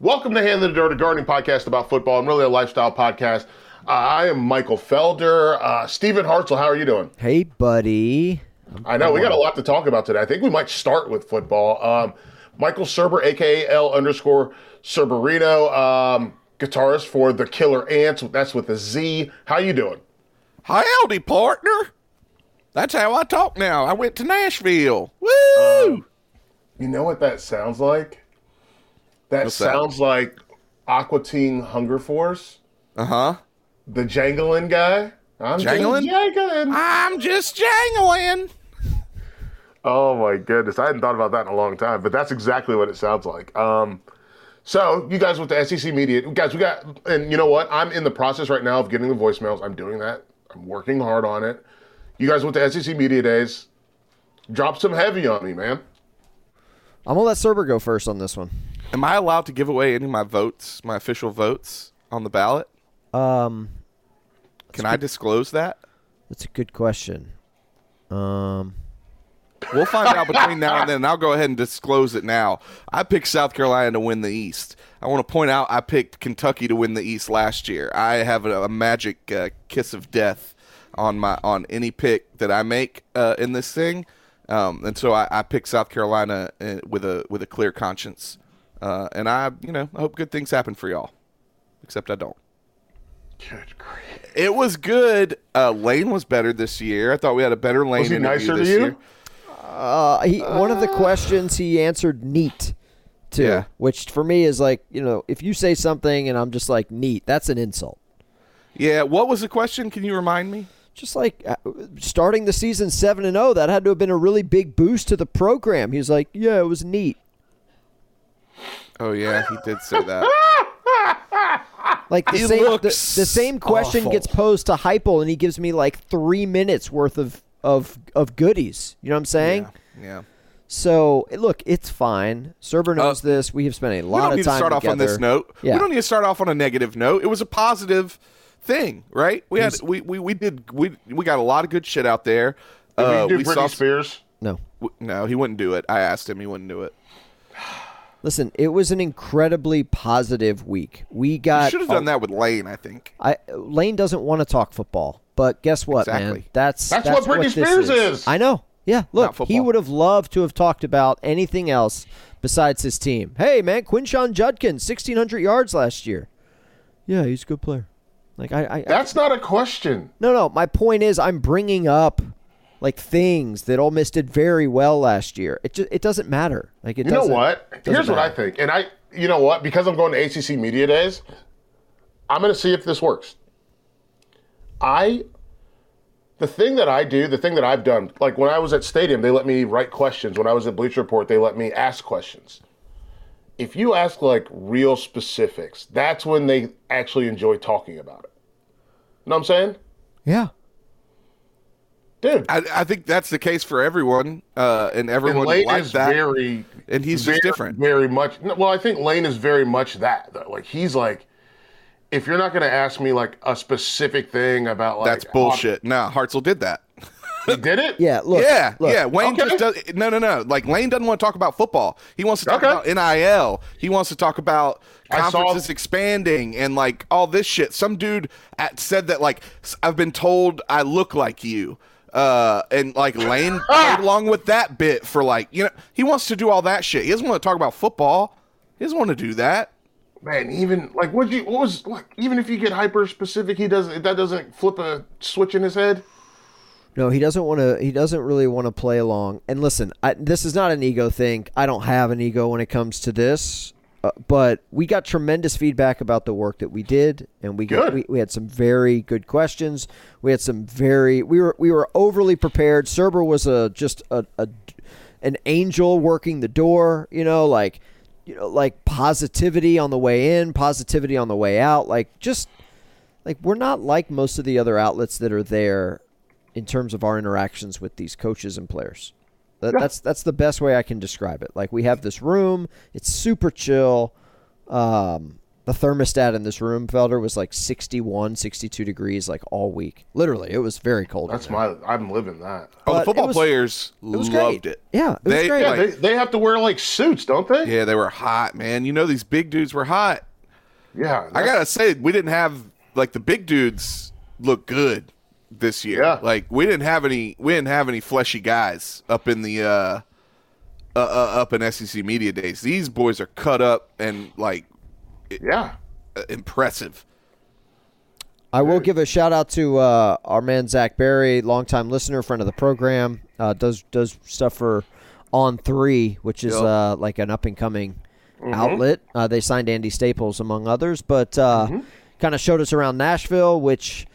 Welcome to Hand in the Dirt, a gardening podcast about football and really a lifestyle podcast. Uh, I am Michael Felder. Uh, Stephen Hartzell, how are you doing? Hey, buddy. I know we got a lot to talk about today. I think we might start with football. Um, Michael Surber, aka L underscore Surberino, um, guitarist for the Killer Ants. That's with a Z. How you doing? Howdy, partner. That's how I talk now. I went to Nashville. Woo! You know what that sounds like? That What's that? sounds like Aqua Teen Hunger Force, uh huh. the Jangling guy. I'm Jangling? jangling. I'm just jangling. Oh my goodness, I hadn't thought about that in a long time, but that's exactly what it sounds like. Um, so you guys with the SEC media, guys, we got, and you know what? I'm in the process right now of getting the voicemails. I'm doing that. I'm working hard on it. You guys with the SEC media days, drop some heavy on me, man. I'm gonna let Surber go first on this one. Am I allowed to give away any of my votes, my official votes on the ballot? Um, Can I disclose that? that's a good question. Um, We'll find out between now and then. and I'll go ahead and disclose it now. I picked South Carolina to win the East. I want to point out I picked Kentucky to win the East last year. I have a, a magic uh, kiss of death on my on any pick that I make uh, in this thing, um, and so I, I picked South Carolina uh, with a with a clear conscience. Uh, and I, you know, I hope good things happen for y'all. Except I don't. Good grief. It was good. Uh, Lane was better this year. I thought we had a better Lane. Was he interview nicer to you? year. uh, he one of the questions he answered neat to, Yeah. which for me is like you know if you say something and I'm just like neat, that's an insult. Yeah. What was the question? Can you remind me? Just like uh, starting the season seven and zero, that had to have been a really big boost to the program. He was like, "Yeah, it was neat." Oh yeah, he did say that. Like the He same the, looks the same question awful. gets posed to Heupel, and he gives me like three minutes worth of of of goodies. You know what I'm saying? Yeah. yeah. So look, it's fine. Surber knows this. We have spent a Uh, We lot don't of need to time start off on this note. Yeah. We don't need to start off on a negative note. It was a positive thing, right? We had we, we, we did we we got a lot of good shit out there. Did Uh, we do we Britney saw Spears? No, w- no, he wouldn't do it. I asked him, he wouldn't do it. Listen. It was an incredibly positive week. We He got. should have done that with Lane, I think. I Lane doesn't want to talk football, but guess what, man? Exactly. That's That's what Britney this Spears is. I know. Yeah, look, he would have loved to have talked about anything else besides his team. Hey, man, Quinshon Judkins, sixteen hundred yards last year. Yeah, he's a good player. Like I, I, That's not a question. no, no. My point is, I'm bringing up like things that Ole Miss did very well last year. It just, it doesn't matter. Like it You know what? Here's what I think, and I, you know what? Because I'm going to ACC media days, I'm going to see if this works. I the thing that I do, the thing that I've done, like when I was at stadium, they let me write questions. When I was at Bleacher Report, they let me ask questions. If you ask like real specifics, that's when they actually enjoy talking about it. You know what I'm saying? Yeah. Dude, I, I think that's the case for everyone, uh, and and everyone Lane likes is that. very and he's very, just different. Very much. Well, I think Lane is very much that though. Like he's like, if you're not going to ask me like a specific thing about like That's bullshit. Nah, Hartzell did that. He did it. Yeah. Look. yeah, look, yeah. Wayne Okay. just does no, no, no. Like Lane doesn't want to talk about football. He wants to talk Okay. about NIL. He wants to talk about I saw- conferences expanding and like all this shit. Some dude at, said that like I've been told I look like you. Uh, and like Lane played along with that bit for like you know he wants to do all that shit. He doesn't want to talk about football. He doesn't want to do that. Man, even like what you what was like even if you get hyper specific, he doesn't that doesn't flip a switch in his head. No, he doesn't want to. He doesn't really want to play along. And listen, I, this is not an ego thing. I don't have an ego when it comes to this. Uh, but we got tremendous feedback about the work that we did, and we got, we, we had some very good questions. We had some very we were we were overly prepared. Surber was a just a, a an angel working the door. You know, like you know, like positivity on the way in, positivity on the way out. Like just like we're not like most of the other outlets that are there in terms of our interactions with these coaches and players. That, That's that's the best way I can describe it. Like we have this room, it's super chill. Um, the thermostat in this room, Felder, was like 61, 62 degrees like all week. Literally, it was very cold. That's there. my I'm living that. Oh, But the it football was- players was loved great. it. Yeah, it was They, great. Yeah, like- they, they have to wear like suits, don't they? yeah, they were hot, man. You know these big dudes were hot. Yeah. I gotta say, we didn't have like the big dudes look good this year. Yeah. Like we didn't have any, we didn't have any fleshy guys up in the uh, uh, uh up in SEC media days. These boys are cut up and like yeah. uh, impressive. I will give a shout out to uh, our man Zach Barry, longtime listener, friend of the program. Uh, does does stuff for On3, which is Yep. uh, like an up and coming outlet. Uh, they signed Andy Staples among others, but uh, kind of showed us around Nashville. Which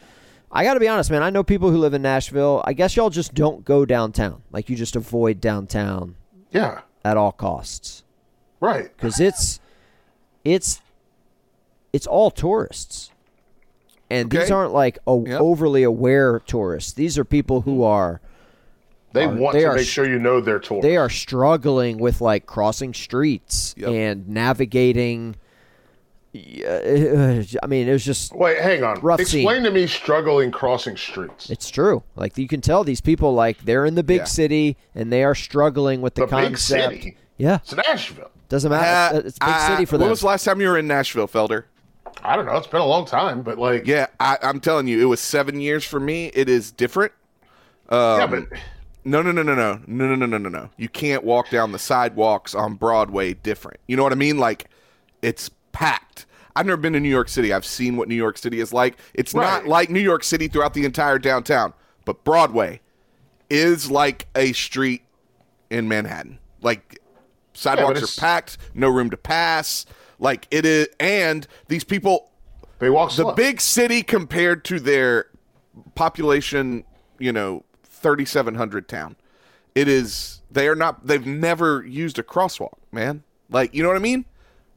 I got to be honest, man. I know people who live in Nashville. I guess y'all just don't go downtown. Like you just avoid downtown Yeah. at all costs Right. because it's it's it's all tourists and these aren't like a, Yep. overly aware tourists these are people who mm-hmm. are They Are- want they to are make sure you know their tour. they are struggling with like crossing streets Yep. and navigating yeah, i mean it was just Wait, hang on. Rough Explain scene. to me struggling crossing streets. it's true like you can tell these people like they're in the big Yeah. city and they are struggling with the, The big concept city. yeah It's Nashville. doesn't matter Uh, it's a big I- city for when them was the last time you were in Nashville, Felder? I don't know. It's been a long time, but like, Yeah, I, I'm telling you, it was seven years for me. It is different. yeah, Um, but No, no, no, no, no, no, no, no, no, no, no. You can't walk down the sidewalks on Broadway different. You know what I mean? Like, it's packed. I've never been to New York City. I've seen what New York City is like. It's not like New York City throughout the entire downtown, but Broadway is like a street in Manhattan. Like, sidewalks it's- are packed, no room to pass. Like, it is, and these people they walk the slow. big city compared to their population, you know, 3700 town. It is they are not they've never used a crosswalk, man. Like, you know what I mean?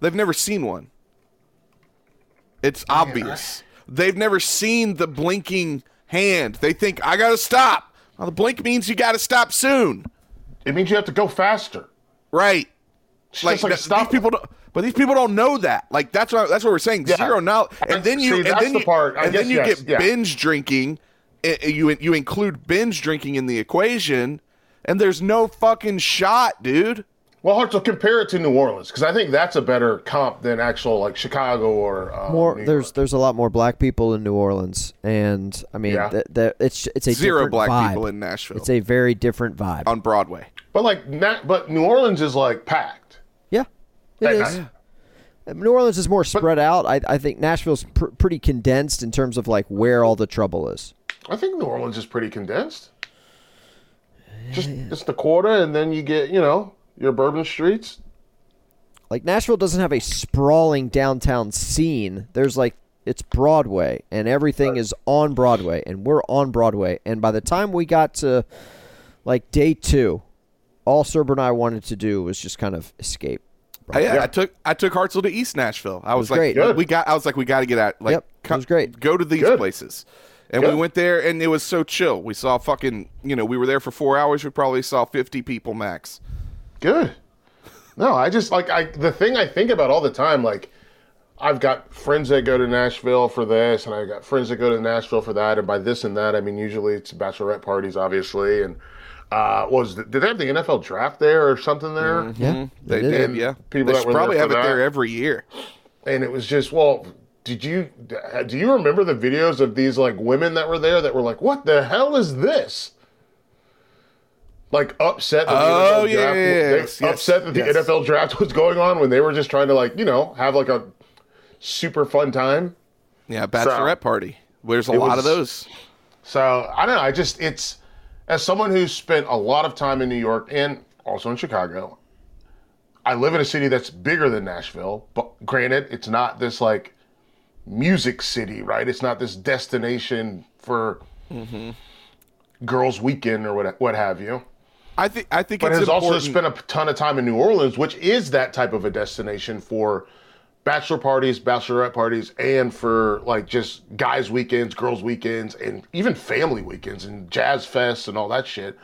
They've never seen one. It's obvious. They've never seen the blinking hand. They think I got to stop. Well, the blink means you got to stop soon. It means you have to go faster. Right. It's Like, like th- stop. these people don't but these people don't know that. Like that's what that's what we're saying. Yeah. Zero knowledge. And then you See, and that's then the you, part- I and then you yes, get yeah. binge drinking. eh, eh, You you include binge drinking in the equation, and there's no fucking shot, dude. Well, hard to compare it to New Orleans because I think that's a better comp than actual like Chicago or uh, more New there's York. there's a lot more black people in New Orleans and I mean Yeah. th- th- it's it's a Zero different black vibe. people in Nashville It's a very different vibe. on Broadway. But like, na- but New Orleans is like packed. yeah, it Hey, is. I- New Orleans is more spread out. I, I think Nashville's pr- pretty condensed in terms of like where all the trouble is. I think New Orleans is pretty condensed. Just just the quarter, and then you get you know your bourbon streets. Like Nashville doesn't have a sprawling downtown scene. There's like it's Broadway and everything is on Broadway and we're on Broadway and by the time we got to like day 2 all Surber and I wanted to do was just kind of escape. I, yeah, I took I took Hartzell to East Nashville. I was, like, great. Good. we got. I was like, we got to get out. Like, Yep, it was great. Go to these Good. places, and Good. we went there, and it was so chill. We saw fucking. You know, we were there for four hours. We probably saw fifty people max. Good. No, I just like I the thing I think about all the time, like I've got friends that go to Nashville for this, and I've got friends that go to Nashville for that, and by this and that, I mean usually it's bachelorette parties, obviously, and uh, was the, did they have the NFL draft there or something there? Yeah. They It is. did, yeah. People they that were probably have it that. there every year. And it was just well. Did you do you remember the videos of these like women that were there that were like, "What the hell is this?" Like upset that the Oh, NFL draft, yes, yes, upset that the yes. NFL draft was going on when they were just trying to like you know have like a super fun time. Yeah, bachelorette party. There's a lot of those. So I don't know. I just it's as someone who's spent a lot of time in New York and also in Chicago. I live in a city that's bigger than Nashville, but granted, it's not this like music city, right? It's not this destination for mm-hmm. girls' weekend or what what have you. I think. I think it's, But has also spent a ton of time in New Orleans, which is that type of a destination for bachelor parties, bachelorette parties, and for like just guys' weekends, girls' weekends, and even family weekends and jazz fests and all that shit.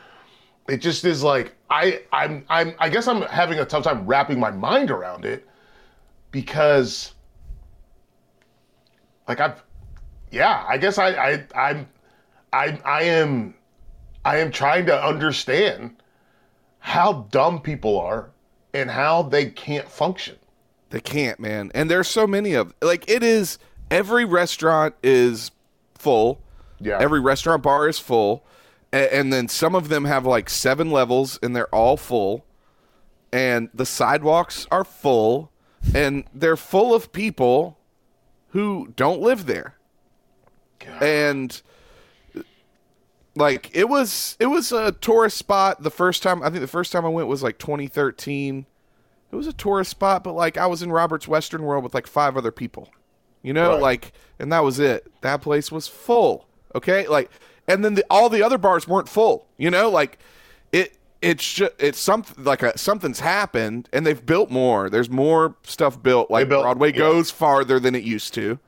It just is like I I'm I'm I guess I'm having a tough time wrapping my mind around it because like I've yeah, I guess I I I'm I I am I am trying to understand how dumb people are and how they can't function. They can't, man. And there's so many of like it is every restaurant is full. Yeah. Every restaurant bar is full. A- And then some of them have like seven levels and they're all full. And the sidewalks are full and they're full of people who don't live there. God. And like it was it was a tourist spot the first time I think the first time I went was like 2013 it was a tourist spot, but like I was in Robert's Western World with like five other people, you know, Right. like, and that was it. That place was full. Okay, like, and then the, all the other bars weren't full. You know, like it. It's just it's something like a, something's happened, and they've built more. There's more stuff built. Like built- Broadway yeah. goes farther than it used to.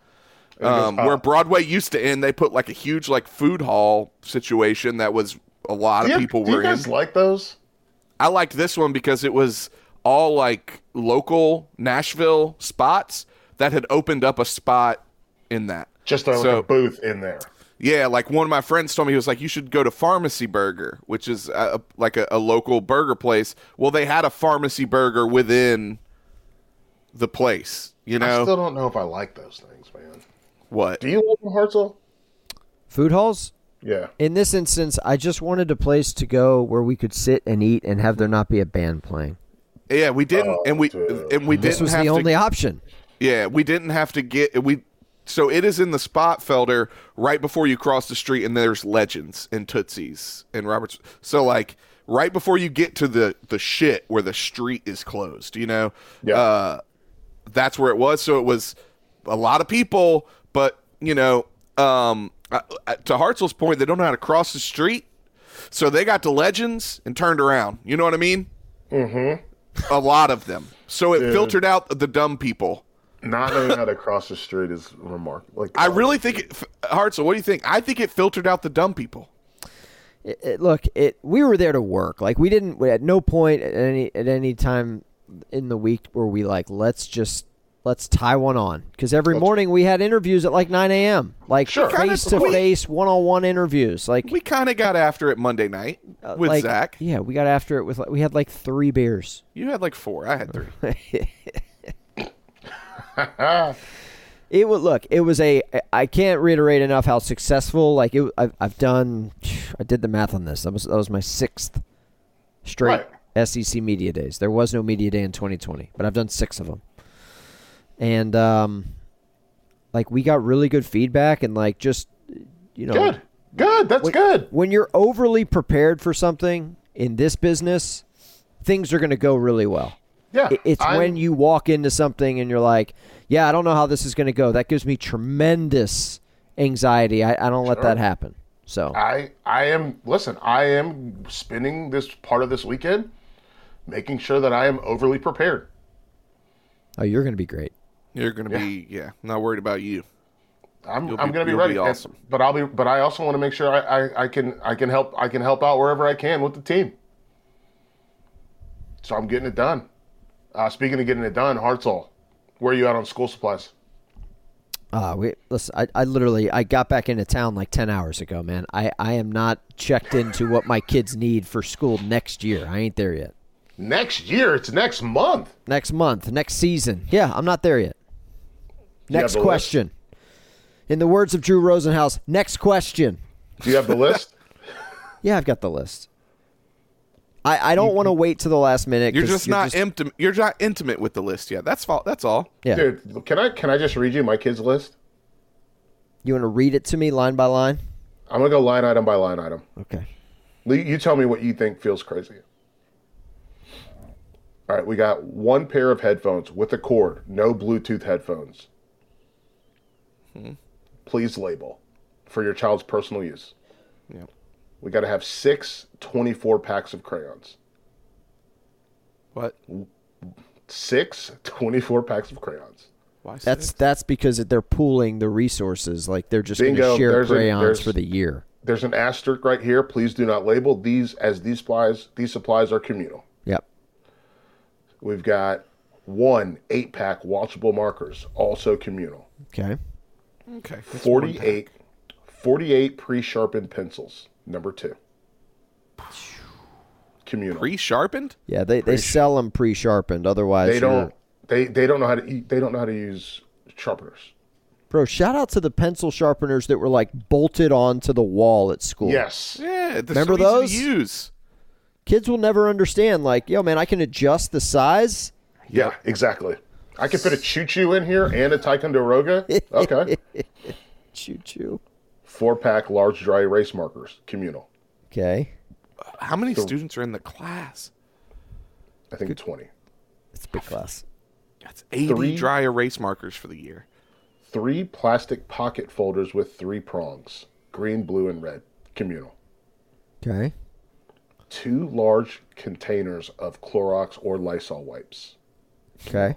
Um, where. Broadway used to end, they put like a huge like food hall situation that was a lot of people do you were guys in. like those? I liked this one because it was all like local Nashville spots that had opened up a spot in that. Just a, like a booth in there. Yeah, like one of my friends told me he was like, you should go to Pharmacy Burger, which is a, like a, a local burger place. Well, they had a Pharmacy Burger within the place. You know, I still don't know if I like those things. What? Do you like them, Hartzell? Food halls? Yeah. In this instance, I just wanted a place to go where we could sit and eat and have there not be a band playing. Yeah, we didn't, and we dude. and we This didn't was have the to. only option. Yeah, we didn't have to get we. So it is in the spot Felder right before you cross the street, and there's Legends and Tootsies and Roberts. So like right before you get to the the shit where the street is closed, you know, Yeah. uh, that's where it was. So it was a lot of people, but you know, um, to Hartzell's point, they don't know how to cross the street, so they got to Legends and turned around. You know what I mean? Mm-hmm. A lot of them. So it filtered out the dumb people. Not knowing how to cross the street is remarkable. Like I really think it, Hartzell. What do you think? I think it filtered out the dumb people. It, it- look, it we were there to work. Like we didn't at no point at any at any time in the week were we like let's just let's tie one on because every morning we had interviews at like 9 a.m. like Sure. face to face one on one interviews. Like We kind of got after it Monday night uh, with like, Zach. Yeah, we got after it with like, we had like three beers. You had like four. I had three. It would look. It was a. I can't reiterate enough how successful. Like it. I've, I've done. I did the math on this. That was that was my sixth straight SEC media days. There was no media day in 2020, but I've done six of them. And um, like we got really good feedback and like just you know good. Good. That's when- good. When you're overly prepared for something in this business, things are going to go really well. Yeah, It's I'm- when you walk into something and you're like, yeah, I don't know how this is going to go. That gives me tremendous anxiety. I, I don't let that happen. So I I am listen. I am spending this part of this weekend making sure that I am overly prepared. oh, you're going to be great. You're going to be, yeah, not worried about you. I'm You'll I'm be- gonna be ready. be And- awesome. but I'll be but I also want to make sure I, I, I can I can help I can help out wherever I can with the team. So I'm getting it done. Uh, speaking of getting it done, Hartzell, where are you at on school supplies? Uh, we listen. I, I literally I got back into town like ten hours ago, man. I, I am not checked into what my kids need for school next year. I ain't there yet. Next year, it's next month. Next month, next season. Yeah, I'm not there yet. Next the list? question. In the words of Drew Rosenhaus, next question. Do you have the list? Yeah, I've got the list. I, I don't want to wait to the last minute. You're just not intimate. You're not intimate with the list yet. That's fault. That's all. yeah. Dude, can I can I just read you my kids' list? You want to read it to me line by line? I'm gonna go line item by line item. Okay. Lee, You tell me what you think feels crazy. All right, we got one pair of headphones with a cord, no Bluetooth headphones. Please label for your child's personal use. Yeah. We got to have six 24 packs of crayons. What? Six 24 packs of crayons. Why? That's six? that's because they're pooling the resources. Like they're just going to share There's a- crayons there's- for the year. There's an asterisk right here. Please do not label these as these supplies. These supplies are communal. Yep. We've got one eight pack watchable markers, also communal. Okay. Okay. that's 48, 48 pre-sharpened pencils. Number two. Communal. Pre-sharpened? Yeah, they, they sell them pre-sharpened. Otherwise, they you're- don't. They they don't know how to eat. They don't know how to use sharpeners. Bro, shout out to the pencil sharpeners that were like bolted onto the wall at school. Yes. Yeah. Remember so those? Easy to use. Kids will never understand. Like, yo, man, I can adjust the size. Yeah. Exactly. I could fit a choo choo in here and a Ticonderoga. Okay. Choo choo. Four pack large dry erase markers. Communal. Okay. How many students are in the class? I think twenty. It's a big class. That's 80 Three. dry erase markers for the year. Three plastic pocket folders with three prongs. Green, blue, and red. Communal. Okay. Two large containers of Clorox or Lysol wipes. Okay.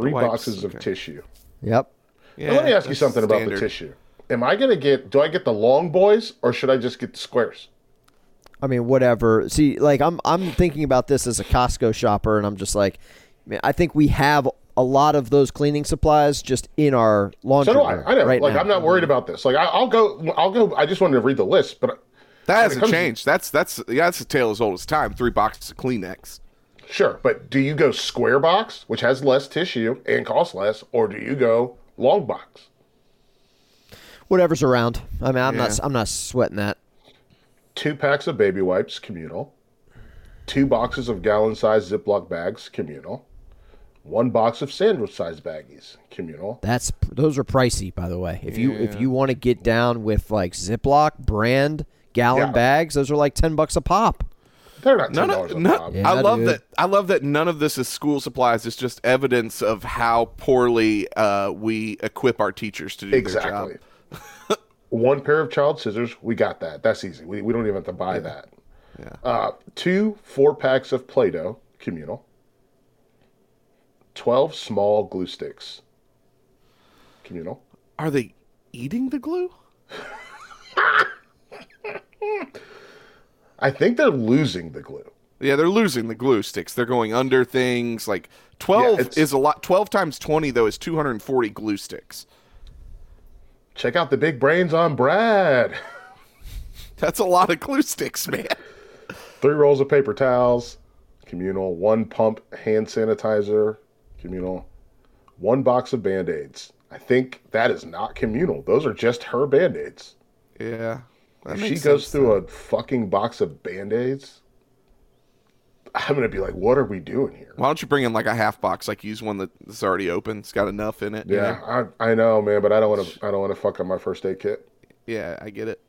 Three Wipes, boxes of okay. tissue. Yep. Yeah, Now, let me ask you that's something about the tissue. Am I gonna get? Do I get the long boys or should I just get the squares? I mean, whatever. See, like I'm I'm thinking about this as a Costco shopper, and I'm just like, man, I think we have a lot of those cleaning supplies just in our laundry So do I. I know. Right like now. I'm not worried about this. Like I, I'll go. I'll go. I just wanted to read the list, but That hasn't comes to- changed. That's that's yeah, that's a tale as old as time. Three boxes of Kleenex. Sure. But do you go square box, which has less tissue and costs less, or do you go long box? Whatever's around. I mean, I'm not I'm not sweating that. Two packs of baby wipes, communal. Two boxes of gallon-sized Ziploc bags, communal. One box of sandwich-sized baggies, communal. That's those are pricey, by the way. If you if you want to get down with like Ziploc brand gallon Yeah. bags, those are like ten bucks a pop. They're not ten None dollars of, a no. Yeah, I love dude. that. I love that none of this is school supplies. It's just evidence of how poorly uh, we equip our teachers to do their Exactly. job. One pair of child scissors, we got that. That's easy. We, we don't even have to buy that. Uh, two four packs of Play Doh, communal. 12 small glue sticks, communal. Are they eating the glue? I think they're losing the glue. Yeah, they're losing the glue sticks. They're going under things. Like twelve it's- is a lot. Twelve times twenty though is two hundred and forty glue sticks. Check out the big brains on Brad. That's a lot of glue sticks, man. Three rolls of paper towels, communal. One pump hand sanitizer, communal. One box of band aids. I think that is not communal. Those are just her band aids. Yeah. That If she goes sense, through though. a fucking box of band aids, I'm going to be like, what are we doing here? Why don't you bring in like a half box? Like use one that's already open. It's got enough in it. you Yeah, know? I, I know, man, but I don't want to. I don't want to fuck up my first aid kit. Yeah, I get it.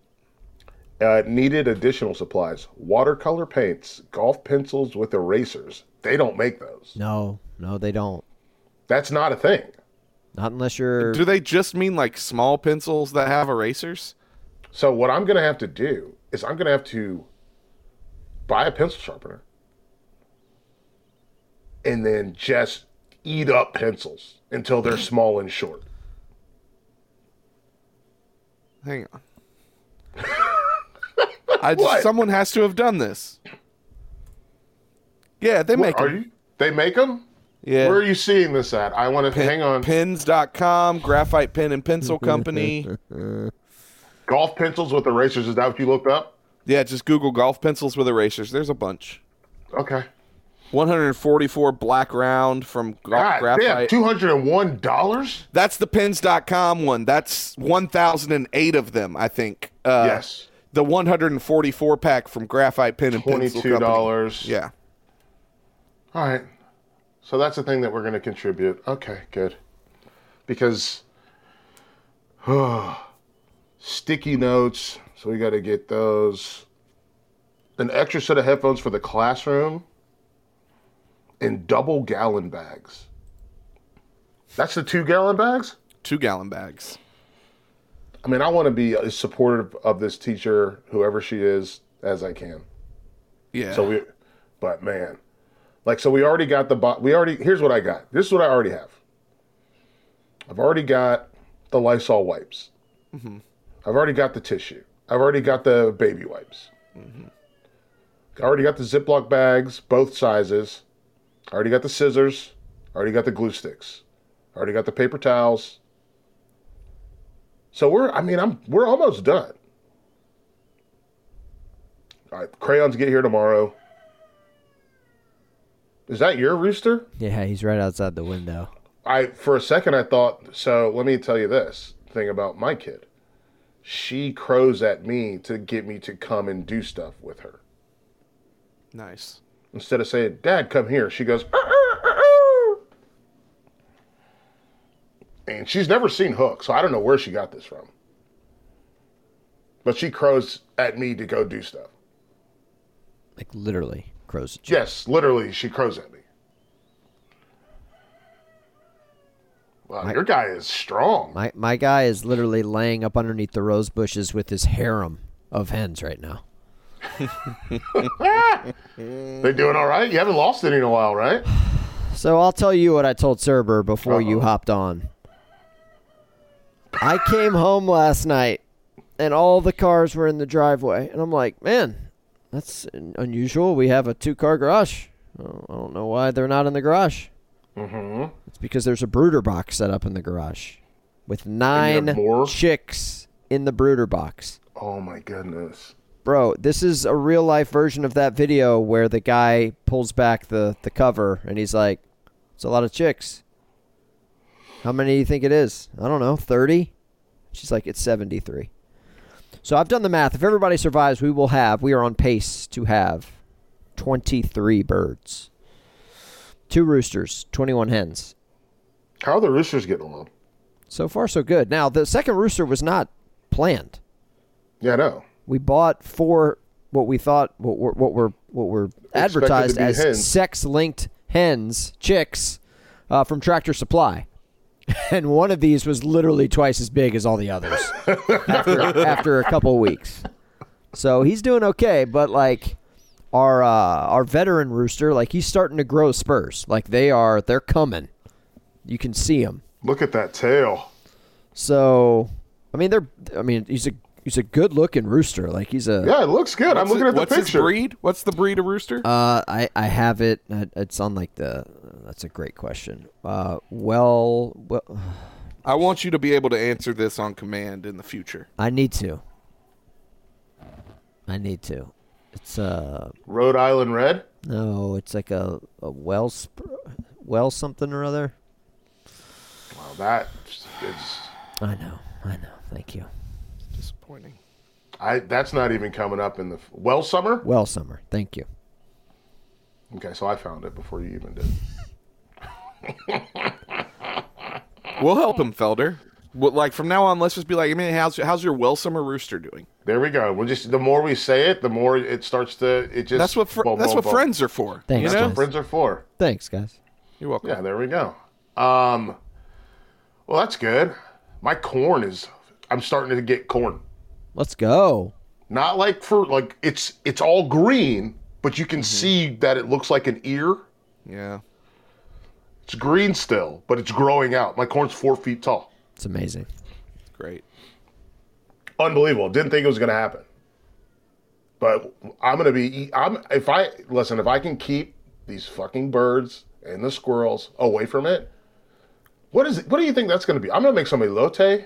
Uh, needed additional supplies: watercolor paints, golf pencils with erasers. they don't make those. No, no, they don't. That's not a thing. Not unless you're. Do they just mean like small pencils that have erasers? So what I'm gonna have to do is I'm gonna have to buy a pencil sharpener and then just eat up pencils until they're small and short. Hang on. I just, What? someone has to have done this. Yeah, they make Are them. you? They make them? Yeah. Where are you seeing this at? I want to Pen- hang on. Pens.com, Graphite Pen and Pencil Company. Golf pencils with erasers. Is that what you looked up? yeah, just Google golf pencils with erasers. There's a bunch. Okay. 144 black round from Golf God Graphite. two hundred and one dollars. That's the pens.com one. That's 1,008 of them, I think. Uh, yes, The 144 pack from Graphite Pen and Pencil $22. Yeah. All right. So that's the thing that we're going to contribute. Okay, good. Because sticky notes, so we got to get those. An extra set of headphones for the classroom and double gallon bags. That's the two gallon bags? Two gallon bags. I mean, I want to be as supportive of this teacher, whoever she is, as I can. Yeah. So we, but man, like so we already got the bo- we already here's what I got. This is what I already have. I've already got the Lysol wipes. Mm-hmm. I've already got the tissue. I've already got the baby wipes. Mm-hmm. I already got the Ziploc bags, both sizes. I already got the scissors. I already got the glue sticks. I already got the paper towels. So we're I mean I'm we're almost done. All right, crayons get here tomorrow. Is that your rooster? Yeah, he's right outside the window. I for a second I thought so. Let me tell you this thing about my kid. She crows at me to get me to come and do stuff with her. nice. Instead of saying, "Dad, come here," she goes. "Uh, uh, uh, uh." And she's never seen Hook, so I don't know where she got this from. But she crows at me to go do stuff. Like literally crows. at you. Yes, literally, she crows at me. Wow, your guy is strong. My my guy is literally laying up underneath the rose bushes with his harem of hens right now. They doing all right? You haven't lost any in a while, right? So I'll tell you what I told Surber before you uh-huh. hopped on. I came home last night and all the cars were in the driveway, and I'm like, man, that's unusual. We have a two car garage. Oh, I don't know why they're not in the garage. Mm-hmm. It's because there's a brooder box set up in the garage with nine chicks in the brooder box. Oh my goodness. Bro, this is a real life version of that video where the guy pulls back the, the cover and he's like, It's a lot of chicks. How many do you think it is? I don't know, 30? She's like, It's 73. So I've done the math. If everybody survives, we will have, we are on pace to have 23 birds, two roosters, 21 hens. How are the roosters getting along? So far, so good. Now, the second rooster was not planned. Yeah, I know. we bought four what we thought what were what were what were advertised as hens. sex-linked hens, chicks, uh, from Tractor Supply, and one of these was literally twice as big as all the others after, after a couple of weeks. So he's doing okay, but like our uh, our veteran rooster, like he's starting to grow spurs. Like they are, they're coming. You can see them. Look at that tail. So, I mean, they're. I mean, he's a he's a good looking rooster. Like he's a. Yeah, it looks good. I'm looking it- at the what's his picture. breed? What's the breed of rooster? Uh, I I have it. uh, It's on like the. That's a great question. Uh, well, well, I want you to be able to answer this on command in the future. I need to. I need to. It's uh Rhode Island Red. no, it's like a a well sp- well something or other. Wow, that is. I know, I know. Thank you. Disappointing. I that's not even coming up in the Welsummer. Well summer. Thank you. Okay, so I found it before you even did. We'll help him, Felder. Well, like from now on, let's just be like, I mean, how's how's your Welsummer rooster doing? There we go. We're just the more we say it, the more it starts to. It just That's what fr- boom, that's boom, what boom. friends are for. Thanks, you know? guys. friends are for. Thanks, guys. You're welcome. Yeah, there we go. Um, well, that's good. My corn is. I'm starting to get corn. Let's go. Not like for like it's it's all green, but you can see that it looks like an ear. Yeah. It's green still, but it's growing out. My corn's four feet tall. It's amazing. Great. Unbelievable. Didn't think it was gonna happen. But I'm gonna be. I'm if I listen. If I can keep these fucking birds and the squirrels away from it, what is it? What do you think that's gonna be? I'm gonna make somebody elote.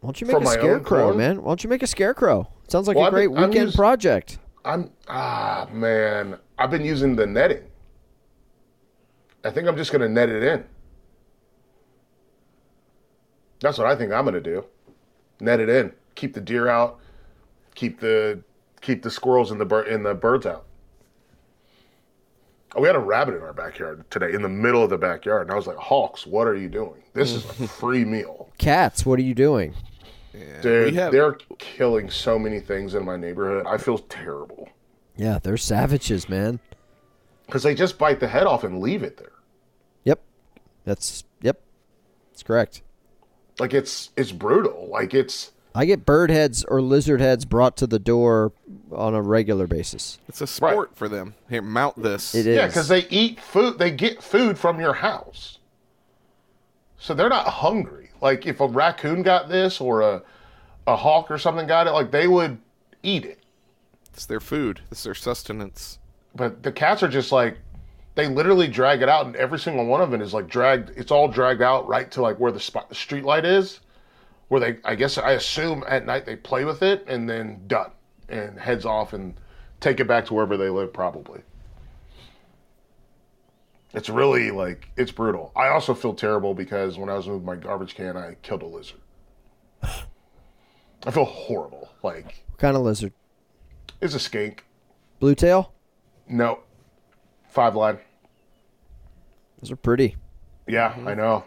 Why don't you make a scarecrow, man? Why don't you make a scarecrow? Sounds like Well, a great been- I'm weekend used- project. I'm ah man. I've been using the netting. I think I'm just gonna net it in. That's what I think I'm gonna do. Net it in. Keep the deer out. Keep the keep the squirrels and the bir- and the birds out. Oh, we had a rabbit in our backyard today, in the middle of the backyard, and I was like, "Hawks, what are you doing? This is a free meal, Cats, what are you doing? dude." have- They're killing so many things in my neighborhood. I feel terrible Yeah, they're savages, man. because they just bite the head off and leave it there. Yep. That's yep. That's correct. Like it's it's brutal. Like it's I get bird heads or lizard heads brought to the door on a regular basis. It's a sport for them. Here, mount this. It is. yeah, because they eat food. They get food from your house, so they're not hungry. Like if a raccoon got this or a a hawk or something got it, like they would eat it. It's their food. It's their sustenance. But the cats are just like they literally drag it out, and every single one of them is like dragged. It's all dragged out right to like where the spot, the street light is, where they. I guess I assume at night they play with it and then done, and heads off and take it back to wherever they live probably. It's really like it's brutal. I also feel terrible because when I was moving my garbage can, I killed a lizard. I feel horrible. Like What kind of lizard? it's a skink. Blue tail? No, five line. Those are pretty. Yeah, mm-hmm. I know.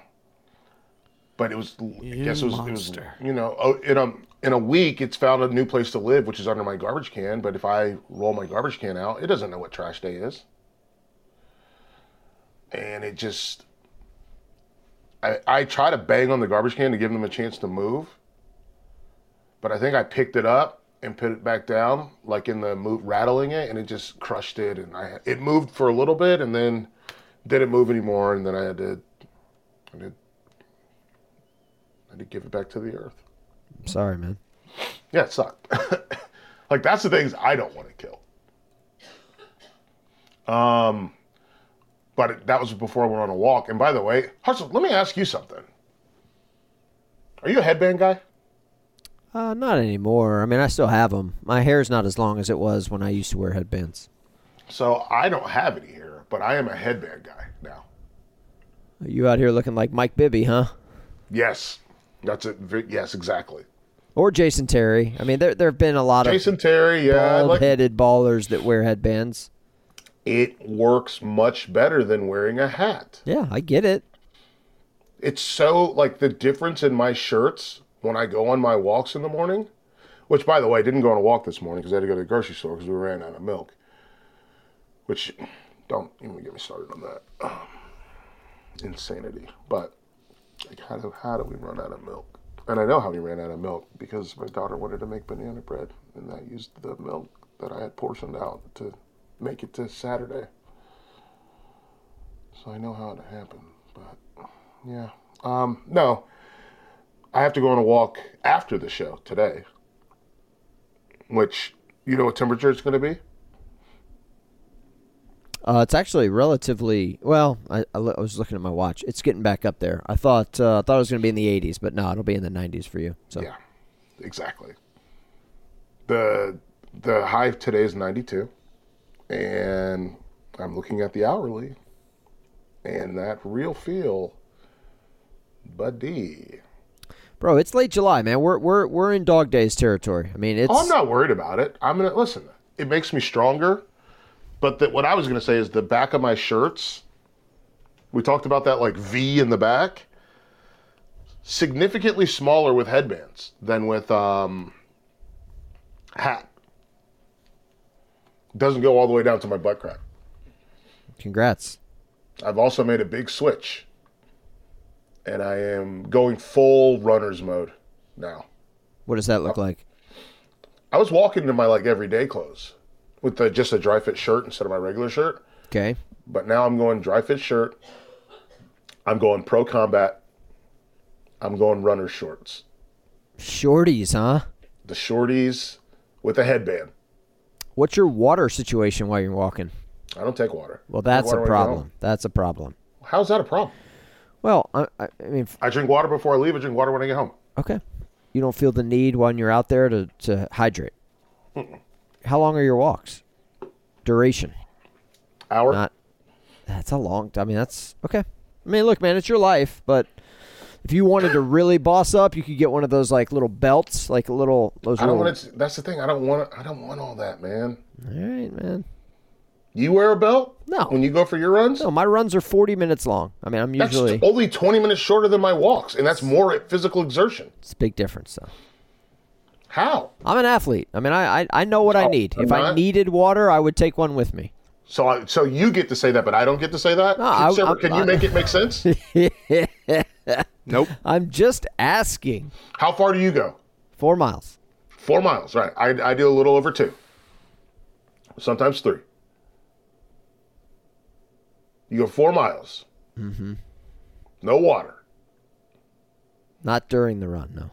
But it was, I guess it was, it was, you know, oh, in a in a week, it's found a new place to live, which is under my garbage can. But if I roll my garbage can out, it doesn't know what trash day is, and it just, I I try to bang on the garbage can to give them a chance to move, but I think I picked it up and put it back down, like in the move, rattling it, and it just crushed it, and I it moved for a little bit, and then didn't move anymore, and then I had to, I did, I had to give it back to the earth. I'm sorry, man. Yeah, it sucked. like that's the things I don't want to kill. Um, but it, that was before I went on a walk. And by the way, Hudson, let me ask you something. Are you a headband guy? Uh, not anymore. I mean, I still have them. My hair's not as long as it was when I used to wear headbands. So I don't have any hair, but I am a headband guy now. Are You out here looking like Mike Bibby, huh? Yes, that's it. Yes, exactly. Or Jason Terry. I mean, there there have been a lot Jason Terry, of yeah, like, bald-headed ballers that wear headbands. it works much better than wearing a hat. Yeah, I get it. it's so like the difference in my shirts when I go on my walks in the morning, which by the way, I didn't go on a walk this morning because I had to go to the grocery store because we ran out of milk. Which don't even get me started on that. Insanity. But how do how do we run out of milk? And I know how we ran out of milk because my daughter wanted to make banana bread, and I used the milk that I had portioned out to make it to Saturday. So I know how it happened, but yeah. Um, no, I have to go on a walk after the show today. Which you know what temperature it's going to be? Uh, it's actually relatively well. I, I, lo- I was looking at my watch. It's getting back up there. I thought uh, I thought it was going to be in the 80s, but no, it'll be in the 90s for you. So Yeah, exactly. the The high today is ninety two, and I'm looking at the hourly, and that real feel, buddy. Bro, it's late July, man. We're we're we're in dog days territory. I mean, it's Oh, I'm not worried about it. I'm gonna listen. It makes me stronger. But the, what I was gonna say is the back of my shirts. We talked about that like V in the back. significantly smaller with headbands than with um, hat. Doesn't go all the way down to my butt crack. Congrats. I've also made a big switch, and I am going full runner's mode now. What does that look uh, like? I was walking in my like everyday clothes with the, just a dry fit shirt instead of my regular shirt, Okay. but now I'm going dry fit shirt. I'm going pro combat. I'm going runner shorts. Shorties, huh? The shorties with a headband. What's your water situation while you're walking? I don't take water. Well, that's a when I get home. problem. That's a problem. How's that a problem? Well, I, I I mean, I drink water before I leave. I drink water when I get home. okay. You don't feel the need when you're out there to, to hydrate. How long are your walks? Duration? Hour. Not. That's a long. Time. I mean, that's okay. I mean, look, man, it's your life, but if you wanted to really boss up, you could get one of those like little belts, like a little those. I don't little, want to. That's the thing. I don't want. I don't want all that, man. All right, man. You wear a belt? No. When you go for your runs? No, my runs are 40 minutes long. I mean, I'm That's usually. only 20 minutes shorter than my walks, and that's more physical exertion. It's a big difference, though. How? I'm an athlete. I mean, I I, I know what I need. I'm If I needed water, I would take one with me. So, I, so you get to say that, but I don't get to say that. No, I- Sarah, I'm- can I- you make it make sense? Nope. I'm just asking. How far do you go? Four miles. Four miles, right? I, I do a little over two, sometimes three. You go four miles. Mm-hmm. No water. Not during the run, no.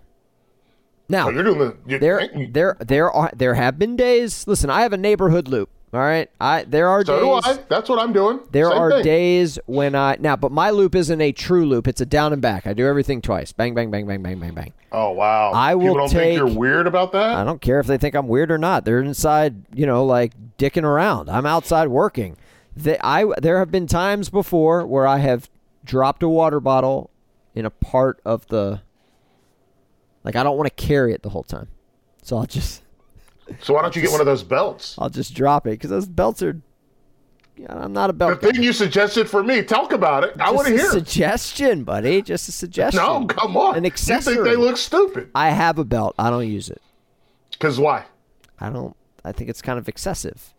Now, you're doing the. You, there you- there there are there have been days. Listen, I have a neighborhood loop. All right, I there are so do days. I. That's what I'm doing. There Same are thing. days when I now, but my loop isn't a true loop. It's a down and back. I do everything twice. Bang, bang, bang, bang, bang, bang, bang. Oh wow! I will People don't think you're weird about that. I don't care if they think I'm weird or not. They're inside, you know, like dicking around. I'm outside working. They, I there have been times before where I have dropped a water bottle in a part of the like I don't want to carry it the whole time. So I'll just So why don't you get one of those belts? I'll just drop it cuz those belts are yeah, I'm not a The belt guy. thing you suggested for me. Talk about it. I want to hear. suggestion, buddy. Just a suggestion. No, come on. An You accessory. think they look stupid? I have a belt. I don't use it. Because why? I don't I think it's kind of excessive.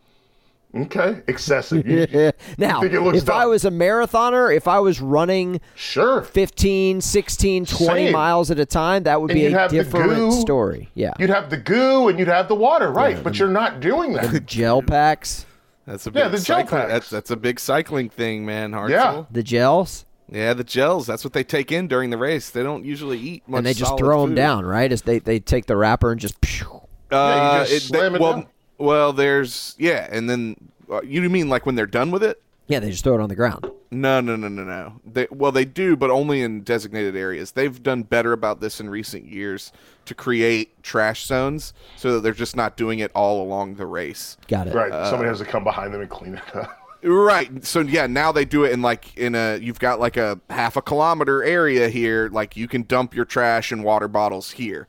Okay, excessive. You- Yeah. Now, think it looks if I was a marathoner, if I was running Sure. 15, 16, 20 Same. miles at a time, that would And be you'd a have the different goo. story. Yeah. You'd have the goo and you'd have the water, right? but you're not doing that. The Gel packs, That's a big Yeah, the gel packs. That's that's a big cycling thing, man. Hartzell. Yeah. the gels, Yeah, the gels. That's what they take in during the race. They don't usually eat much. and they just solid throw them food. down, right? As they, they take the wrapper and just. Phew. Yeah, you Uh, just they- slam it well, down. Well, there's yeah, and then uh, you mean like when they're done with it? Yeah, they just throw it on the ground. No, no, no, no, no. They, well, they do, but only in designated areas. They've done better about this in recent years to create trash zones so that they're just not doing it all along the race. Got it. Right. Uh, Somebody has to come behind them and clean it up. Right. So yeah, now they do it in like in a you've got like a half a kilometer area here. Like you can dump your trash and water bottles here,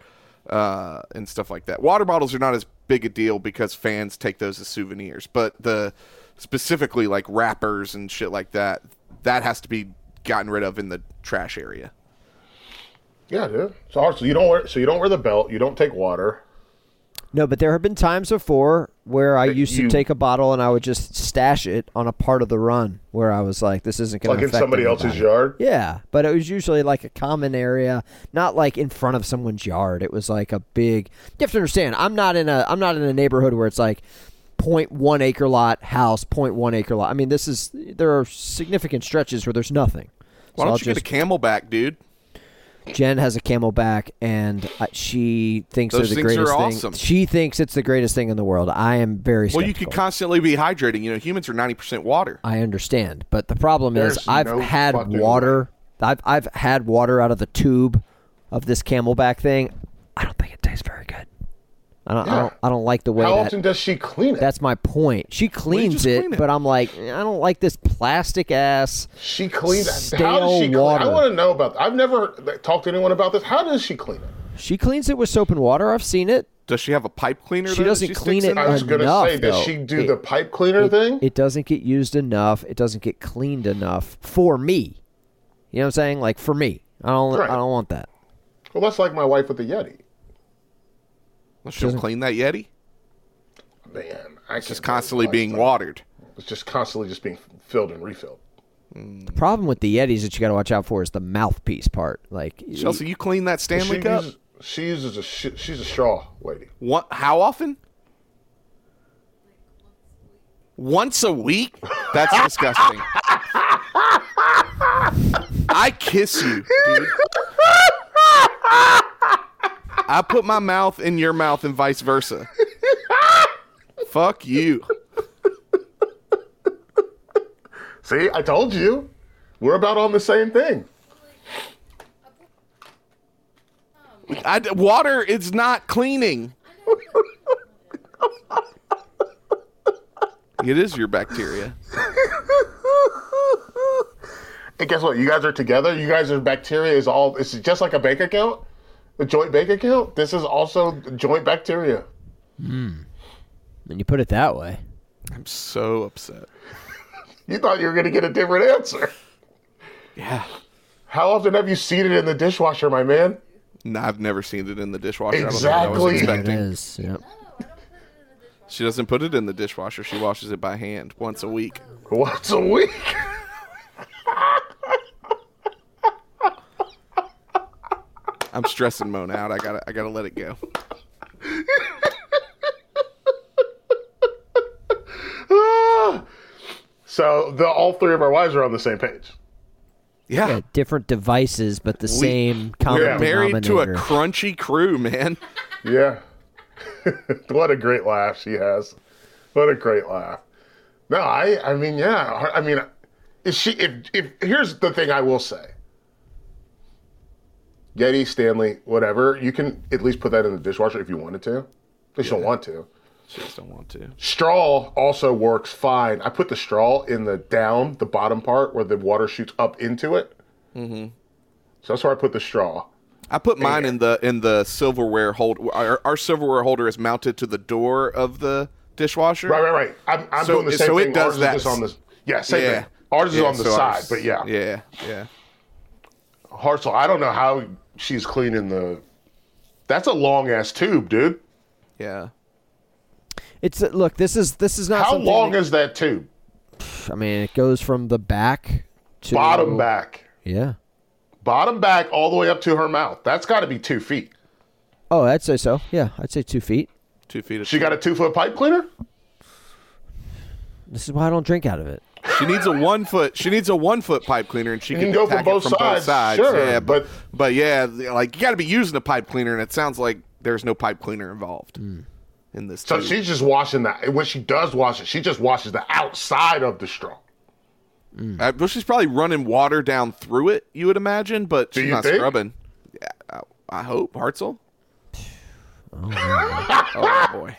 uh, and stuff like that. Water bottles are not as big a deal because fans take those as souvenirs, but the specifically like wrappers and shit like that, that has to be gotten rid of in the trash area. Yeah, dude. So. So you don't wear. So you don't wear the belt. You don't take water. No, but there have been times before where I used you- to take a bottle and I would just stash it on a part of the run where I was like, "This isn't going to Like to in affect somebody else's yard. Yeah, but it was usually like a common area, not like in front of someone's yard. It was like a big. You have to understand, I'm not in a I'm not in a neighborhood where it's like 0.1 acre lot house, 0.1 acre lot. I mean, this is there are significant stretches where there's nothing. Why So don't I'll you just, get a CamelBak, dude? Jen has a CamelBak, and she thinks Those they're the things are greatest awesome. thing. She thinks it's the greatest thing in the world. I am very. Well, you skeptical. could constantly be hydrating. You know, humans are ninety percent water. I understand, but the problem is I've no had fucking water. I've I've had water out of the tube of this CamelBak thing. I don't think it tastes very good. I don't. I don't. I don't like the way How that. often does she clean it? that's my point. She cleans it, clean it? but I'm like, I don't like this plastic ass. she cleans. How does she clean? I want to know about. That. I've never talked to anyone about this. How does she clean it? She cleans it with soap and water. I've seen it. Does she have a pipe cleaner? She though doesn't sticks clean it there? I was gonna say, does though. she do It- the pipe cleaner it, thing? It doesn't get used enough. It doesn't get cleaned enough for me. You know what I'm saying? Like for me, I don't. Right. I don't want that. Well, that's like my wife with the Yeti. Well, she'll clean that Yeti. Man, I It's just constantly being lifestyle. watered. It's just constantly just being filled and refilled. The problem with the Yetis that you got to watch out for is the mouthpiece part. Like Chelsea, you clean that Stanley she Cup? Uses, she uses a sh- she's a straw lady. What? How often? Once a week? That's disgusting. I kiss you, dude. I put my mouth in your mouth and vice versa. Fuck you. See, I told you, we're about on the same thing. I, water is not cleaning. It is your bacteria. And guess what? You guys are together. You guys are bacteria is all. It's just like a bank account, a joint bank account. This is also joint bacteria. Hmm. When you put it that way. I'm so upset. You thought you were going to get a different answer. Yeah. How often have you seen it in the dishwasher, my man? No, I've never seen it in the dishwasher. I don't know Exactly. what I was expecting. is. Yep. She doesn't put it in the dishwasher. She washes it by hand once a week. Once a week. I'm stressing Mona out. I gotta, I gotta let it go. so the all three of our wives are on the same page. Yeah, Yeah, different devices, but the same common we're married to a crunchy crew, man. Yeah. what a great laugh she has. What a great laugh. No, I I mean, yeah. I mean, if she if if here's the thing I will say. Yeti, Stanley, whatever, you can at least put that in the dishwasher if you wanted to. If you don't want to. Just don't want to. Straw also works fine. I put the straw in the down, the bottom part where the water shoots up into it. Mm-hmm. So that's where I put the straw. I put mine in the in the silverware hold. Our, our silverware holder is mounted to the door of the dishwasher. Right, right, right. I'm, I'm So- doing the same thing. so it does Ours is that. on the yeah, same Yeah. thing. Ours is Yeah, on the so side, ours- but yeah. yeah, yeah. Hartzell, I don't know how she's cleaning the. That's a long ass tube, dude. Yeah. It's uh, look. This is this is not How long that- is that tube? I mean, it goes from the back to Bottom back, Yeah. bottom back, all the way up to her mouth. That's got to be two feet. Oh, I'd say so. Yeah, I'd say two feet. Two feet. Of She got a two foot pipe cleaner. This is why I don't drink out of it. She needs a one foot. She needs a one foot pipe cleaner, and she can, can go from both from sides, both sides. sure, yeah, but but- but yeah, like you got to be using a pipe cleaner, and it sounds like there's no pipe cleaner involved in this. So tube. she's just washing that. When she does wash it, she just washes the outside of the straw. Uh, well, she's probably running water down through it. You would imagine, but she's not think? scrubbing. Yeah, I, I hope Hartzell. Oh, boy.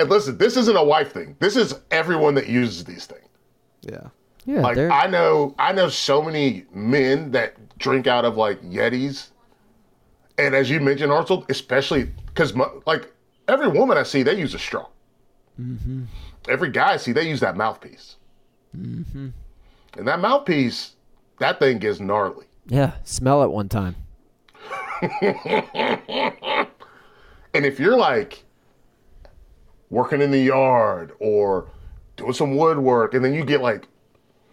And listen, this isn't a wife thing. This is everyone that uses these things. Yeah. Yeah, Like they're- I know, I know so many men that drink out of like Yetis, and as you mentioned, Arnold, especially because like every woman I see, they use a straw. Mm-hmm. Every guy I see, they use that mouthpiece, Mm-hmm. and that mouthpiece, that thing gets gnarly. yeah. Smell it one time. And if you're like working in the yard or doing some woodwork, and then you get like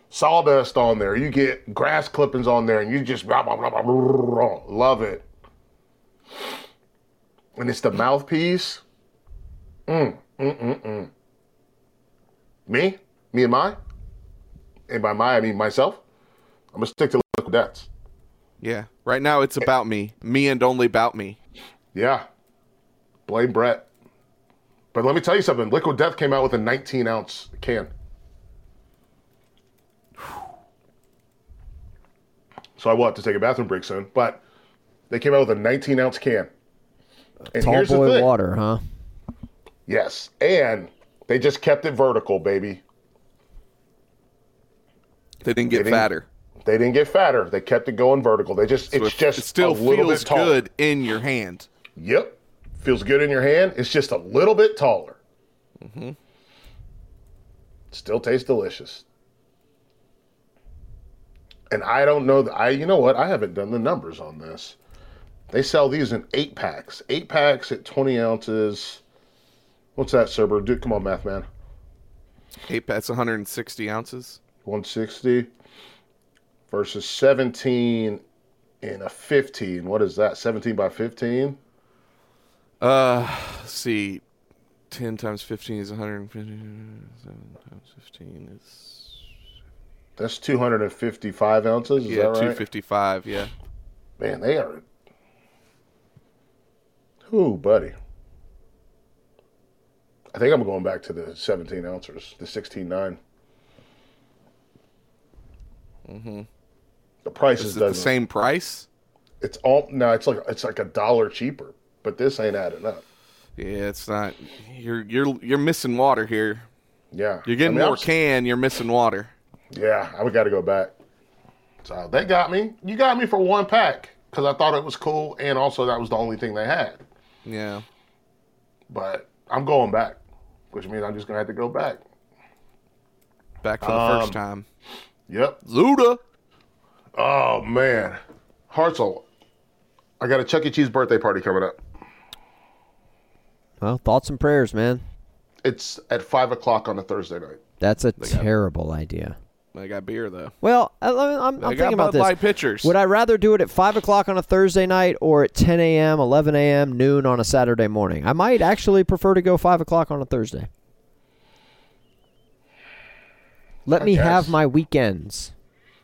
sawdust on there, you get grass clippings on there, and you just blah, blah, blah, blah, blah, blah, love it. And it's the mouthpiece. Mm, mm, mm, mm. Me, me and my, and by my I mean myself. I'm gonna stick to Liquid Deaths. Yeah. Right now, it's about me. Me and only about me. Yeah. Blame Brett. But let me tell you something. Liquid Death came out with a 19 ounce can. So I will have to take a bathroom break soon. But they came out with a 19 ounce can. And Tall here's the boy thing. water, huh? Yes. And they just kept it vertical, baby. They didn't get didn't- fatter. They didn't get fatter. They kept it going vertical. They just So it's it, just it still a little feels bit taller. good in your hand. Yep. Feels good in your hand. It's just a little bit taller. Mm-hmm. Still tastes delicious. and I don't know. th- I you know what? I haven't done the numbers on this. They sell these in eight packs. Eight packs at twenty ounces. What's that, Surber? Dude, come on, math man. Eight packs, 160 ounces. One sixty versus seventeen in a fifteen. What is that? Seventeen by fifteen. Uh, let's see, 10 times 15 is 150. 7 times 15 is That's two hundred and fifty-five ounces. Is yeah, right? 255. Yeah. Man, they are. Ooh, buddy. I think I'm going back to the 17 ounces, the 16.9. Mm-hmm. The price Is is it the same price? It's all no. It's like it's like a dollar cheaper, but this ain't adding up. Yeah, it's not. You're you're you're missing water here. Yeah, You're getting I mean, more can. You're missing water. Yeah, I would got to go back. So they got me. You got me for one pack because I thought it was cool, and also that was the only thing they had. Yeah. But I'm going back, which means I'm just gonna have to go back. Back for the Um, first time. Yep. Luda. Oh man, Hartzell, I got a Chuck E. Cheese birthday party coming up. Well, thoughts and prayers, man. It's at five o'clock on a Thursday night. That's a terrible idea. I got beer though. Well, I, I'm, I'm thinking about this. Light pitchers. Would I rather do it at 5 o'clock on a Thursday night or at 10 a.m., 11 a.m., noon on a Saturday morning? I might actually prefer to go 5 o'clock on a Thursday. Let me have my weekends.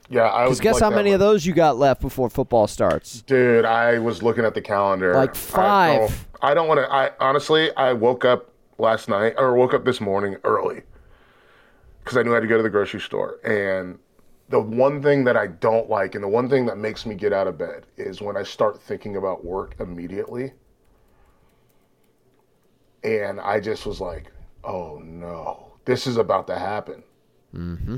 Yeah, I was. Guess like how many one. of those you got left before football starts? Dude, I was looking at the calendar. Like I five. don't, I don't want to. I honestly, I woke up last night or woke up this morning early because I knew I had to go to the grocery store. And the one thing that I don't like, and the one thing that makes me get out of bed, is when I start thinking about work immediately. And I just was like, "Oh no, this is about to happen." Mm-hmm.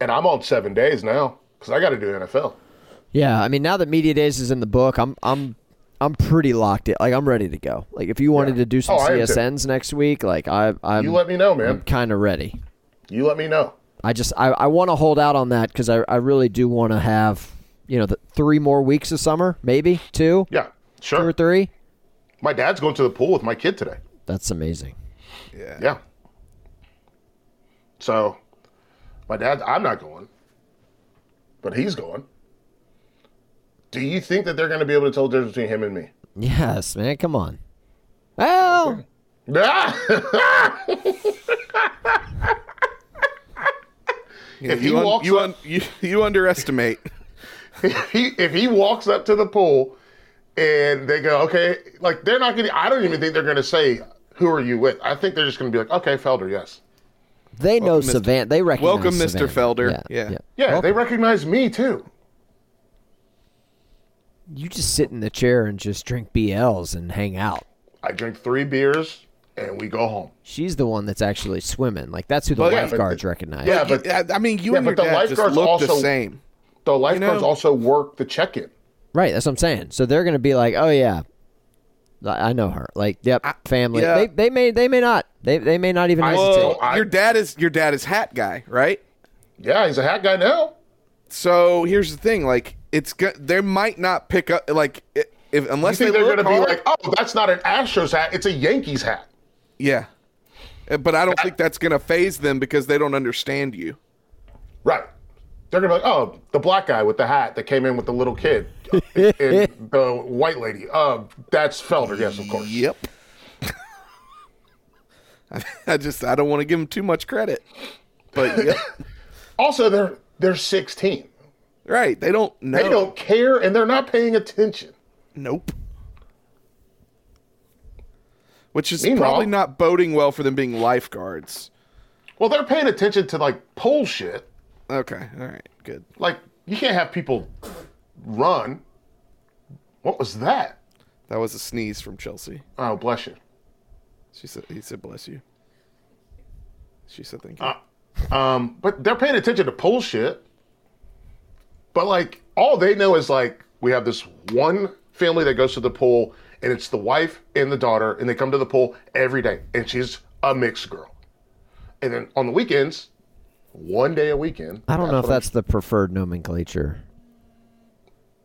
And I'm on seven days now because I got to do NFL. Yeah, I mean now that media days is in the book, I'm I'm I'm pretty locked in. Like I'm ready to go. Like if you wanted Yeah. to do some Oh, I. CSNs next week, like I I'm You let me know, man. I'm kind of ready. You let me know. I just I, I want to hold out on that because I I really do want to have you know the three more weeks of summer, maybe two, Yeah, two or sure. three. My dad's going to the pool with my kid today. That's amazing. yeah. Yeah. So, my dad, I'm not going, but he's going. Do you think that they're going to be able to tell the difference between him and me? Yes, man. Come on. Well, if you he un- walks you, up- un- you you underestimate. if he if he walks up to the pool and they go, okay, like they're not going to. I don't even think they're going to say, "Who are you with?" I think they're just going to be like, "Okay, Felder, yes." They know Mr. Savannah. They recognize me. Welcome, Mr. Savannah. Felder. Yeah, Yeah. yeah. Yeah, Welcome. they recognize me too. You just sit in the chair and just drink BLs and hang out. I drink three beers and we go home. She's the one that's actually swimming. Like that's who the Well, yeah, but lifeguards the- recognize. yeah, but- I I mean, you Yeah, and your but the dad just lifeguards look the also- same. The lifeguards know- also work the check-in. Right, that's what I'm saying. So they're going to be like, "Oh yeah, I I know her." Like, yep, family. yeah. They they may they may not. They they may not even I- hesitate. Well, I- your dad is your dad is hat guy, right? Yeah, he's a hat guy now. So here's the thing: like, it's go- they might not pick up like i- if You unless think they they're going to be like, "Oh, that's not an Astros hat; it's a Yankees hat." yeah. Uh, But I don't think that's gonna phase them because they don't understand you. Right? They're to be like, "Oh, the black guy with the hat that came in with the little kid, and the white lady. Uh, that's Felder. Yes, of course. Yep. I, I just I don't want to give him too much credit, but yep. Also, they're they're 16. right. They don't know. They don't care, and they're not paying attention. Nope. Which is Meanwhile- probably not boding well for them being lifeguards. Well, they're paying attention to like pole shit. Okay. All right. Good. Like you can't have people run. What was that? That was a sneeze from Chelsea. Oh, bless you. She said he said bless you. She said thank you. Um, but they're paying attention to pole shit. But like all they know is like we have this one family that goes to the pool and it's the wife and the daughter and they come to the pool every day and she's a mixed girl. And then on the weekends, one day a weekend. I don't know if what I'm- that's the preferred nomenclature.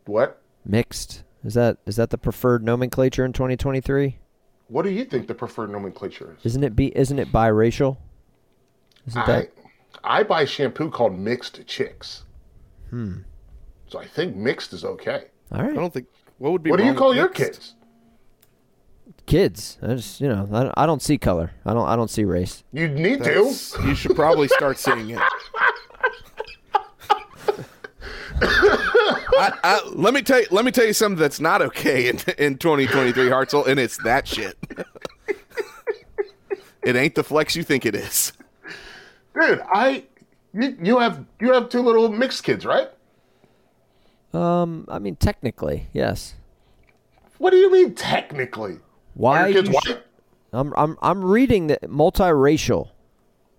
what. Mixed. Is that is that the preferred nomenclature in 2023? What do you think the preferred nomenclature is? Isn't it be isn't it biracial? Isn't I that I buy shampoo called Mixed Chicks. Hmm. So I think mixed is okay. all I don't think. What would be? What do you call your mixed? kids? Kids. I just you know I don't, I don't see color. I don't I don't see race. You need to. You should probably start seeing it. I, I, let me tell you. Let me tell you something that's not okay in, in 2023, Hartzell, and it's that shit. it ain't the flex you think it is. Dude, I you, you have you have two little mixed kids, right? Um, I mean technically yes. What do you mean technically? Why Are kids you white? sh- I'm I'm I'm reading that multiracial.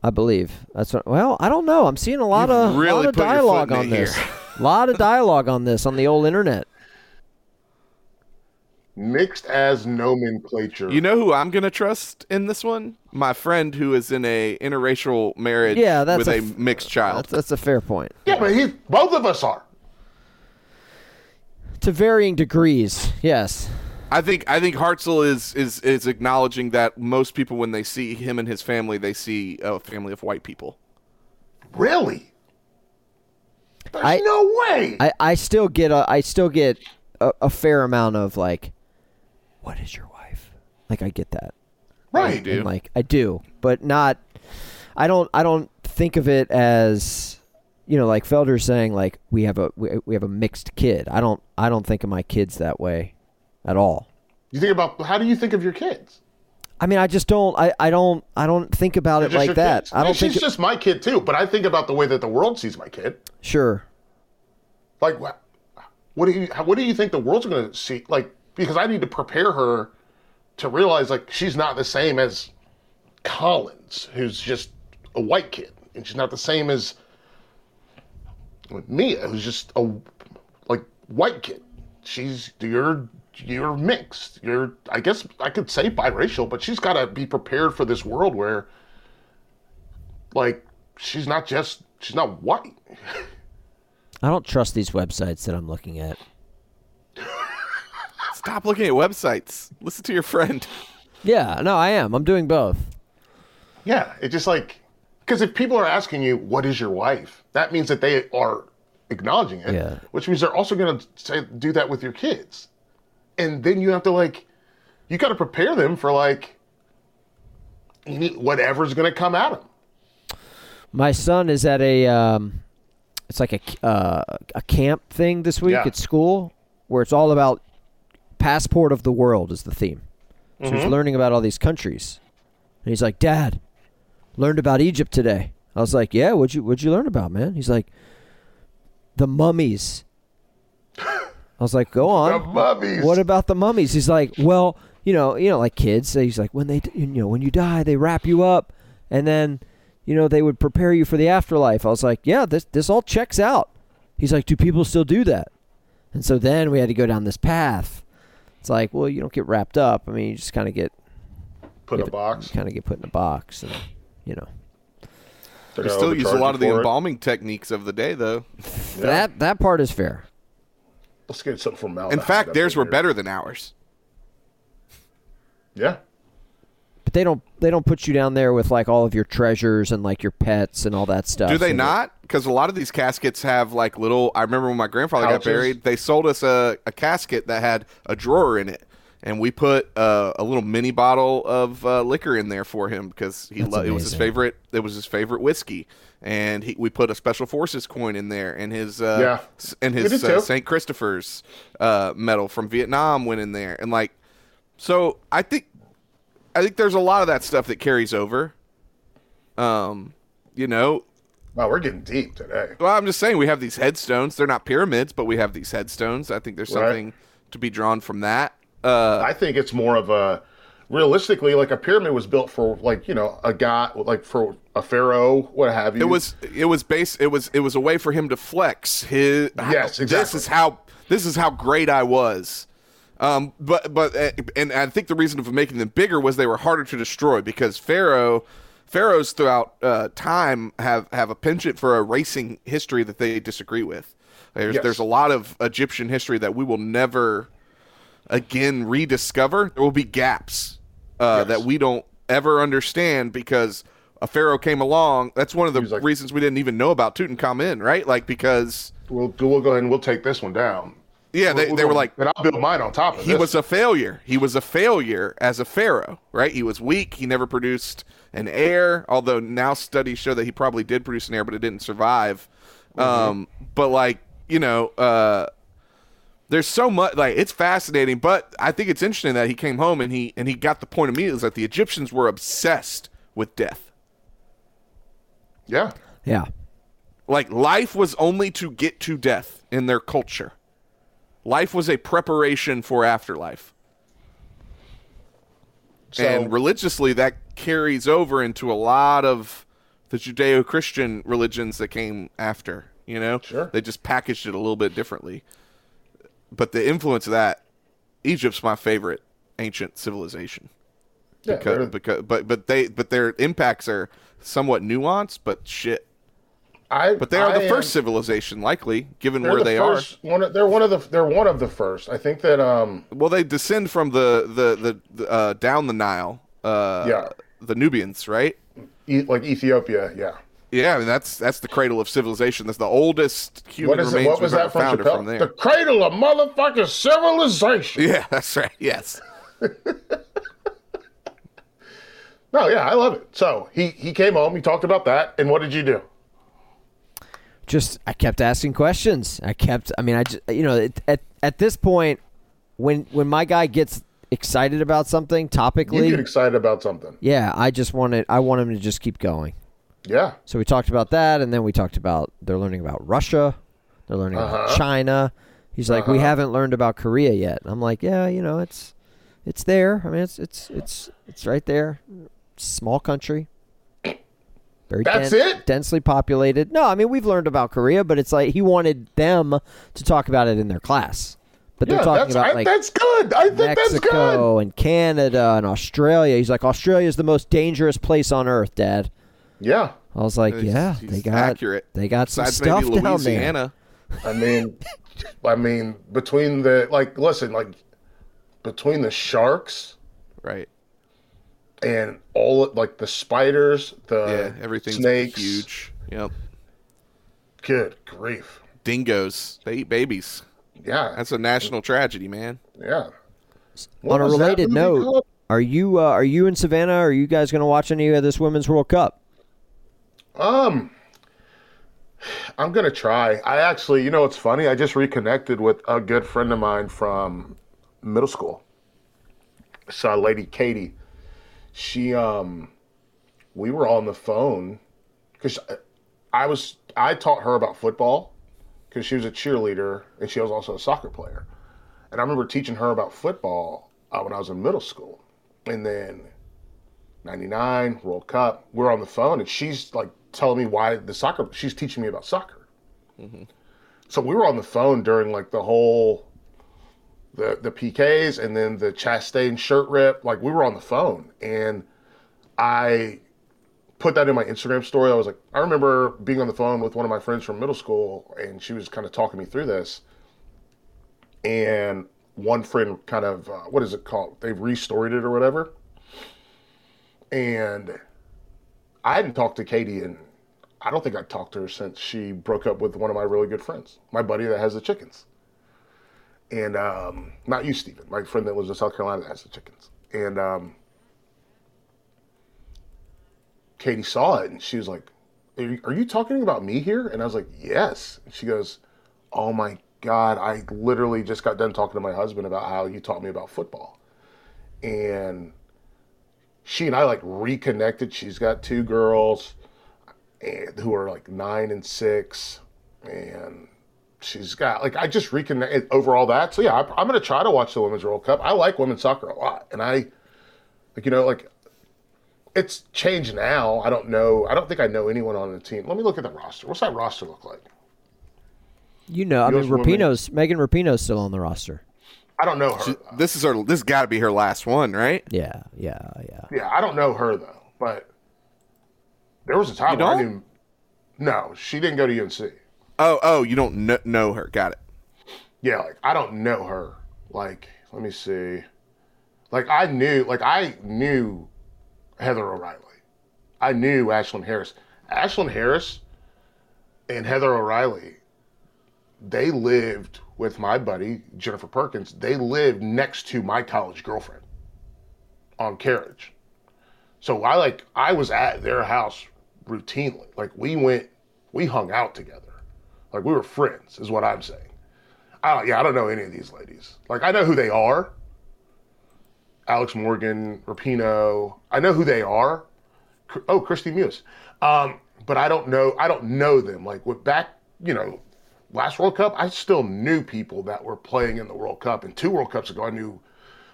I believe that's what. Well, I don't know. I'm seeing a lot You've of really lot of put your foot dialogue on this. A lot of dialogue on this on the old internet. Mixed as nomenclature. You know who I'm gonna trust in this one? My friend who is in a interracial marriage Yeah, that's with a a, f- mixed child. That's, that's a fair point. yeah, but he both of us are. To varying degrees, yes. I think I think Hartzell is is is acknowledging that most people when they see him and his family, they see a family of white people. Really? There's I- no way. I, I still get a I still get a, a fair amount of like, what is your wife? Like I get that. right. do. And like I do, but not. I don't. I don't think of it as, you know, like Felder saying like we have a we, we have a mixed kid. I don't. I don't think of my kids that way, at all. You think about how do you think of your kids? I mean, I just don't. I, I don't. I don't think about They're it like that. kids. I don't And think. she's It, just my kid too, but I think about the way that the world sees my kid. sure. Like, what? What do you? What do you think the world's going to see? Like, because I need to prepare her to realize like she's not the same as Collins, who's just a white kid, and she's not the same as Mia, who's just a like white kid. She's you're you're mixed. You're I guess I could say biracial, but she's got to be prepared for this world where like she's not just she's not white. I don't trust these websites that I'm looking at. Stop looking at websites. Listen to your friend. Yeah. No, I am. I'm doing both. Yeah, it's just like because if people are asking you what is your wife, that means that they are acknowledging it. Yeah. Which means they're also going to say do that with your kids, and then you have to like, you got to prepare them for like, need, whatever's going to come at them. My son is at a um, it's like a uh, a camp thing this week Yeah. at school where it's all about passport of the world is the theme. So Mm-hmm. he's learning about all these countries, and he's like, "Dad, learned about Egypt today." I was like, "Yeah, what'd you what'd you learn about, man?" He's like, "The mummies." I was like, "Go on." The mummies. What about the mummies? He's like, well, you know, you know, like kids. He's like, when they, you know, when you die, they wrap you up, and then, you know, they would prepare you for the afterlife. I was like, yeah, this this all checks out. He's like, do people still do that? And so then we had to go down this path. It's like, well, you don't get wrapped up. I mean, you just kind of get Put in a box. kind of get put in a box, and you know, They're You gonna still use a lot of the for it. embalming techniques of the day, though. that that part is fair. Let's get something from Mal. In fact, theirs were better than ours. Yeah. But they don't they don't put you down there with like all of your treasures and like your pets and all that stuff. Do they So not? Because a lot of these caskets have like little. I remember when my grandfather Pouches? got buried, they sold us a, a casket that had a drawer in it, and we put uh, a little mini bottle of uh, liquor in there for him because he That's lo- it was his favorite. It was his favorite whiskey, and he, we put a special forces coin in there, and his uh, Yeah. and his uh. Saint Christopher's uh, medal from Vietnam went in there, and like, so I think I think there's a lot of that stuff that carries over. Um, you know, Wow, we're getting deep today. well, I'm just saying we have these headstones. They're not pyramids, but we have these headstones. I think there's Right. something to be drawn from that. Uh, I think it's more of a realistically like a pyramid was built for like you know a guy like for a pharaoh, what have you. it was it was base it was it was a way for him to flex his. Yes, exactly. This is how this is how great I was. Um, but but uh, and I think the reason for making them bigger was they were harder to destroy because Pharaoh pharaohs throughout uh, time have have a penchant for erasing history that they disagree with. There's Yes. there's a lot of Egyptian history that we will never again rediscover. There will be gaps uh, Yes. that we don't ever understand because a pharaoh came along. That's one of the like- reasons we didn't even know about Tutankhamun, right? Like because We'll we'll go ahead and we'll take this one down. yeah, they, We'll- they were like and I'll build mine on top of he was a failure. He was a failure as a pharaoh, right? He was weak. He never produced an heir, although now studies show that he probably did produce an heir, but it didn't survive. Um, but like you know, uh, there's so much like it's fascinating. But I think it's interesting that he came home and he and he got the point immediately is that the Egyptians were obsessed with death. yeah. Yeah. Like life was only to get to death in their culture. Life was a preparation for afterlife. So and religiously that carries over into a lot of the judeo-christian religions that came after you know Sure. they just packaged it a little bit differently but the influence of that egypt's my favorite ancient civilization yeah, because, they're- because but but they but their impacts are somewhat nuanced but shit I, but they are I the am- first civilization likely given They're where the they first, One of, they're one of the. They're one of the first. I think that. Um. well they descend from the the the, the uh, down the nile uh Yeah. the nubians right E- like Ethiopia. Yeah. Yeah, I mean that's that's the cradle of civilization. That's the oldest human What is it? remains What was we've that ever from found from there. The cradle of motherfucking civilization. Yeah, that's right. Yes. No, yeah, I love it. So he he came home. He talked about that. And what did you do? just I kept asking questions. I kept. I mean, I just you know it, at at this point, when when my guy gets excited about something You topically, get excited about something. yeah, I just wanted I want him to just keep going. Yeah. So we talked about that, and then we talked about they're learning about Russia, they're learning about Uh-huh. China. He's like, we haven't learned about Korea yet. I'm like, yeah, you know, it's it's there. I mean, it's it's it's it's right there. Small country. Very That's den- it? densely populated. No, I mean we've learned about Korea, but it's like he wanted them to talk about it in their class. But they're talking about I, like that's good. I think that's good. Mexico and Canada and Australia. He's like, Australia is the most dangerous place on earth, Dad. Yeah. I was like, He's- yeah, he's they got accurate. They got some Besides stuff maybe down there. Louisiana. I mean, I mean, between the like, listen, like, between the sharks Right. and all like the spiders, the Yeah, everything's snakes, huge. Yep. Good grief! Dingoes. They eat babies. Yeah, That's a national tragedy, man. yeah. What On a related note, are you uh, are you in Savannah? Are you guys going to watch any of this Women's World Cup? Um, I'm gonna try. I actually, you know, it's funny. I just reconnected with a good friend of mine from middle school. So, Lady Katie, she, um, we were on the phone because I was I taught her about football because she was a cheerleader and she was also a soccer player, and I remember teaching her about football uh, when I was in middle school, and then 99 World Cup. We're on the phone and she's like telling me why the soccer, she's teaching me about soccer. So we were on the phone during like the whole, the, the PKs and then the Chastain shirt rip. Like we were on the phone and I put that in my Instagram story. I was like, I remember being on the phone with one of my friends from middle school and she was kind of talking me through this. And one friend kind of, uh, what is it called? They restoried it or whatever and I hadn't talked to Katie and I don't think I'd talked to her since she broke up with one of my really good friends, my buddy that has the chickens. And um, not you, Stephen, my friend that was in South Carolina that has the chickens. And um, Katie saw it and she was like, are you, are you talking about me here? And I was like, yes. And she goes, oh my God, I literally just got done talking to my husband about how you taught me about football. And she and I like reconnected. She's got two girls and who are like nine and six, and she's got like I just reconnected over all that. So yeah, I, I'm gonna try to watch the Women's World Cup. I like women's soccer a lot, and I like you know like it's changed now. I don't know. I don't think I know anyone on the team. Let me look at the roster. What's that roster look like? You know, I mean, US women- Rapinoe's Megan Rapinoe's still on the roster. I don't know her. She- this is her. This got to be her last one, right? Yeah, yeah, yeah. Yeah, I don't know her though, but There was a time I didn't. No, she didn't go to UNC. Oh, oh, you don't kn- know her. Got it. Yeah, like I don't know her. Like, let me see. Like I knew, like I knew Heather O'Reilly. I knew Ashlyn Harris. Ashlyn Harris and Heather O'Reilly, they lived with my buddy Jennifer Perkins. They lived next to my college girlfriend on carriage. So I like I was at their house routinely. Like we went, we hung out together. Like we were friends, is what I'm saying. I yeah, I don't know any of these ladies. Like I know who they are. Alex Morgan, Rapinoe. I know who they are. Oh, Kristie Mewis. Um, but I don't know. I don't know them. Like with back, you know, last World Cup, I still knew people that were playing in the World Cup. And two World Cups ago, I knew,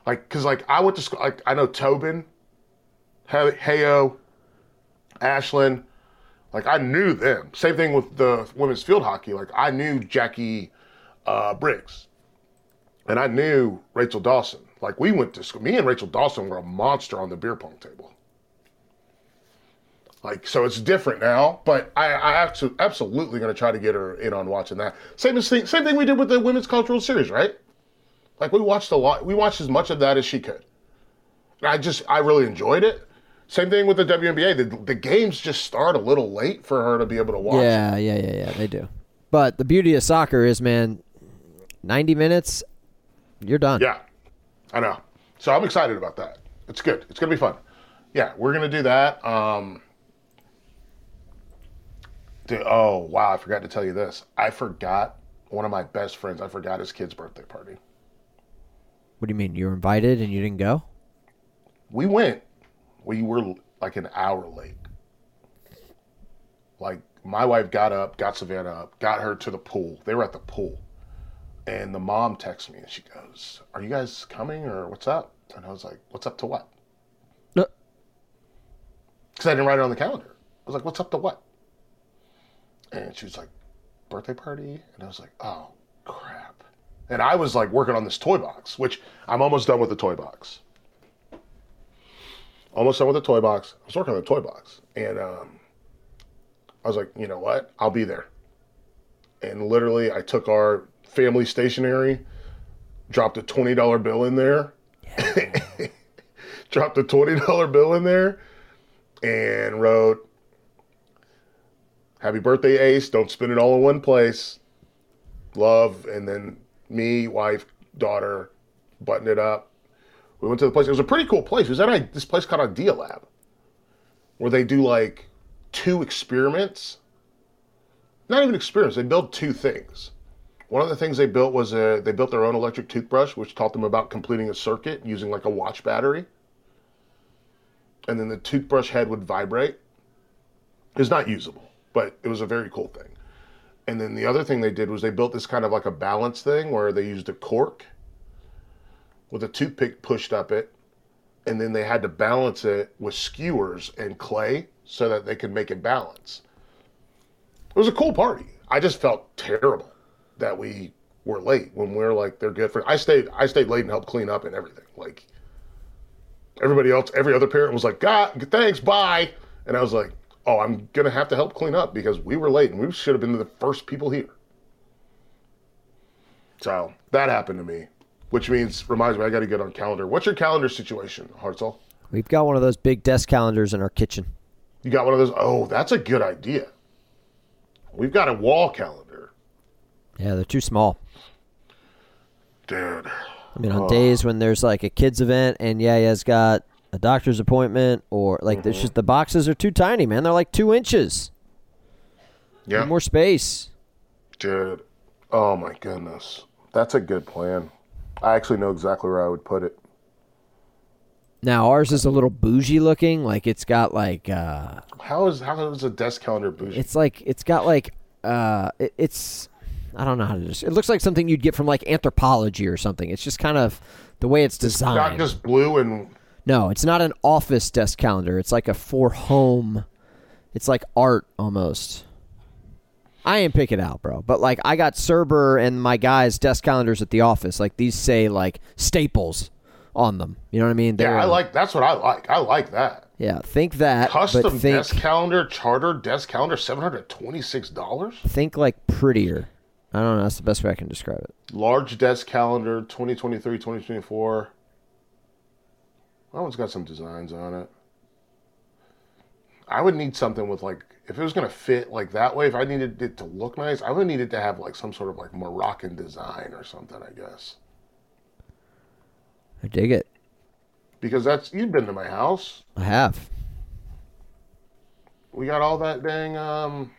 like, because like I went to school. Like I know Tobin, He- Heyo, Ashlyn. Like I knew them. Same thing with the women's field hockey. Like I knew Jackie uh, Briggs, and I knew Rachel Dawson. Like we went to school. Me and Rachel Dawson were a monster on the beer pong table. Like so, it's different now. But I, I absolutely going to try to get her in on watching that. Same thing, same thing we did with the women's College World Series, right? Like we watched a lot. We watched as much of that as she could. And I just I really enjoyed it. Same thing with the WNBA. The, the games just start a little late for her to be able to watch. Yeah, yeah, yeah, yeah. They do. But the beauty of soccer is, man, ninety minutes, you're done. Yeah, I know. So I'm excited about that. It's good. It's gonna be fun. Yeah, we're gonna do that. Um, dude, oh wow, I forgot to tell you this. I forgot one of my best friends. I forgot his kid's birthday party. What do you mean? You were invited and you didn't go? We went. We were like an hour late. Like my wife got up, got Savannah up, got her to the pool. They were at the pool. And the mom texts me and she goes, Are you guys coming or what's up? And I was like, What's up to what? No. Because I didn't write it on the calendar. I was like, What's up to what? And she was like, Birthday party? And I was like, Oh, crap. And I was like working on this toy box, which I'm almost done with the toy box. Almost done with the toy box. I was working on the toy box. And um, I was like, You know what? I'll be there. And literally, I took our family stationery, dropped a $20 bill in there, dropped a $20 bill in there, and wrote, Happy birthday, Ace. Don't spend it all in one place. Love. And then me, wife, daughter, buttoned it up. We went to the place. It was a pretty cool place. It was at this place called Idea Lab, where they do like two experiments. Not even experiments. They build two things. One of the things they built was a, they built their own electric toothbrush, which taught them about completing a circuit using like a watch battery. And then the toothbrush head would vibrate. It's not usable, but it was a very cool thing. And then the other thing they did was they built this kind of like a balance thing where they used a cork with a toothpick pushed up it, and then they had to balance it with skewers and clay so that they could make it balance. It was a cool party. I just felt terrible that we were late when we are like they're good for. I stayed. I stayed late and helped clean up and everything. Like everybody else, every other parent was like, "God, thanks, bye," and I was like, "Oh, I'm gonna have to help clean up because we were late and we should have been the first people here." So that happened to me, which means reminds me I got to get on calendar. What's your calendar situation, Hartzell? We've got one of those big desk calendars in our kitchen. You got one of those? Oh, that's a good idea. We've got a wall calendar, Yeah, they're too small. dude. I mean, on days when there's like a kids event and yeah, has got a doctor's appointment or like there's mm-hmm. just the boxes are too tiny, man. They're like two inches. Yeah, Need more space. dude. Oh my goodness, that's a good plan. I actually know exactly where I would put it. Now ours is a little bougie looking. Like it's got like uh How is how is a desk calendar bougie? it's like it's got like uh it, it's I don't know how to just it looks like something you'd get from like Anthropologie or something. It's just kind of the way it's not designed. just blue and No, it's not an office desk calendar. It's like a for home. It's like art almost. I ain't pick it out, bro. But like I got Surber and my guys' desk calendars at the office. Like these say like staples on them. You know what I mean? yeah, They're, I uh, like that's what I like. I like that. Yeah, think that, Custom think desk calendar, charter desk calendar, seven hundred twenty-six dollars. think like prettier. I don't know. That's the best way I can describe it. Large desk calendar, 2023, 2024. That one's got some designs on it. I would need something with like, if it was gonna fit like that way, if I needed it to look nice, I would need it to have like some sort of like Moroccan design or something, I guess. I dig it. Because that's you've been to my house. I have. We got all that dang um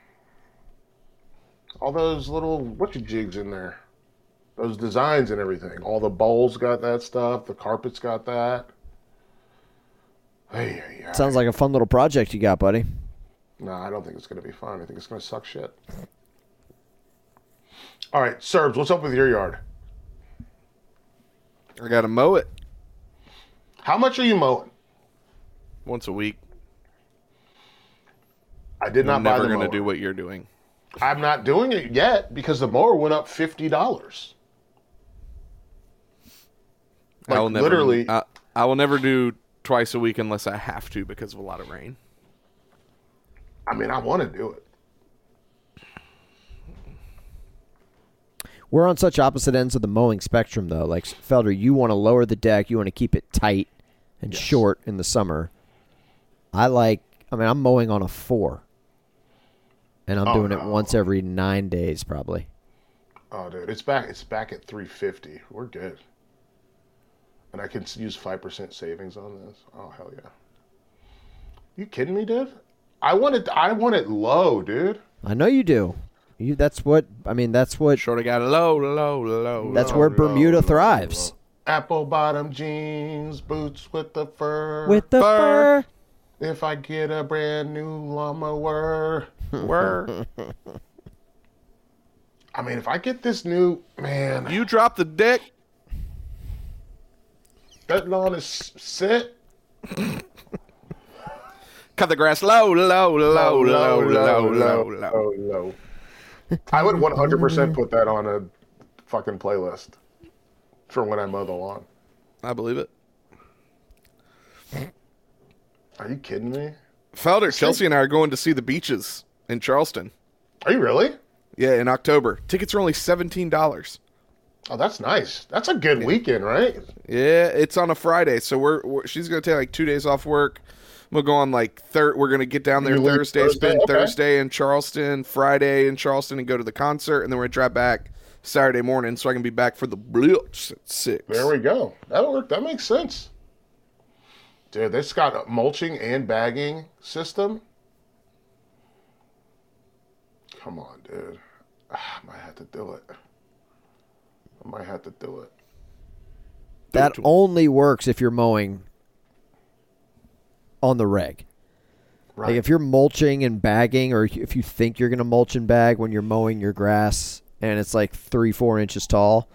all those little what you jigs in there. Those designs and everything. All the bowls got that stuff, the carpets got that. Hey. Sounds like a fun little project you got, buddy. No, I don't think it's gonna be fun. I think it's gonna suck shit. All right, Serbs, what's up with your yard? I got to mow it How much are you mowing? once a week. I did not I'm buy never the going to do what you're doing. I'm not doing it yet because the mower went up fifty dollars. I will never, literally- I, I will never do twice a week unless I have to because of a lot of rain. I mean, I want to do it. We're on such opposite ends of the mowing spectrum, though. Like Felder, you want to lower the deck, you want to keep it tight and short in the summer. I like. I mean, I'm mowing on a four, and I'm Oh, doing it once every nine days, probably. Oh, dude, it's back. It's back at 350. We're good. And I can use five percent savings on this. Oh hell yeah! You kidding me, dude? I want it. I want it low, dude. I know you do. You. That's what. I mean, that's what. Shorty got low, low, low. That's low. where Bermuda thrives. Apple bottom jeans, boots with the fur. With the Fur. fur. if I get a brand new lawnmower. Where I mean, if I get this new man, you drop the dick. that lawn is sit. Cut the grass low, low, low, low, low, low, low. low. I would 100% put that on a fucking playlist for when I mow the lawn. I believe it. Are you kidding me? Felder, Chelsea, and I are going to see the beaches in Charleston. Are you really? Yeah, in October. Tickets are only seventeen dollars. Oh, that's nice. That's a good weekend, right? Yeah, it's on a Friday, so we're, we're she's gonna take like two days off work. We'll go on like third. We're gonna get down there You leave Thursday, Thursday? spend Okay. Thursday in Charleston, Friday in Charleston, and go to the concert, and then we're gonna drive back Saturday morning, so I can be back for the Blitz at six. There we go. That'll work. That makes sense. Dude, this got a mulching and bagging system. Come on, dude. Ah, I might have to do it. I might have to do it. That only works if you're mowing on the reg. Right. Like if you're mulching and bagging, or if you think you're gonna mulch and bag when you're mowing your grass, and it's like three, four inches tall.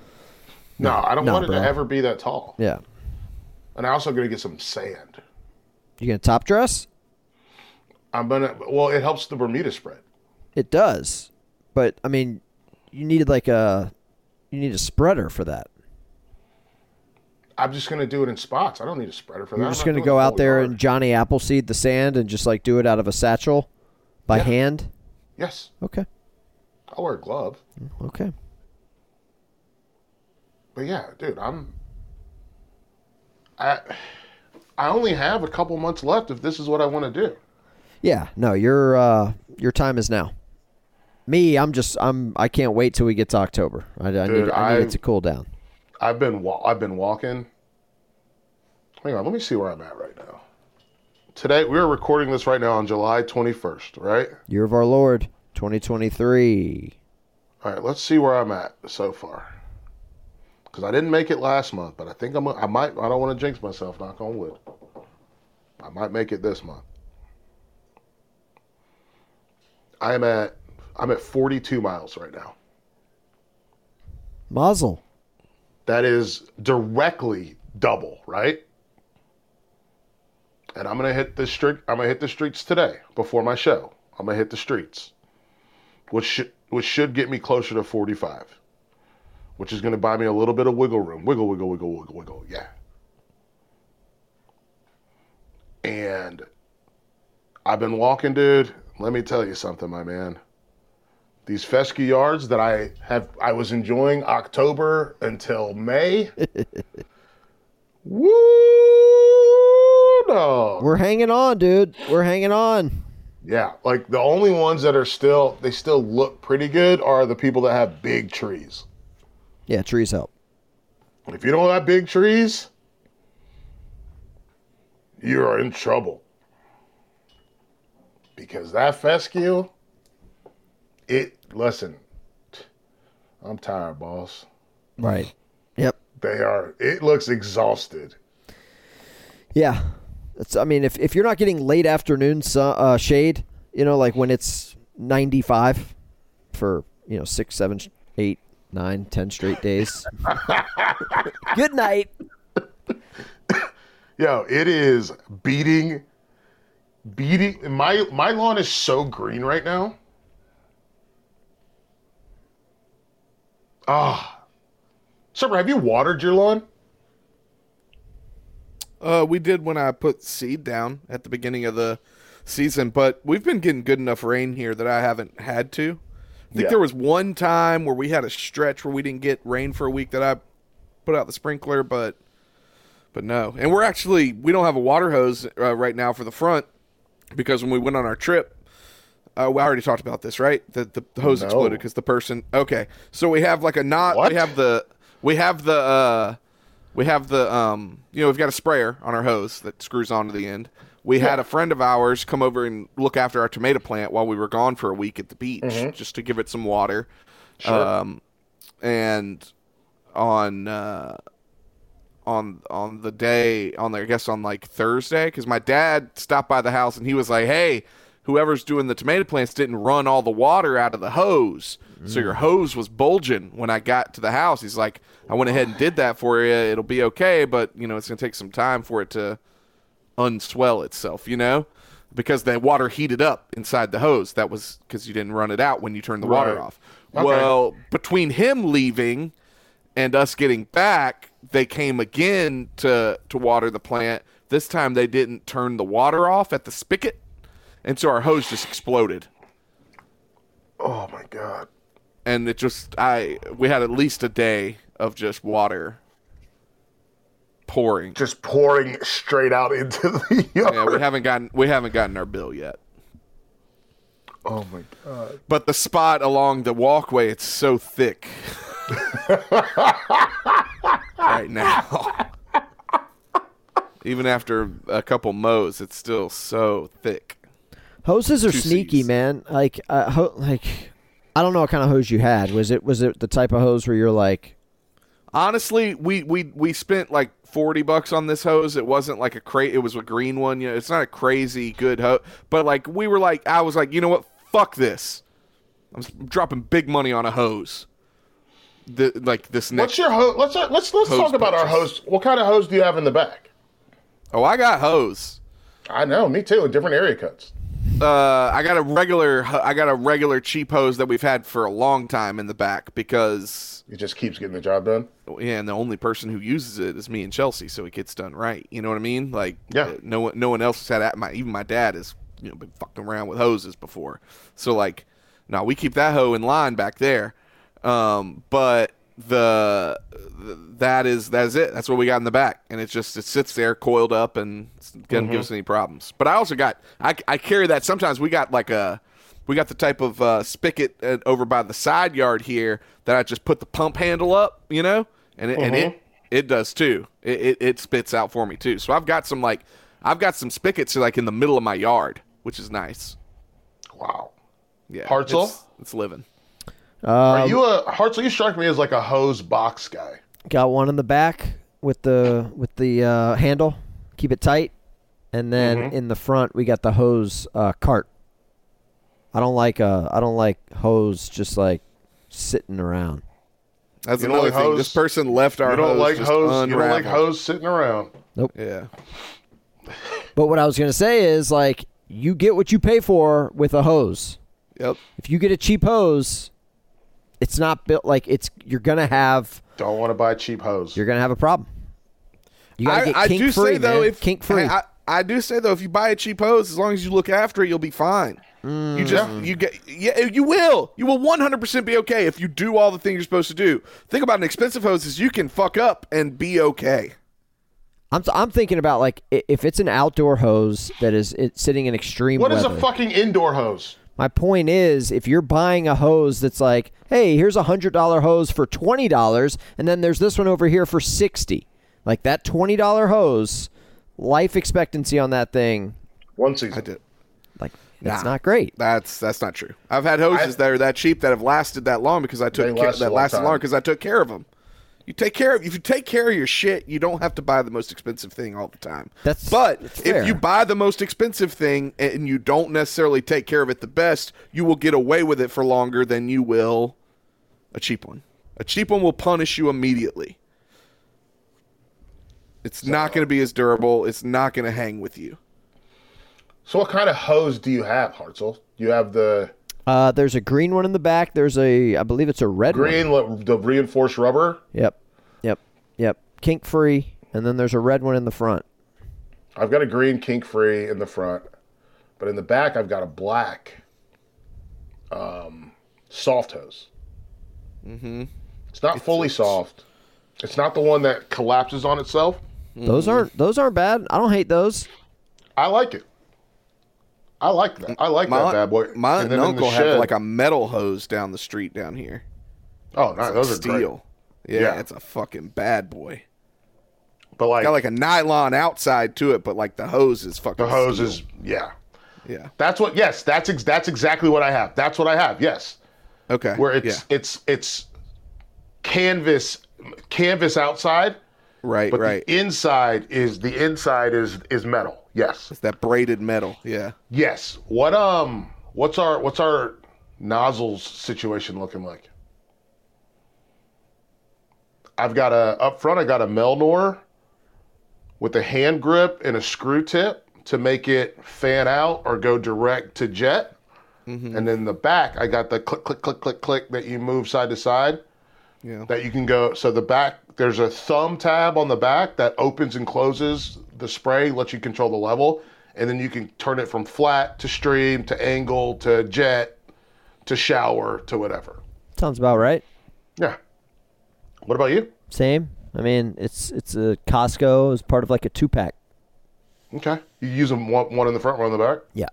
no, I don't no, want it bro. to ever be that tall. Yeah, And I also going to get some sand. you gonna top dress? I'm gonna. Well, it helps the Bermuda spread. It does, but I mean, you needed like a, you need a spreader for that. I'm just gonna do it in spots. I don't need a spreader for that. You're I'm just gonna go out there and Johnny Appleseed the sand and just like do it out of a satchel by Yeah. hand. yes, Okay, I'll wear a glove. okay. But yeah, dude, I'm. I I only have a couple months left if this is what I want to do. Yeah, no, your uh, your time is now. Me, I'm just I'm I can't wait till we get to October. I, I need Dude, I need it to cool down. I've been wa- I've been walking. Hang on, let me see where I'm at right now. Today we're recording this right now on July 21st, right? Year of our Lord, 2023. All right, let's see where I'm at so far. Because I didn't make it last month, but I think I'm. I might. I don't want to jinx myself. Knock on wood. I might make it this month. I am at. I'm at 42 miles right now. Mazel. That is directly double, right? And I'm gonna hit the street. I'm gonna hit the streets today before my show. I'm gonna hit the streets, which should which should get me closer to 45, which is gonna buy me a little bit of wiggle room. Wiggle, wiggle, wiggle, wiggle, wiggle. Yeah. And I've been walking, dude. Let me tell you something, my man. These fescue yards that I have, I was enjoying October until May. Woo, dog. We're hanging on, dude. We're hanging on. Yeah, like the only ones that are still, they still look pretty good are the people that have big trees. Yeah, trees help. If you don't have big trees, you are in trouble. Because that fescue, it, listen, I'm tired, boss. Right. Yep. They are, it looks exhausted. Yeah. It's, I mean, if, if you're not getting late afternoon su- uh, shade, you know, like when it's 95 for, you know, six, seven, eight, nine, ten straight days. Good night. Yo, it is beating, beating. My my lawn is so green right now. Ah, Surber, have you watered your lawn? Uh, we did when I put seed down at the beginning of the season, but we've been getting good enough rain here that I haven't had to. I think Yeah. there was one time where we had a stretch where we didn't get rain for a week that I put out the sprinkler, but but no. And we're actually we don't have a water hose uh, right now for the front because when we went on our trip, uh, we already talked about this, right? The the, the hose No. exploded because the person. Okay, so we have like a knot. What? We have the we have the uh, we have the um, you know, we've got a sprayer on our hose that screws onto the end. We had a friend of ours come over and look after our tomato plant while we were gone for a week at the beach, just to give it some water. Um, and on uh, on on the day on the, I guess on like Thursday because my dad stopped by the house and he was like, "Hey, whoever's doing the tomato plants didn't run all the water out of the hose, so your mm. hose was bulging when I got to the house." He's like, "I went ahead and did that for you. It'll be okay, but you know it's gonna take some time for it to unswell itself, you know." Because the water heated up inside the hose. That was because you didn't run it out when you turned the water off. Okay. Well, between him leaving and us getting back, they came again to to water the plant. This time they didn't turn the water off at the spigot, and so our hose just exploded. Oh my god. And it just I we had at least a day of just water pouring. Just pouring straight out into the yard. Yeah, we haven't gotten we haven't gotten our bill yet. oh my god. But the spot along the walkway, it's so thick right now. Even after a couple mows, it's still so thick. Hoses are sneaky, Cs. man. Like, uh, ho- like, I don't know what kind of hose you had. Was it was it the type of hose where you're like, Honestly, we we we spent like forty bucks on this hose. It wasn't like a cra It was a green one. You know, it's not a crazy good hose. But like we were like, I was like, you know what? Fuck this. I'm dropping big money on a hose. The, like this next. What's your hose? Let's let's let's talk about our purchase. hose. What kind of hose do you have in the back? oh, I got hose. I know, me too. Different area cuts. Uh, I got a regular. I got a regular cheap hose that we've had for a long time in the back because It just keeps getting the job done. yeah, and the only person who uses it is me and Chelsea, so it gets done right. You know what I mean? Like, Yeah. uh, no one, no one else has had that. My even my dad has you know been fucking around with hoses before, so like, no, we keep that hoe in line back there. Um, but the th- that is that is it. That's what we got in the back, and it just it sits there coiled up and doesn't give us any problems. But I also got I I carry that sometimes. We got like a we got the type of uh, spigot uh, over by the side yard here that I just put the pump handle up, you know, and it, and it it does too. It, it it spits out for me too. So I've got some like I've got some spigots like in the middle of my yard, which is nice. Wow. Yeah, Hartzell? it's, it's living. Are you a Hartzell? You strike me as like a hose box guy. got one in the back with the with the uh, handle, keep it tight, and then Mm-hmm. in the front we got the hose uh, cart. I don't like uh I don't like hose just like sitting around. That's You don't another like thing. hose? This person left our You don't hose like just hose. You don't like hose sitting around. Nope. Yeah. But what I was gonna say is like you get what you pay for with a hose. Yep. If you get a cheap hose, it's not built like it's you're gonna have Don't want to buy cheap hose. you're gonna have a problem. You gotta I, get I do free, say though, man. if kink free. I, I do say though, if you buy a cheap hose, as long as you look after it, you'll be fine. You mm. just you get yeah you will you will one hundred percent be okay if you do all the things you're supposed to do. Think about an expensive hose is you can fuck up and be okay. I'm I'm thinking about like if it's an outdoor hose that is it's sitting in extreme What is weather. a fucking indoor hose? My point is, if you're buying a hose that's like, hey, here's a hundred dollar hose for twenty dollars, and then there's this one over here for sixty, like that twenty dollar hose, life expectancy on that thing, One season. I did. like it's Nah. not great. That's that's not true. I've had hoses I- that are that cheap that have lasted that long because I took care, last that lasted long because I took care of them. You take care of if you take care of your shit, you don't have to buy the most expensive thing all the time. That's- but that's if fair. you buy the most expensive thing and you don't necessarily take care of it the best, you will get away with it for longer than you will a cheap one. A cheap one will punish you immediately. It's not going to be as durable. It's not going to hang with you. So what kind of hose do you have, Hartzell? You have the Uh, there's a green one in the back. There's a, I believe it's a red one. green, lo- the reinforced rubber. Yep, yep, yep. Kink free, and then there's a red one in the front. I've got a green kink free in the front, but in the back I've got a black um, soft hose. Mm-hmm. It's not fully soft. It's not the one that collapses on itself. Those aren't those aren't bad. I don't hate those. I like it. I like that. I like that bad boy. My And then in the uncle had like a metal hose down the street down here. oh, no, those are great. Steel. Yeah, Yeah. it's a fucking bad boy. But like, Got like a nylon outside to it, but like the hose is fucking the hose steel. is yeah. yeah. That's what. Yes, that's ex- that's exactly what I have. That's what I have. Yes, Okay. where it's yeah. it's it's canvas canvas outside, right, but right. the inside is the inside is is metal. Yes, it's that braided metal. Yeah. yes. What um what's our what's our nozzles situation looking like? I've got a up front. I got a Melnor with a hand grip and a screw tip to make it fan out or go direct to jet. And then the back, I got the click, click, click, click, click that you move side to side. Yeah. That you can go. So the back, there's a thumb tab on the back that opens and closes the spray, lets you control the level, and then you can turn it from flat to stream to angle to jet to shower to whatever. Sounds about right. Yeah. What about you? Same. I mean, it's it's a Costco as part of like a two pack. Okay. You use them one, one in the front, one in the back. Yeah.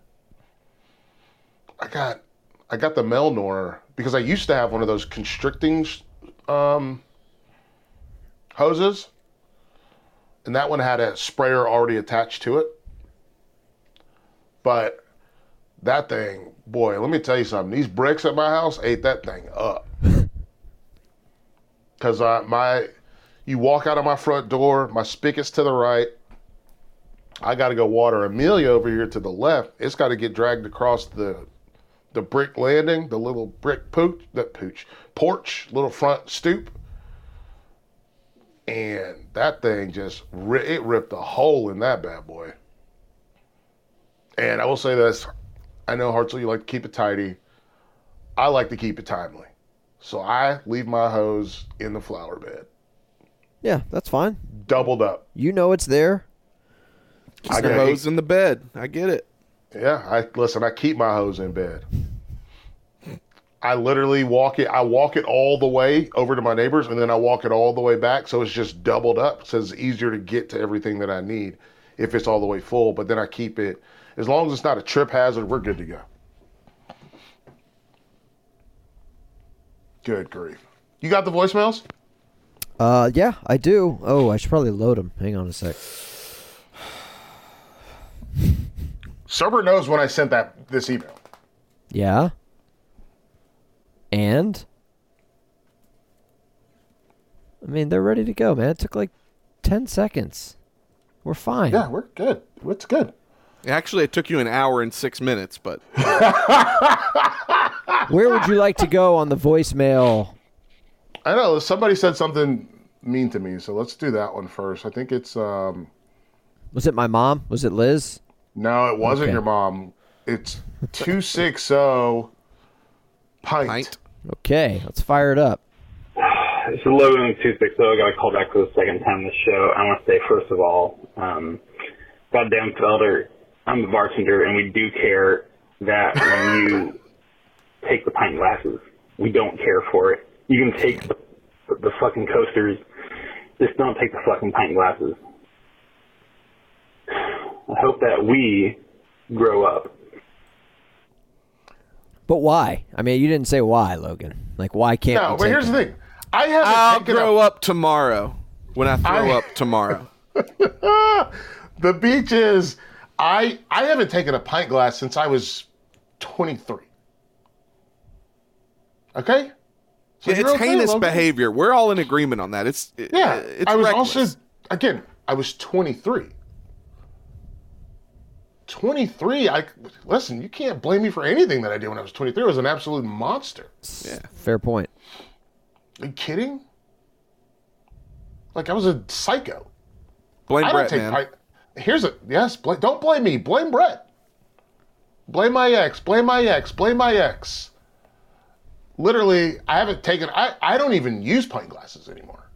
I got I got the Melnor because I used to have one of those constricting um, hoses, and that one had a sprayer already attached to it. But that thing, boy, let me tell you something. These bricks at my house ate that thing up. Cause uh, my, you walk out of my front door, my spigot's to the right. I got to go water Amelia over here to the left. It's got to get dragged across the the brick landing, the little brick pooch, that pooch porch, little front stoop, and that thing just ri- it ripped a hole in that bad boy. And I will say this: I know Hartzell, you like to keep it tidy. I like to keep it timely, so I leave my hose in the flower bed, Yeah, that's fine. doubled up. You know it's there. Just I the got hose in the bed. I get it. Yeah, I listen. I keep my hose in bed. I literally walk it. I walk it all the way over to my neighbors, and then I walk it all the way back. So it's just doubled up. So it's easier to get to everything that I need if it's all the way full. But then I keep it as long as it's not a trip hazard. We're good to go. Good grief! You got the voicemails? Uh, yeah, I do. Oh, I should probably load them. Hang on a sec. Surber knows when I sent that this email. Yeah. And I mean, they're ready to go, man. It took like 10 seconds. We're fine. Yeah, we're good. It's good. Actually, it took you an hour and six minutes, but Where would you like to go on the voicemail? I know somebody said something mean to me, so let's do that one first. I think it's um Was it my mom? Was it Liz? no, it wasn't Okay. your mom. It's two six zero pint. pint. Okay, let's fire it up. This is Logan with 260. I got a call back for the second time this show. I want to say, first of all, um, goddamn Felder, I'm the bartender, and we do care that when you take the pint glasses, we don't care for it. You can take the, the fucking coasters, just don't take the fucking pint glasses. I hope that we grow up. But why? I mean, you didn't say why, Logan. Like, why can't? No, we but take here's it? the thing. I haven't I'll taken grow a, up tomorrow when I throw I- up tomorrow. the beach is I I haven't taken a pint glass since I was 23. Okay? So Yeah, it's okay, heinous Logan? behavior. We're all in agreement on that. It's it- Yeah. it's I was reckless. also again, I was 23. 23, I listen, you can't blame me for anything that I did when I was 23. I was an absolute monster. yeah. Fair point. Are you kidding? Like I was a psycho. Blame I Brett, take man. pint. Here's a yes. Bl- don't blame me. Blame Brett. Blame my ex. Blame my ex. Blame my ex. Literally, I haven't taken. I I don't even use pint glasses anymore.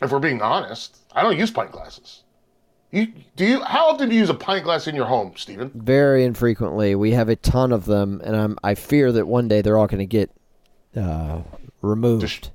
If we're being honest, I don't use pint glasses. You do you? How often do you use a pint glass in your home, Stephen? Very infrequently. We have a ton of them, and I'm I fear that one day they're all going to get uh, removed Just-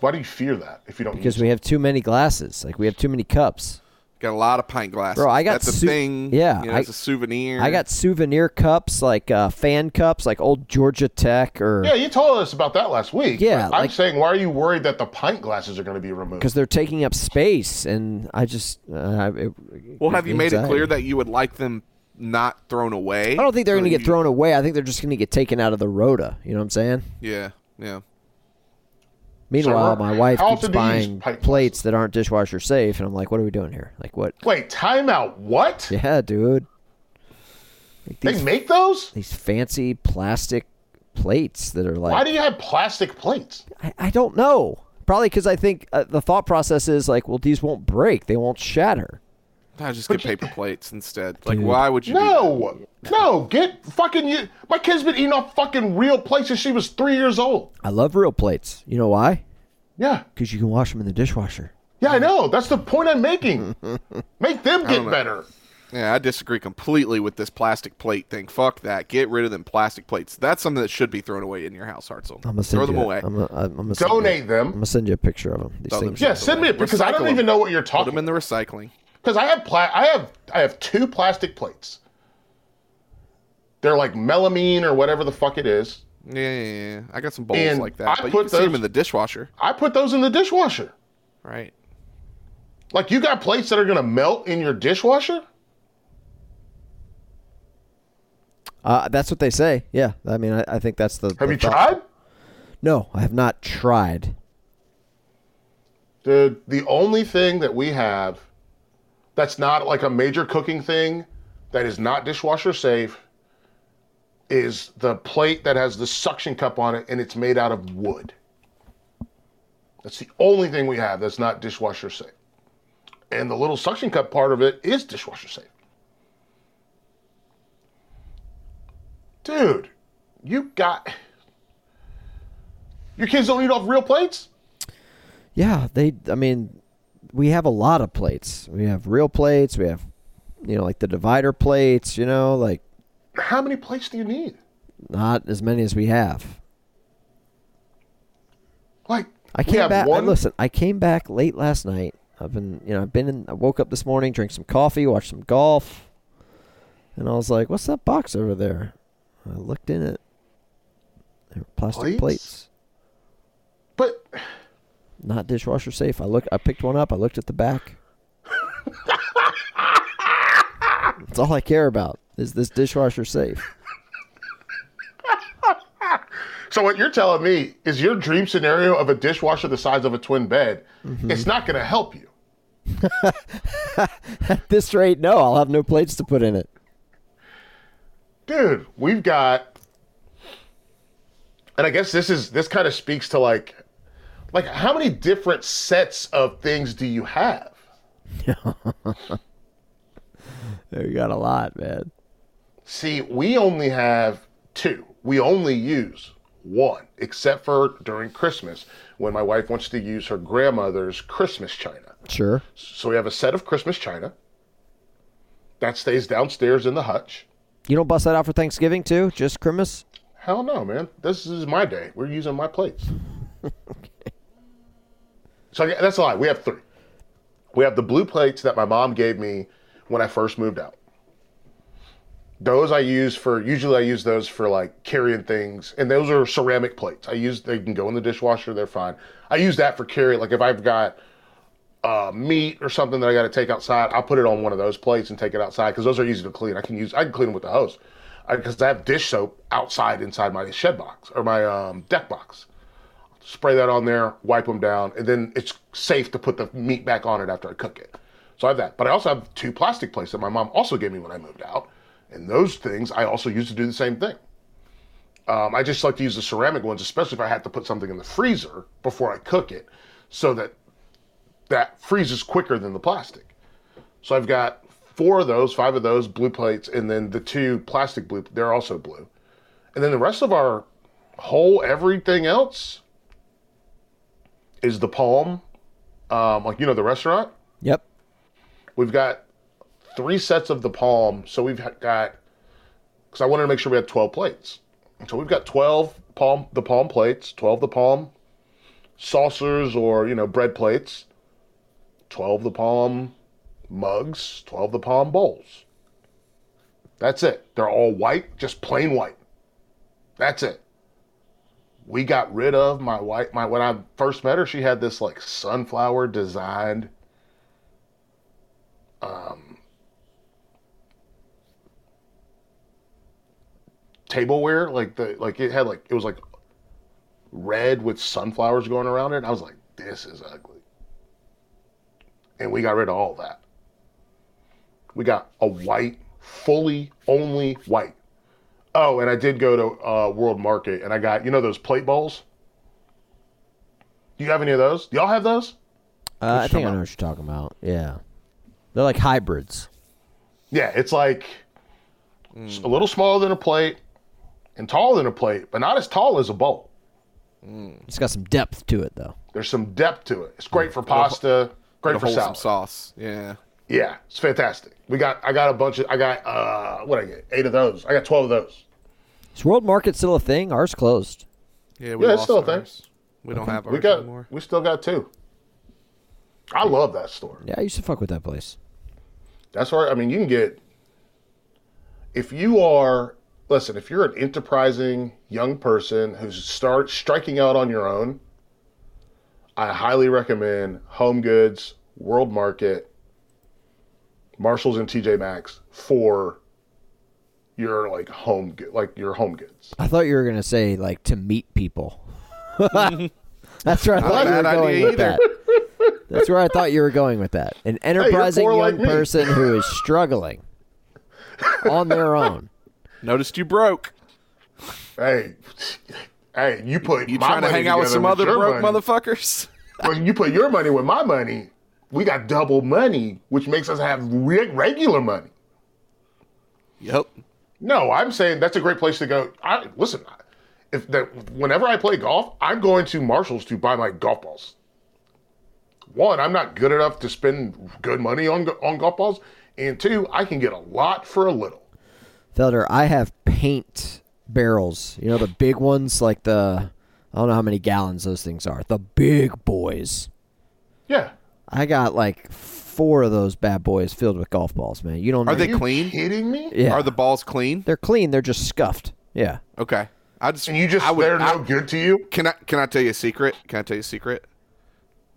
Why do you fear that if you don't? because use we have too many glasses. Like we have too many cups. Got a lot of pint glasses. Bro, I got That's a thing. yeah, you know, I- it's a souvenir. I got souvenir cups, like uh, fan cups, like old Georgia Tech, or Yeah, you told us about that last week. Yeah, but I'm like- saying, why are you worried that the pint glasses are going to be removed? because they're taking up space, and I just uh, it, Well, have you made it clear that you would like them not thrown away? I don't think they're So going to get you- thrown away. I think they're just going to get taken out of the rota. You know what I'm saying? Yeah, yeah. Meanwhile, So, my wife keeps often do you use buying plates that aren't dishwasher safe, and I'm like, what are we doing here? Like, what? Wait, timeout. What? Yeah, dude. Like They these, make those? these fancy plastic plates that are like Why do you have plastic plates? I, I don't know. Probably because I think uh, the thought process is like, well, these won't break, they won't shatter. I just get paper plates instead. Like, why would you? do No, no. Get fucking you. My kid's been eating off fucking real plates since she was three years old. I love real plates. You know why? Yeah, Because you can wash them in the dishwasher. yeah, I know. That's the point I'm making. Make them get better. Yeah, I disagree completely with this plastic plate thing. Fuck that. Get rid of them plastic plates. That's something that should be thrown away in your house, Hartzell. I'm gonna send Throw them you, away. I'm gonna, I'm gonna send you- Donate I'm gonna send you a picture of them. These them things. Yeah, send me it because I don't them. even know what you're talking. Put talking. them in the recycling. Because I have pla- I have I have two plastic plates. They're like melamine or whatever the fuck it is. Yeah, yeah, yeah. I got some bowls And like that, I but you put can see them in the dishwasher, I put those in the dishwasher. right? Like you got plates that are gonna melt in your dishwasher? Uh, that's what they say. Yeah, I mean, I, I think that's the. Have the you thought. tried? No, I have not tried. Dude, the only thing that we have that's not like a major cooking thing that is not dishwasher safe is the plate that has the suction cup on it and it's made out of wood. That's the only thing we have that's not dishwasher safe. And the little suction cup part of it is dishwasher safe. Dude, you got. Your kids don't eat off real plates? Yeah, they. I mean, we have a lot of plates. We have real plates. We have, you know, like the divider plates. You know, like How many plates do you need? not as many as we have. Like I came back. One, Listen, I came back late last night. I've been, you know, I've been in. I woke up this morning, drank some coffee, watched some golf, and I was like, "What's that box over there?" I looked in it. They were plastic Plates? plates, but not dishwasher safe. I look. I picked one up. I looked at the back. That's all I care about. Is this dishwasher safe? so what you're telling me is your dream scenario of a dishwasher the size of a twin bed. Mm-hmm. It's not going to help you. At this rate, no. I'll have no plates to put in it. dude we've got and i guess this is this kind of speaks to like like how many different sets of things do you have You got a lot, man. see we only have two we only use one, except for during Christmas when my wife wants to use her grandmother's Christmas china. Sure. So we have a set of Christmas china that stays downstairs in the hutch. You don't bust that out for Thanksgiving too? Just Christmas? Hell no, man. This is my day. We're using my plates. So I- that's a lie. We have three. We have the blue plates that my mom gave me when I first moved out. Those I use for usually I use those for like carrying things, and those are ceramic plates. I use they can go in the dishwasher. They're fine. I use that for carry. Like if I've got uh, meat or something that I got to take outside, I'll put it on one of those plates and take it outside because those are easy to clean. I can use I can clean them with the hose because I, have dish soap outside inside my shed box or my um, deck box. Spray that on there, wipe them down, and then it's safe to put the meat back on it after I cook it. So I have that, but I also have two plastic plates that my mom also gave me when I moved out, and those things I also use to do the same thing. Um, I just like to use the ceramic ones, especially if I have to put something in the freezer before I cook it, so that that freezes quicker than the plastic. So I've got four of those, five of those blue plates, and then the two plastic blue, they're also blue. And then the rest of our whole everything else is the palm, um, like you know the restaurant. Yep. We've got three sets of the palm, so we've got because I wanted to make sure we had twelve plates. So we've got twelve palm the palm plates, twelve the palm saucers or you know bread plates, twelve the palm mugs, twelve the palm bowls. That's it. They're all white, just plain white. That's it. We got rid of my white my when I first met her, she had this like sunflower designed um tableware like the like it had like it was like red with sunflowers going around it. I was like this is ugly. And we got rid of all that. We got a white fully only white oh and i did go to uh, world market and i got you know those plate bowls do you have any of those do y'all have those Uh, I What you think I talking know what you're talking about. Yeah. They're like hybrids. Yeah, it's like a little smaller than a plate and taller than a plate, but not as tall as a bowl. It's got some depth to it though. There's some depth to it. It's great for pasta, great It'll for hold some salad. sauce. Yeah. Yeah, it's fantastic. We got I got a bunch of I got uh what I get? 8 of those. I got 12 of those. Is World Market still a thing? Ours closed. Yeah, we Yeah, it's lost still a thing. ours. We don't have ours We got anymore. we still got two. I love that store. Yeah, I used to fuck with that place. That's where I mean you can get if you are listen, if you're an enterprising young person who's start striking out on your own, I highly recommend Home Goods, World Market, Marshalls and TJ Maxx for your like home like your home goods. I thought you were gonna say like to meet people. That's where I thought you were going with either. that. That's where I thought you were going with that. An enterprising poor young like person who is struggling on their own. Noticed you broke. Hey, hey, you put You my trying to hang out with together some other broke money. motherfuckers? when you put your money with my money, we got double money, which makes us have re- regular money. Yep. No, I'm saying that's a great place to go. I listen. If that, whenever I play golf, I'm going to Marshalls to buy my golf balls. One, I'm not good enough to spend good money on on golf balls, and two, I can get a lot for a little. Felder, I have paint barrels. You know the big ones, like the I don't know how many gallons those things are. The big boys. Yeah, I got like four of those bad boys filled with golf balls, man. You don't know. Are they you clean? kidding me? Yeah. Are the balls clean? They're clean. They're just scuffed. Yeah. Okay. I just And you just I would, they're no good to you? Can I can I tell you a secret? Can I tell you a secret?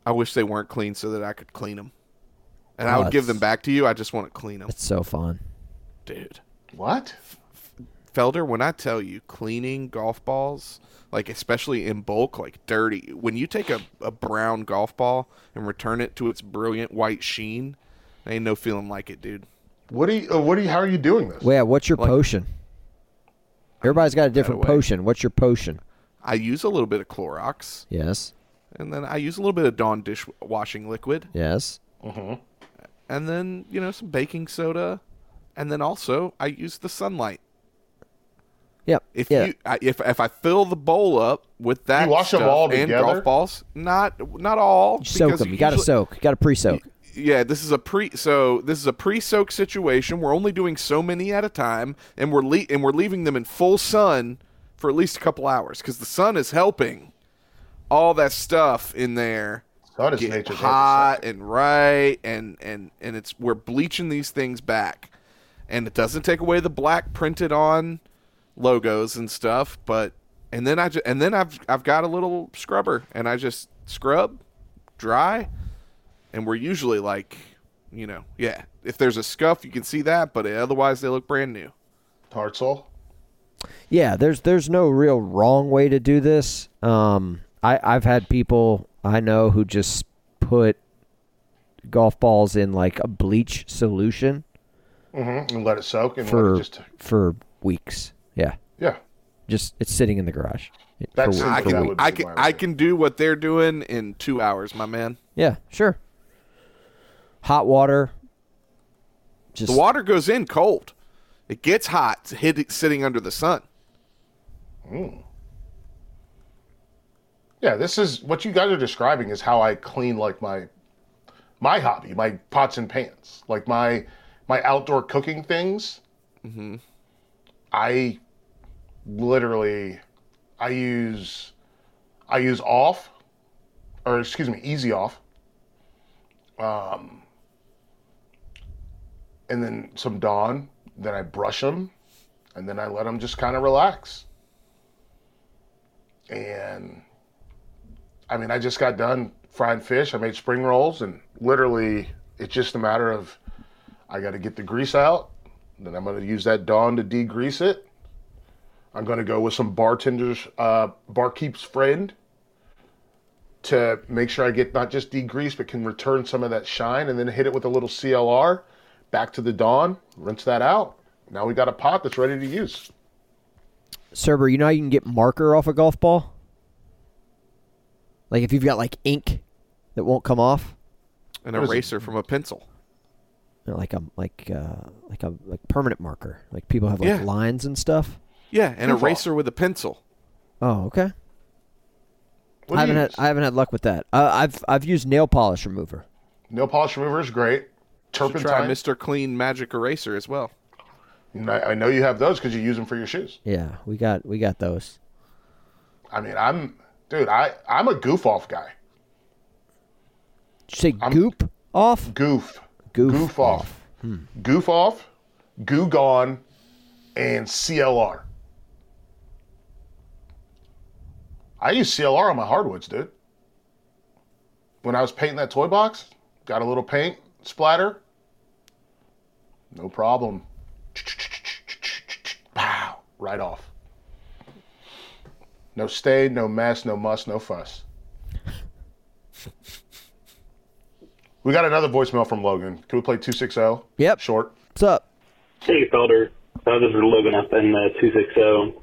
I wish they weren't clean so that I could clean them, and I Oh, would give them back to you. I just want to clean them, It's so fun. dude. What? Felder, when I tell you cleaning golf balls, like especially in bulk, like dirty, when you take a, a brown golf ball and return it to its brilliant white sheen, I ain't no feeling like it, dude. What do you? Uh, what do you? How are you doing this? Well, yeah, what's your potion? Everybody's got a different potion. What's your potion? I use a little bit of Clorox, Yes. and then I use a little bit of Dawn dishwashing liquid, Yes. and then you know some baking soda, and then also I use the sunlight. Yep. If yeah. you I- if if I fill the bowl up with that You wash them all and together? golf balls, not not all. soak them. You got to soak. You got to pre-soak. Yeah, this is a pre so this is a pre-soak situation. We're only doing so many at a time, and we're le- and we're leaving them in full sun for at least a couple hours because the sun is helping all that stuff in there Sun is get hot and right, and and and it's we're bleaching these things back, and it doesn't take away the black printed on logos and stuff, but and then I ju- and then I've I've got a little scrubber and I just scrub, dry, and we're usually like, you know, yeah. If there's a scuff, you can see that, but otherwise they look brand new. Hartzell. Yeah, there's there's no real wrong way to do this. Um, I I've had people I know who just put golf balls in like a bleach solution Mm-hmm. And let it soak and let for it just for weeks. Yeah, yeah. just it's sitting in the garage. That's for I simple. That can I can I can do what they're doing in two hours, my man. Yeah, sure. Hot water. Just The water goes in cold. It gets hot it's hit, sitting under the sun. Yeah, this is what you guys are describing is how I clean like my my hobby, my pots and pans, like my my outdoor cooking things. Mm-hmm. I literally I use I use off or excuse me, easy off. Um and then some Dawn, then I brush them and then I let them just kind of relax. And I mean, I just got done frying fish. I made spring rolls, and literally, it's just a matter of I got to get the grease out. Then I'm going to use that Dawn to degrease it. I'm going to go with some bartender's, uh, barkeep's friend to make sure I get not just degreased, but can return some of that shine, and then hit it with a little CLR. Back to the Dawn, rinse that out. Now we got a pot that's ready to use. Surber, you know how you can get marker off a golf ball? Like if you've got like ink that won't come off, An What is eraser from a pencil. you know, like a like uh like a like permanent marker. Like people have like Yeah. lines and stuff. Yeah, an Proof eraser with a pencil. Oh, okay. What I haven't you had use? I haven't had luck with that. Uh, I've I've used nail polish remover. Nail polish remover is great. Should try Turpentine. Mr. Clean Magic Eraser as well. And I, I know you have those because you use them for your shoes. Yeah, we got we got those. I mean, I'm, dude, I, I'm a goof off guy. Did you say goop off? Goof. Goof off. Goof off, goo gone, and CLR. I use CLR on my hardwoods, dude. When I was painting that toy box, got a little paint splatter. No problem. Pow, right off. No stain, no mess, no muss, no fuss. We got another voicemail from Logan. Can we play 260? Yep. Short. What's up? Hey, Felder. Uh, this is Logan up in uh, 260.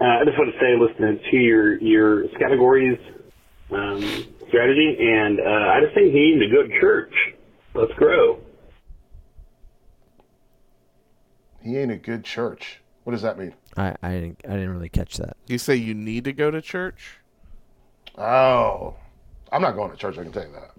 Uh, I just want to say, listening to your your categories um, strategy, and uh, I just think he need a good church. Let's grow. He ain't a good church. What does that mean? I I didn't I didn't really catch that. You say you need to go to church? Oh, I'm not going to church. I can tell you that.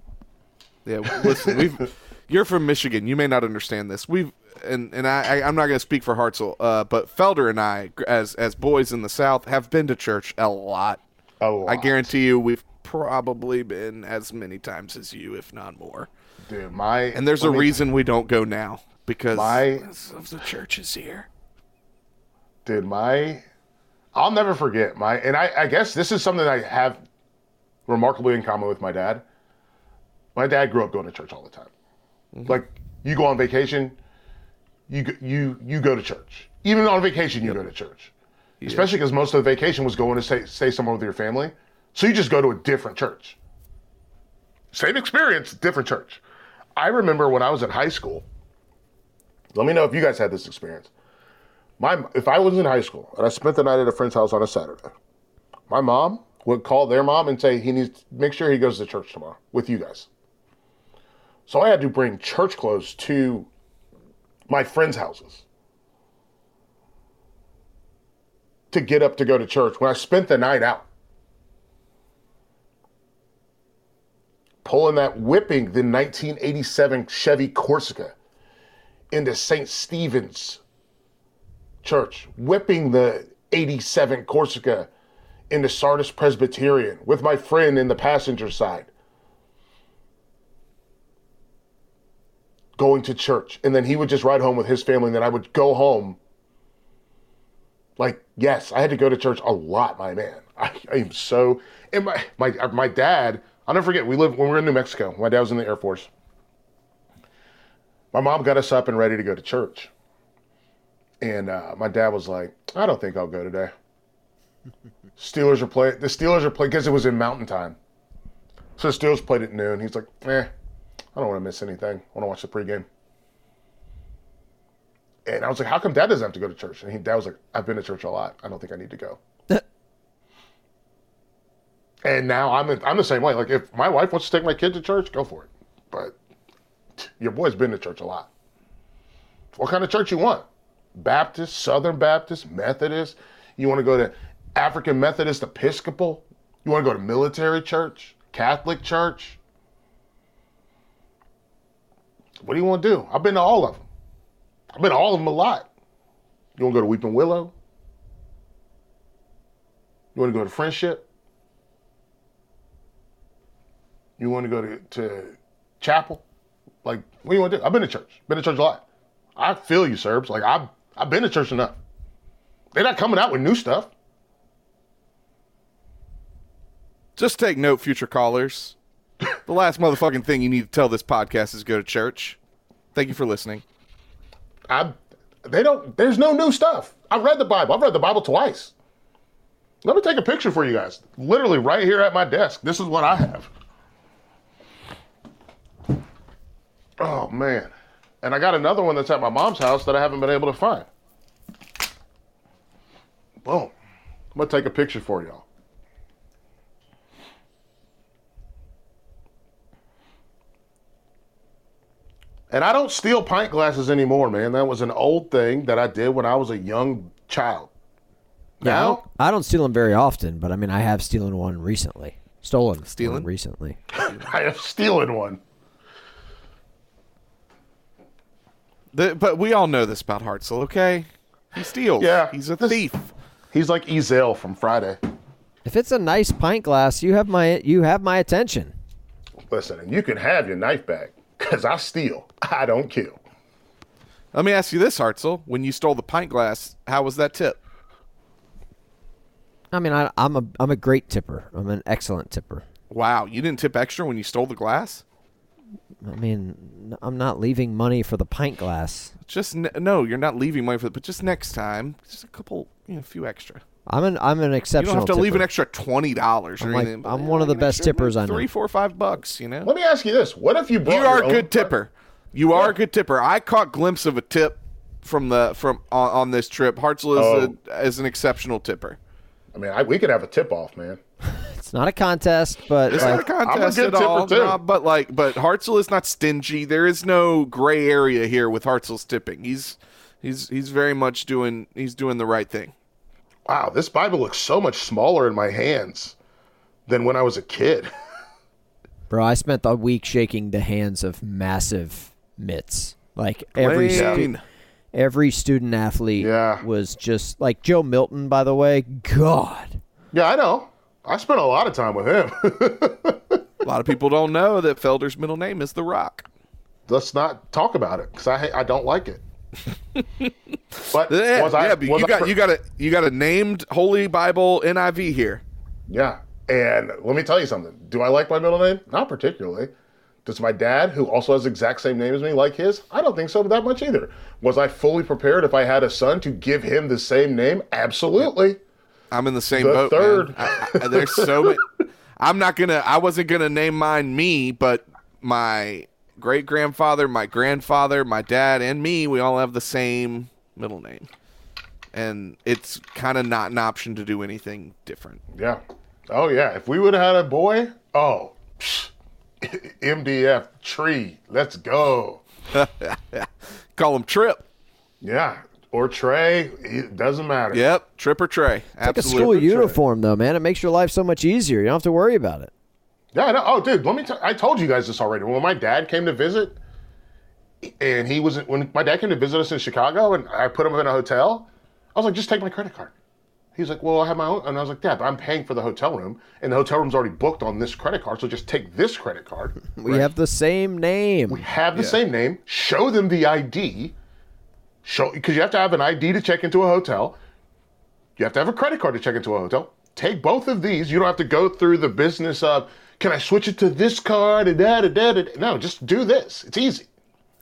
Yeah, listen, we've you're from Michigan. You may not understand this. We've and and I, I I'm not going to speak for Hartzell, uh, but Felder and I, as as boys in the South, have been to church a lot. A lot. I guarantee you, we've probably been as many times as you, if not more. Dude, my And there's a me- reason we don't go now because My- of the churches here. dude. My, I'll never forget my, and I, I guess this is something I have remarkably in common with my dad. My dad grew up going to church all the time. Like you go on vacation, you go- you you go to church. Even on vacation, you go to church. Especially because most of the vacation was going to stay stay somewhere with your family, so you just go to a different church. Same experience, different church. I remember when I was in high school. Let me know if you guys had this experience. My if I was in high school and I spent the night at a friend's house on a Saturday, my mom would call their mom and say he needs to make sure he goes to church tomorrow with you guys. So I had to bring church clothes to my friends' houses. to get up to go to church when I spent the night out. Pulling that whipping the 1987 Chevy Corsica into St. Stephen's Church, whipping the 87 Corsica into Sardis Presbyterian with my friend in the passenger side. Going to church. And then he would just ride home with his family, and then I would go home. Like, yes, I had to go to church a lot, my man. I, I am so. And my, my, my dad, I'll never forget, we lived when we were in New Mexico. My dad was in the Air Force. My mom got us up and ready to go to church. And uh, my dad was like, I don't think I'll go today. Steelers are playing. The Steelers are playing because it was in Mountain Time. So the Steelers played at noon. He's like, eh, I don't want to miss anything. I want to watch the pregame. And I was like, how come dad doesn't have to go to church? And he, dad was like, I've been to church a lot. I don't think I need to go. and now I'm in, I'm the same way. Like if my wife wants to take my kid to church, go for it. But your boy's been to church a lot. What kind of church you want? Baptist, Southern Baptist, Methodist? You want to go to African Methodist Episcopal? You want to go to military church? Catholic church? What do you want to do? I've been to all of them. I've been to all of them a lot. You want to go to Weeping Willow? You want to go to Friendship? You want to go to, to chapel? Like, what do you want to do? I've been to church. Been to church a lot. I feel you, Surbs. Like, I've, I've been to church enough. They're not coming out with new stuff. Just take note, future callers. The last motherfucking thing you need to tell this podcast is go to church. Thank you for listening. I, they don't. There's no new stuff. I've read the Bible. I've read the Bible twice. Let me take a picture for you guys. Literally right here at my desk. This is what I have. Oh man, and I got another one that's at my mom's house that I haven't been able to find. Boom. I'm gonna take a picture for y'all. And I don't steal pint glasses anymore, man. That was an old thing that I did when I was a young child. Yeah, I Now, don't, I don't steal them very often, but I mean, I have stolen one recently. Stolen Stealing? one recently. I have stolen one. The, but we all know this about Hartzell, okay? He steals. Yeah. He's a This- thief. He's like Ezal from Friday. If it's a nice pint glass, you have my you have my attention. Listen, and you can have your knife back, because I steal. I don't kill. Let me ask you this, Hartzell. When you stole the pint glass, how was that tip? I mean, I, I'm a I'm a great tipper. I'm an excellent tipper. Wow, you didn't tip extra when you stole the glass? I mean, I'm not leaving money for the pint glass. Just ne- no, you're not leaving money for it, but just next time, just a couple, you know, a few extra. I'm an I'm an You exceptional. don't have to leave an extra twenty dollars or I'm like- anything. I'm yeah, one of the an best extra, tippers I know. Three, four, five bucks. You know, Let me ask you this: What if you brought you are a good tipper. You are a good tipper. I caught glimpse of a tip from the from on, on this trip. Hartzell is Oh. a, is an exceptional tipper. I mean, I, we could have a tip off, man. It's not a contest, but It's like, not a contest good at all, tipper, too. no, but like, but Hartzell is not stingy. There is no gray area here with Hartzell's tipping. He's he's he's very much doing he's doing the right thing. Wow, this Bible looks so much smaller in my hands than when I was a kid. bro, I spent the week shaking the hands of massive mitts. Like every stu- every student athlete Yeah. was just like Joe Milton. By the way, God, yeah, I know. I spent a lot of time with him. A lot of people don't know that Felder's middle name is The Rock. Let's not talk about it because I I don't like it. But Yeah, was I? yeah, was you I got per- you got a you got a named Holy Bible NIV here. Yeah. And let me tell you something. Do I like my middle name? Not particularly. Does my dad, who also has the exact same name as me, like his? I don't think so that much either. Was I fully prepared if I had a son to give him the same name? Absolutely. I'm in the same The boat. third. I, I, there's so many. I'm not gonna. I wasn't gonna name mine me, but my great grandfather, my grandfather, my dad, and me, we all have the same middle name, and it's kind of not an option to do anything different. Yeah. Oh, yeah. If we would have had a boy, oh, psh, MDF tree. Let's go. Call him Trip. Yeah. or Trey. It doesn't matter. Yep, Trip or Trey. Like a school uniform, though, man. It makes your life so much easier. You don't have to worry about it. Yeah. I know. Oh, dude. Let me. T- I told you guys this already. When my dad came to visit, and he was when my dad came to visit us in Chicago, and I put him in a hotel. I was like, just take my credit card. He's like, well, I have my own, and I was like, Dad, but I'm paying for the hotel room, and the hotel room's already booked on this credit card, so just take this credit card. We have the same name. We have the same name. Show them the ID. Show because you have to have an ID to check into a hotel. You have to have a credit card to check into a hotel. Take both of these. You don't have to go through the business of can I switch it to this card and da da da. No, just do this. It's easy.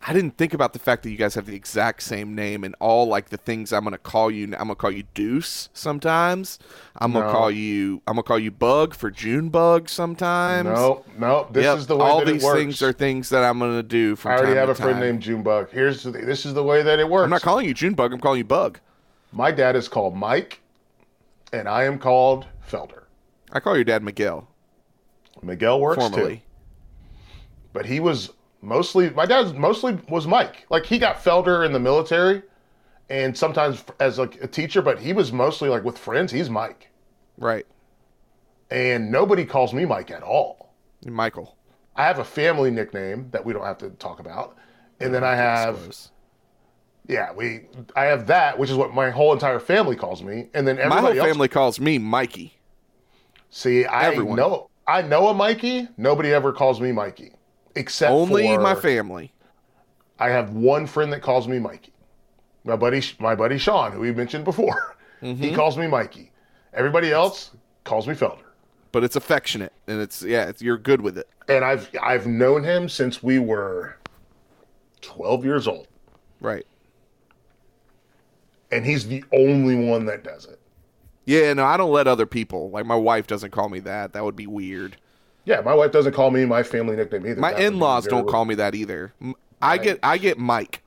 I didn't think about the fact that you guys have the exact same name and all like the things I'm gonna call you. I'm gonna call you Deuce sometimes. I'm gonna call you. I'm gonna call you Bug for June Bug sometimes. No, no. This Yep, is the way all that these it works. Things are things that I'm gonna do from I already have a friend time. named Junebug. Here's the, this is the way that it works. I'm not calling you June Bug. I'm calling you Bug. My dad is called Mike, and I am called Felder. I call your dad Miguel Miguel works too. but he was mostly my dad mostly was Mike. Like he got Felder in the military, and sometimes as like a teacher, but he was mostly like with friends. He's Mike, Right. and nobody calls me Mike at all. Michael. I have a family nickname that we don't have to talk about, and then I have yeah we I have that which is what my whole entire family calls me, and then My whole else. family calls me Mikey. See, I everyone. know I know a Mikey. Nobody ever calls me Mikey, except Only for my family. I have one friend that calls me Mikey. My buddy, my buddy Sean, who we mentioned before, Mm-hmm. he calls me Mikey. Everybody else calls me Felder, But it's affectionate and it's yeah, it's, you're good with it. and I've I've known him since we were twelve years old, Right. and he's the only one that does it. Yeah, no, I don't let other people. Like my wife doesn't call me that. That would be weird. Yeah, my wife doesn't call me my family nickname either. My That in-laws don't call me that either. I get I get Mike.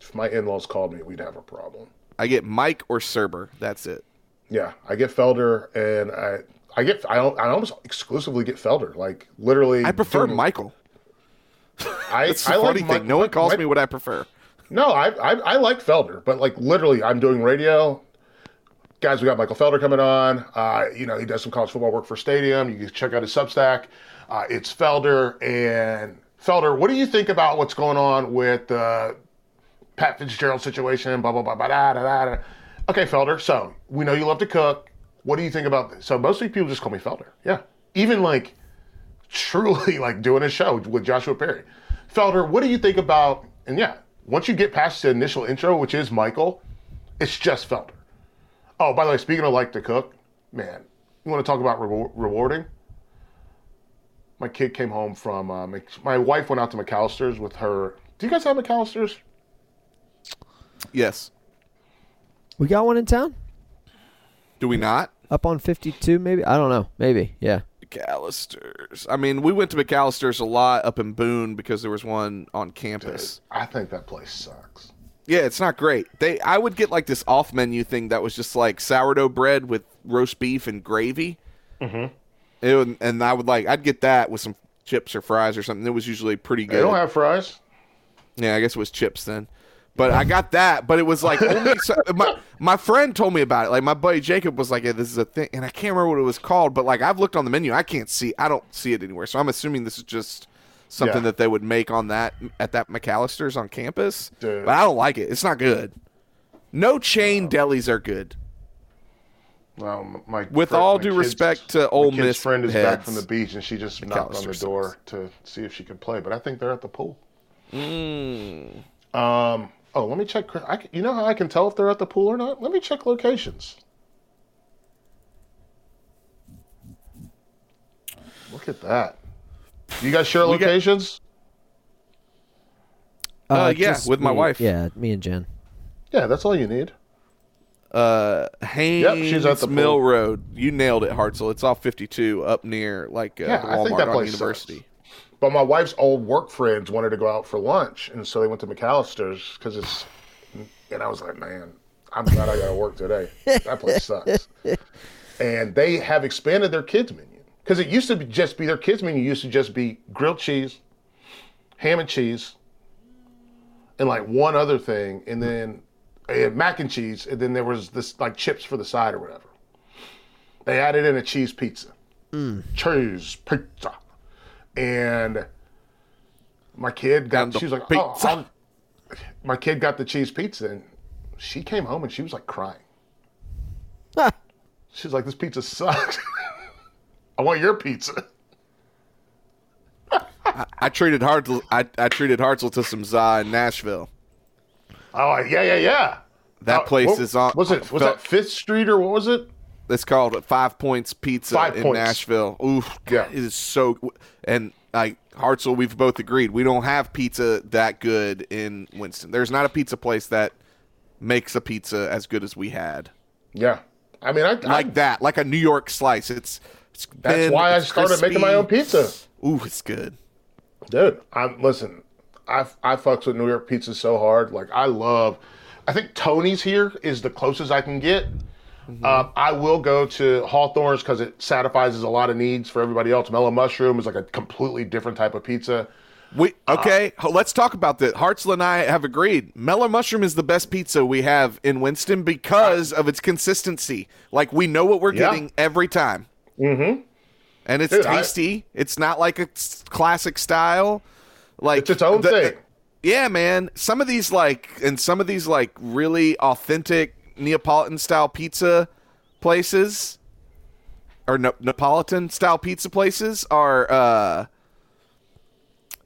If my in-laws called me, we'd have a problem. I get Mike or Surber. That's it. Yeah, I get Felder, and I I get I, I almost exclusively get Felder. Like literally, I prefer Michael. I, That's the I funny like thing. Mi- no one calls Mi- me what I prefer. No, I, I I like Felder, but like literally, I'm doing radio. Guys, we got Michael Felder coming on. Uh, you know, he does some college football work for Stadium. You can check out his Substack. Uh, it's Felder and Felder. What do you think about what's going on with the Pat Fitzgerald situation? Blah blah blah blah da da. da. Okay, Felder. So we know you love to cook. What do you think about this? So mostly people just call me Felder. Yeah, even like truly like doing a show with Joshua Perry. Felder, what do you think about? And yeah, once you get past the initial intro, which is Michael, it's just Felder. Oh, by the way, speaking of like to cook, man, you want to talk about rewar- rewarding? My kid came home from uh, Mc- my wife went out to McAlister's with her. Do you guys have McAlister's? Yes. We got one in town? Do we not? Up on 52, maybe? I don't know. Maybe. Yeah. McAlister's. I mean, we went to McAlister's a lot up in Boone because there was one on campus. I think that place sucks. Yeah, it's not great. They I would get like this off menu thing that was just like sourdough bread with roast beef and gravy. Mm-hmm. and I would like I'd get that with some chips or fries or something. It was usually pretty good. They don't have fries. yeah, I guess it was chips then. But I got that, but it was like only so, my my friend told me about it. Like my buddy Jacob was like, yeah, "This is a thing," and I can't remember what it was called. But like I've looked on the menu, I can't see. I don't see it anywhere. So I'm assuming this is just something Yeah. that they would make on that at that McAlister's on campus. Dude. But I don't like it. It's not good. No chain delis are good. Well, my With all my due kid's- respect to Ole my Miss friend is back from the beach, and she just knocked on the door to see if she could play. But I think they're at the pool. Mm. Um. Oh, let me check. I, you know how I can tell if they're at the pool or not? Let me check locations. Look at that. You guys share We got- locations? Uh, yeah, just with my me- wife. Yeah, me and Jen. yeah, that's all you need. Uh, Hanes she's at the Mill pool. Road. You nailed it, Hartzell. It's off 52 up near like uh, Yeah, the I think Walmart that on place University. sucks. But my wife's old work friends wanted to go out for lunch, and so they went to McAlister's because it's. And I was like, man, I'm glad I got to work today. That place sucks. and they have expanded their kids menu because it used to be just be their kids menu used to just be grilled cheese, ham and cheese, and like one other thing, and then They had mac and cheese, and then there was this like chips for the side or whatever. They added in a cheese pizza, mm. cheese pizza, and my kid got. And She was like, "Oh. I'll-" my kid got the cheese pizza, and she came home and she was like crying. She's like, "This pizza sucks. I want your pizza." I treated Hartzell. I, I treated Hartzell to some za in Nashville. Oh yeah, yeah, yeah. That Uh, place what- is on. Was it was that Fifth Street or what was it? It's called Five Points Pizza Five in Points. Nashville. Oof, Yeah. it is so. And like Hartzell, we've both agreed we don't have pizza that good in Winston. There's not a pizza place that makes a pizza as good as we had, Yeah. I mean, I, I like that, like a New York slice. It's That's why I started making my own pizza. Ooh, it's good. Dude, I'm listen. I I fucks with New York pizza so hard. Like I love. I think Tony's here is the closest I can get. Mm-hmm. Um, I will go to Hawthorne's because it satisfies a lot of needs for everybody else. Mellow Mushroom is like a completely different type of pizza. We okay. ho- let's talk about that. Hartzell and I have agreed. Mellow Mushroom is the best pizza we have in Winston because of its consistency. Like we know what we're Yeah. getting every time. Mm-hmm. And it's Dude, I- tasty. it's not like a classic style. Like It's its own the- thing. yeah, man. Some of these like and some of these like really authentic Neapolitan style pizza places or no, Neapolitan style pizza places are uh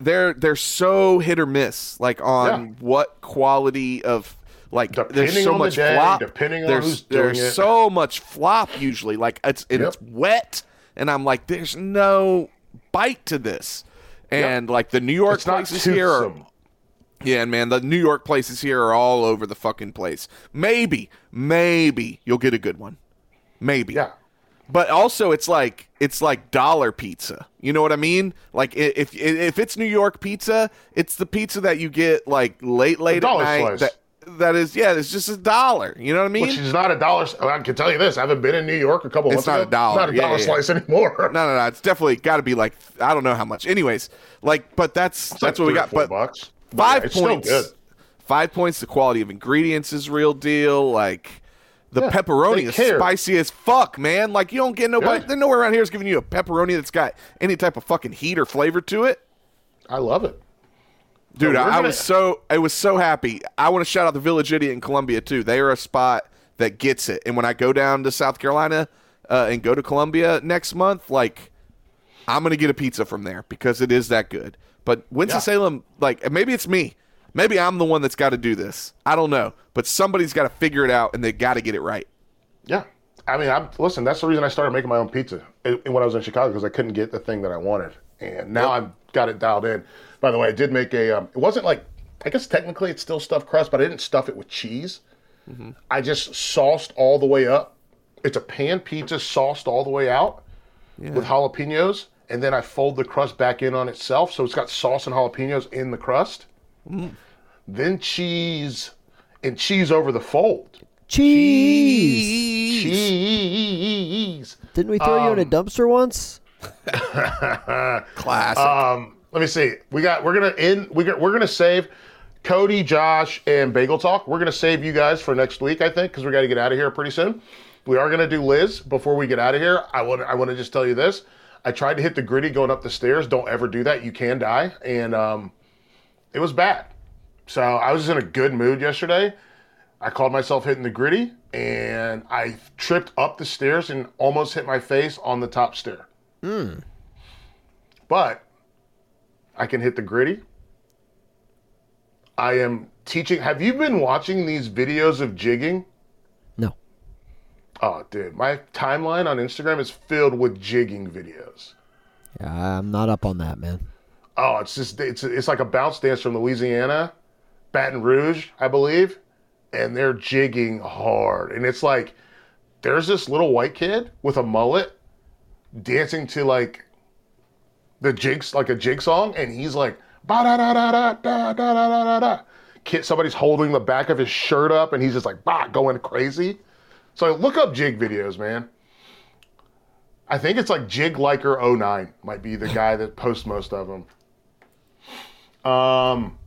they're they're so hit or miss like on Yeah. what quality of like there's so on the much day, flop depending on there's who's doing there's it. so much flop usually like it's and it's wet and I'm like there's no bite to this and like the New York It's places here are yeah, man, the New York places here are all over the fucking place. Maybe, maybe you'll get a good one. Maybe. Yeah. But also it's like it's like dollar pizza. You know what I mean? Like if if it's New York pizza, it's the pizza that you get like late late at night slice. that that is yeah, it's just a dollar. You know what I mean? Which is not a dollar. I can tell you this: I haven't been in New York a couple It's months not ago. a dollar. It's not a Yeah, dollar yeah, yeah. slice anymore. no, no, no. It's definitely got to be like I don't know how much. Anyways, like but that's It's that's like what we got. But bucks. But five yeah, it's still points. good. Five points. The quality of ingredients is real deal. Like the Yeah, pepperoni is care. spicy as fuck, man. Like you don't get nobody. Yeah. There's nowhere around here is giving you a pepperoni that's got any type of fucking heat or flavor to it. I love it. Dude, I, was so I was so happy. I want to shout out the Village Idiot in Columbia too. They are a spot that gets it. And when I go down to South Carolina uh, and go to Columbia next month, like I'm gonna get a pizza from there because it is that good. But Winston Salem, like maybe it's me. Maybe I'm the one that's got to do this. I don't know, but somebody's got to figure it out and they got to get it right. Yeah. I mean, I'm listen. That's the reason I started making my own pizza when I was in Chicago because I couldn't get the thing that I wanted, and now I've got it dialed in. By the way, I did make a. Um, it wasn't like I guess technically it's still stuffed crust, but I didn't stuff it with cheese. I just sauced all the way up. It's a pan pizza sauced all the way out with jalapenos, and then I fold the crust back in on itself, so it's got sauce and jalapenos in the crust. Then cheese and cheese over the fold. cheese. Cheese. Didn't we throw you in a Um, dumpster once? Classic. Um, let me see. We got. We're gonna end. We got, we're gonna save Cody, Josh, and Bagel Talk. We're gonna save you guys for next week, I think, because we got to get out of here pretty soon. We are gonna do Liz before we get out of here. I want. I want to just tell you this. I tried to hit the gritty going up the stairs. Don't ever do that. You can die, and um, it was bad. So I was in a good mood yesterday. I called myself hitting the gritty, and I tripped up the stairs and almost hit my face on the top stair. Mmm. But I can hit the gritty. I am teaching. Have you been watching these videos of jigging? No. Oh, dude, my timeline on Instagram is filled with jigging videos. Yeah, I'm not up on that, man. Oh, it's just it's it's like a bounce dance from Louisiana, Baton Rouge, I believe, and they're jigging hard. And it's like there's this little white kid with a mullet dancing to like the jigs like a jig song, and he's like da da da da da da da da da. Kid, somebody's holding the back of his shirt up, and he's just like bah going crazy. So look up jig videos, man. I think it's like Jig Liker 09 might be the guy that posts most of them. Um,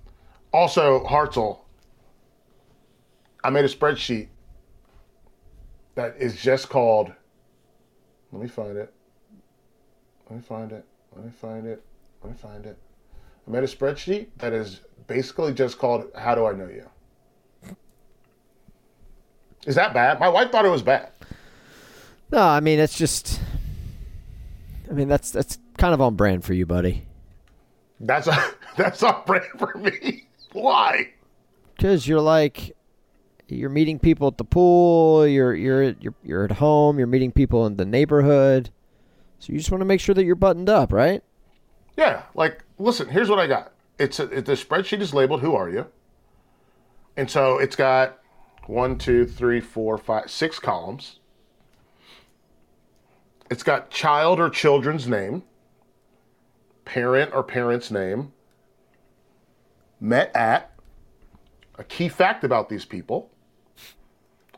also Hartzell. I made a spreadsheet that is just called. Let me find it. Let me find it. Let me find it. Let me find it. I made a spreadsheet that is basically just called "How do I know you." Is that bad? My wife thought it was bad. No, I mean it's just. I mean that's that's kind of on brand for you, buddy. That's a that's on brand for me. Why? Because you're like, you're meeting people at the pool. You're you're you're you're at home. You're meeting people in the neighborhood. So you just want to make sure that you're buttoned up, right? Yeah, like listen. Here's what I got. It's a, it, the spreadsheet is labeled "Who are you?" and so it's got one, two, three, four, five, six columns. It's got child or children's name, parent or parent's name, met at, a key fact about these people,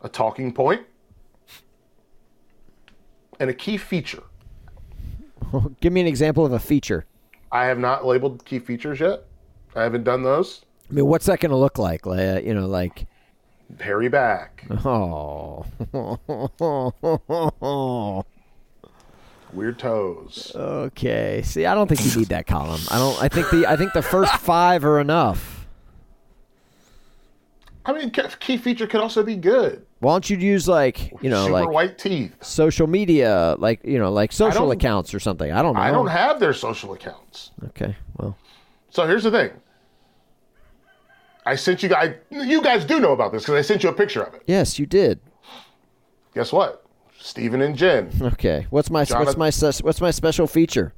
a talking point, and a key feature. Give me an example of a feature. I have not labeled key features yet. I haven't done those. I mean, what's that going to look like? Like, uh, you know, like, Hairy back, oh, weird toes. okay. See, I don't think you need that column. I don't. I think the I think the first five are enough. I mean, ke- key feature could also be good. Why don't you use like you know Super like white teeth. social media, like you know like social accounts or something? I don't know. I don't have their social accounts. Okay, well, So here's the thing. I sent you guys. You guys do know about this because I sent you a picture of it. yes, you did. Guess what? Stephen and Jen. Okay, what's my what's my what's my special feature?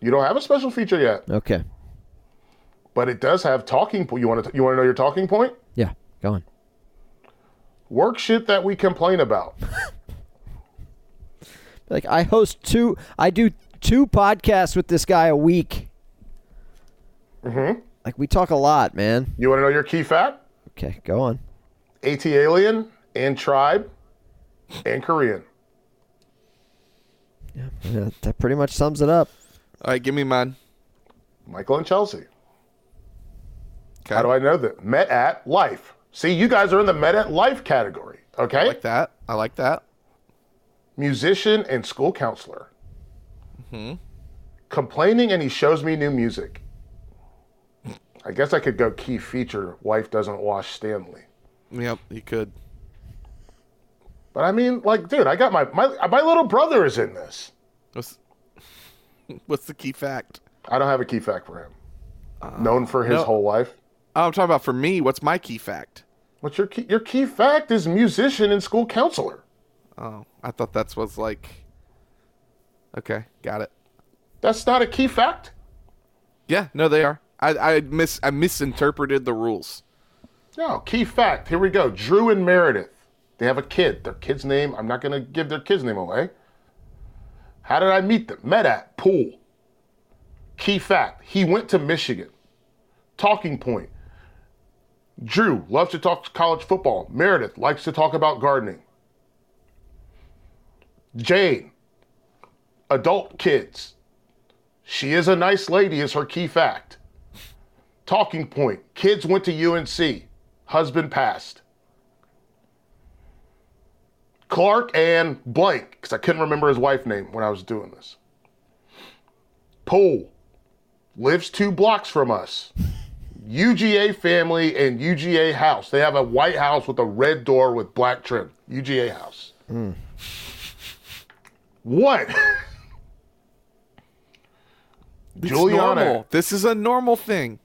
You don't have a special feature yet, Okay, but it does have talking. You want to? You want to know your talking point? yeah, go on. Work shit that we complain about. Like I host two, I do two podcasts with this guy a week. Mm-hmm. Like we talk a lot, man. You want to know your key fact? Okay, go on. AT alien and tribe and Korean. Yeah, that pretty much sums it up. All right, give me mine. Michael and Chelsea. Okay. How do I know that? Met at life. See, you guys are in the met at life category. Okay. I like that. I like that. Musician and school counselor. Hmm. Complaining and he shows me new music. I guess I could go key feature. Wife doesn't wash Stanley. Yep, you could. But I mean, like, dude, I got my my my little brother is in this. What's, what's the key fact? I don't have a key fact for him. Known for his no. whole life. Oh, I'm talking about for me. What's my key fact? What's your key? Your key fact is musician and school counselor. Oh, I thought that was like. Okay, got it. That's not a key fact. Yeah, no, they are. I I mis I misinterpreted the rules. No, key fact. Here we go. Drew and Meredith. They have a kid. Their kid's name, I'm not going to give their kid's name away. How did I meet them? Met at pool. Key fact. He went to Michigan. Talking point. Drew loves to talk college football. Meredith likes to talk about gardening. Jane, adult kids. She is a nice lady, is her key fact. Talking point. Kids went to UNC. Husband passed. Clark and blank, because I couldn't remember his wife name when I was doing this. Pool. Lives two blocks from us. UGA family and UGA house. They have a white house with a red door with black trim. UGA house. Hmm. What? It's Juliana. normal. This is a normal thing.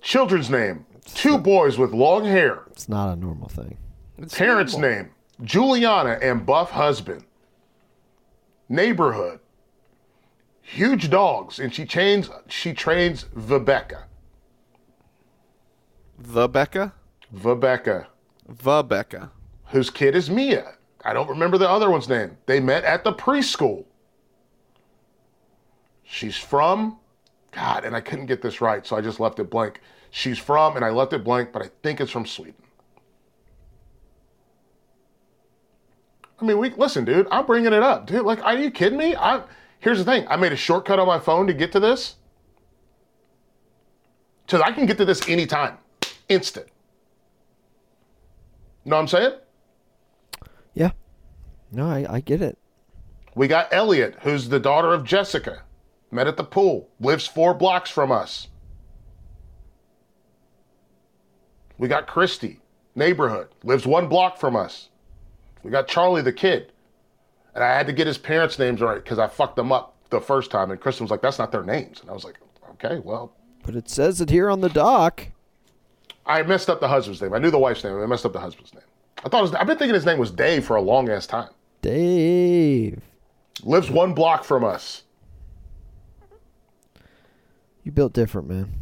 Children's name. Two boys with long hair. It's not a normal thing. It's Parents' normal. name Juliana and Buff husband. Neighborhood. Huge dogs, and she trains she trains Vebecca. The Becca. Vebecca, The Becca. whose kid is Mia. I don't remember the other one's name. They met at the preschool. She's from God, and I couldn't get this right, so I just left it blank. She's from, and I left it blank, but I think it's from Sweden. I mean, we listen, dude. I'm bringing it up, dude. Like, are you kidding me? I here's the thing. I made a shortcut on my phone to get to this, so I can get to this anytime, instant. Know what I'm saying? Yeah. No, I, I get it. We got Elliot, who's the daughter of Jessica. Met at the pool. Lives four blocks from us. We got Christy, neighborhood. Lives one block from us. We got Charlie, the kid. And I had to get his parents' names right because I fucked them up the first time. And Kristen was like, that's not their names. And I was like, okay, well, But it says it here on the doc. I messed up the husband's name. I knew the wife's name. I messed up the husband's name. I thought it was, I've been thinking his name was Dave for a long ass time. Dave. Lives one block from us. You built different, man.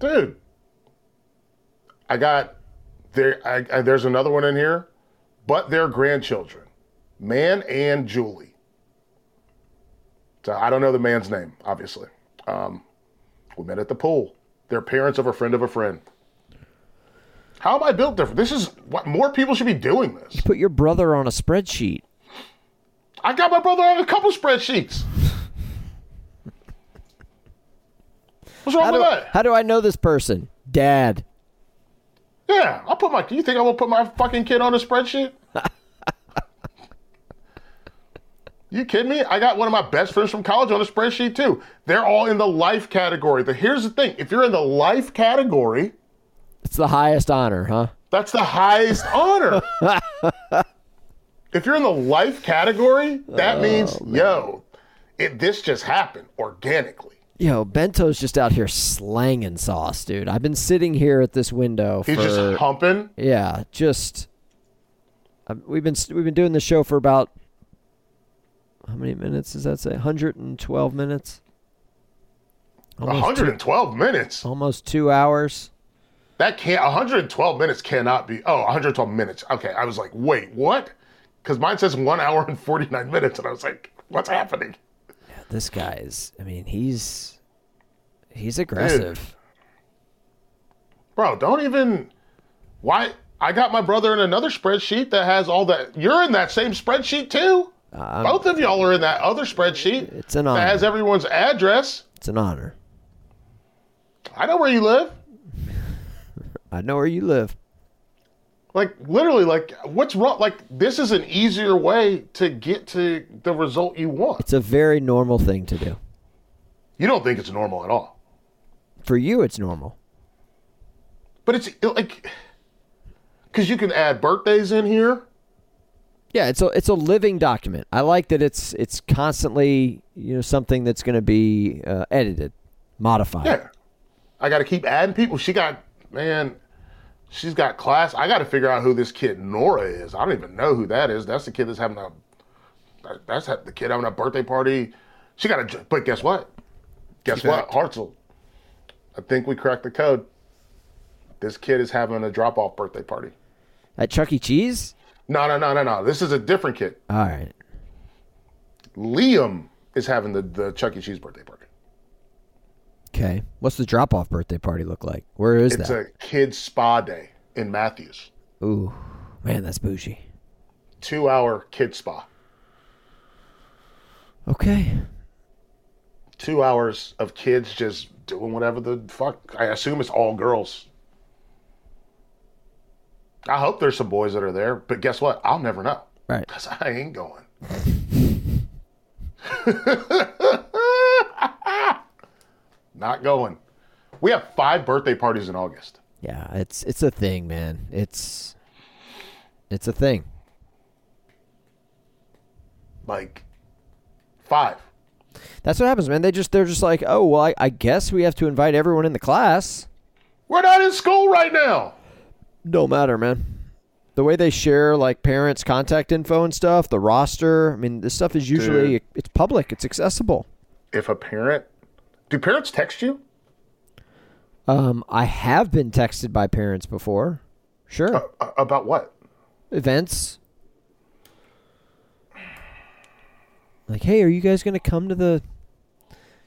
dude. I got there. I, I, there's another one in here, but their grandchildren, man and Julie. So I don't know the man's name, obviously. Um, we met at the pool. They're parents of a friend of a friend. How am I built different? This is what more people should be doing this. You Put your brother on a spreadsheet. I got my brother on a couple spreadsheets. What's wrong How with do, that? how do I know this person? Dad. Yeah, I'll put my. You think I will put my fucking kid on a spreadsheet? you kidding me? I got one of my best friends from college on a spreadsheet too. They're all in the life category. But here's the thing: if you're in the life category, It's the highest honor, huh? that's the highest honor. if you're in the life category, that means yo, it, this just happened organically. Yo, Bento's just out here slanging sauce, dude. I've been sitting here at this window He's for just humping. yeah, just uh, we've been we've been doing the show for about how many minutes does that say? 112 minutes. Almost two, 112 minutes. almost two hours. That can't 112 minutes cannot be. Oh, 112 minutes. Okay, I was like, wait, what? Because mine says one hour and 49 minutes, and I was like, what's happening? This guy is. I mean, he's he's aggressive. Bro, don't even. Why? I got my brother in another spreadsheet that has all that. You're in that same spreadsheet too. Both of y'all are in that other spreadsheet It's an honor. that has everyone's address. It's an honor. I know where you live. I know where you live. Like literally, like what's wrong? Like this is an easier way to get to the result you want. It's a very normal thing to do. You don't think it's normal at all. For you, it's normal. But it's like, because you can add birthdays in here. Yeah, it's a it's a living document. I like that it's it's constantly you know something that's going to be uh, edited, modified. Yeah. I got to keep adding people. She got, man, she's got class. I got to figure out who this kid Nora is. I don't even know who that is. That's the kid that's having a, that's the kid having a birthday party. She got a but guess what? Guess what? Hartzell. I think we cracked the code. This kid is having a drop off birthday party. At Chuck E. Cheese. No, no, no, no, no. This is a different kid. All right. Liam is having the, the Chuck E. Cheese birthday party. Okay. What's the drop off birthday party look like? Where is It's that? It's a kid's spa day in Matthews. Ooh, man, that's bougie. Two hour kid spa. Okay. Two hours of kids just doing whatever the fuck. I assume it's all girls. I hope there's some boys that are there, but guess what? I'll never know. Right. Because I ain't going. Not going. We have five birthday parties in August. Yeah, it's it's a thing, man. It's it's a thing. Like, five. That's what happens, man. They just they're just like, oh well, I, I guess we have to invite everyone in the class. We're not in school right now. Don't matter, man. The way they share like parents' contact info and stuff, the roster. I mean, this stuff is usually Dude. it's public. It's accessible. If a parent, do parents text you? Um, I have been texted by parents before. Sure. Uh, about what? Events. Like, hey, are you guys gonna come to the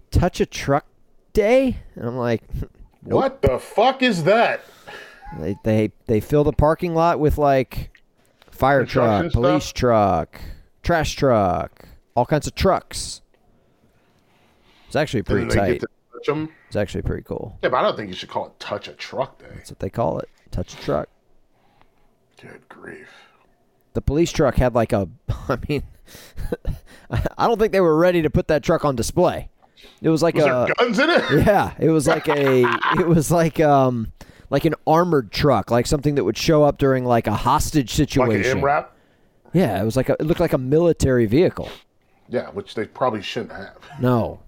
touch a truck day? And I'm like, What the fuck is that? They they they fill the parking lot with like fire truck, police stuff? truck, trash truck, all kinds of trucks. It's actually pretty tight. It's actually pretty cool. Yeah, but I don't think you should call it touch a truck day. That's what they call it. Touch a truck. Good grief. The police truck had like a. I mean, I don't think they were ready to put that truck on display. It was like Was a. there guns in it? Yeah, it was like a. it was like um, like an armored truck, like something that would show up during like a hostage Like situation. MRAP? Yeah, it was like a. It looked like a military vehicle. Yeah, which they probably shouldn't have. No,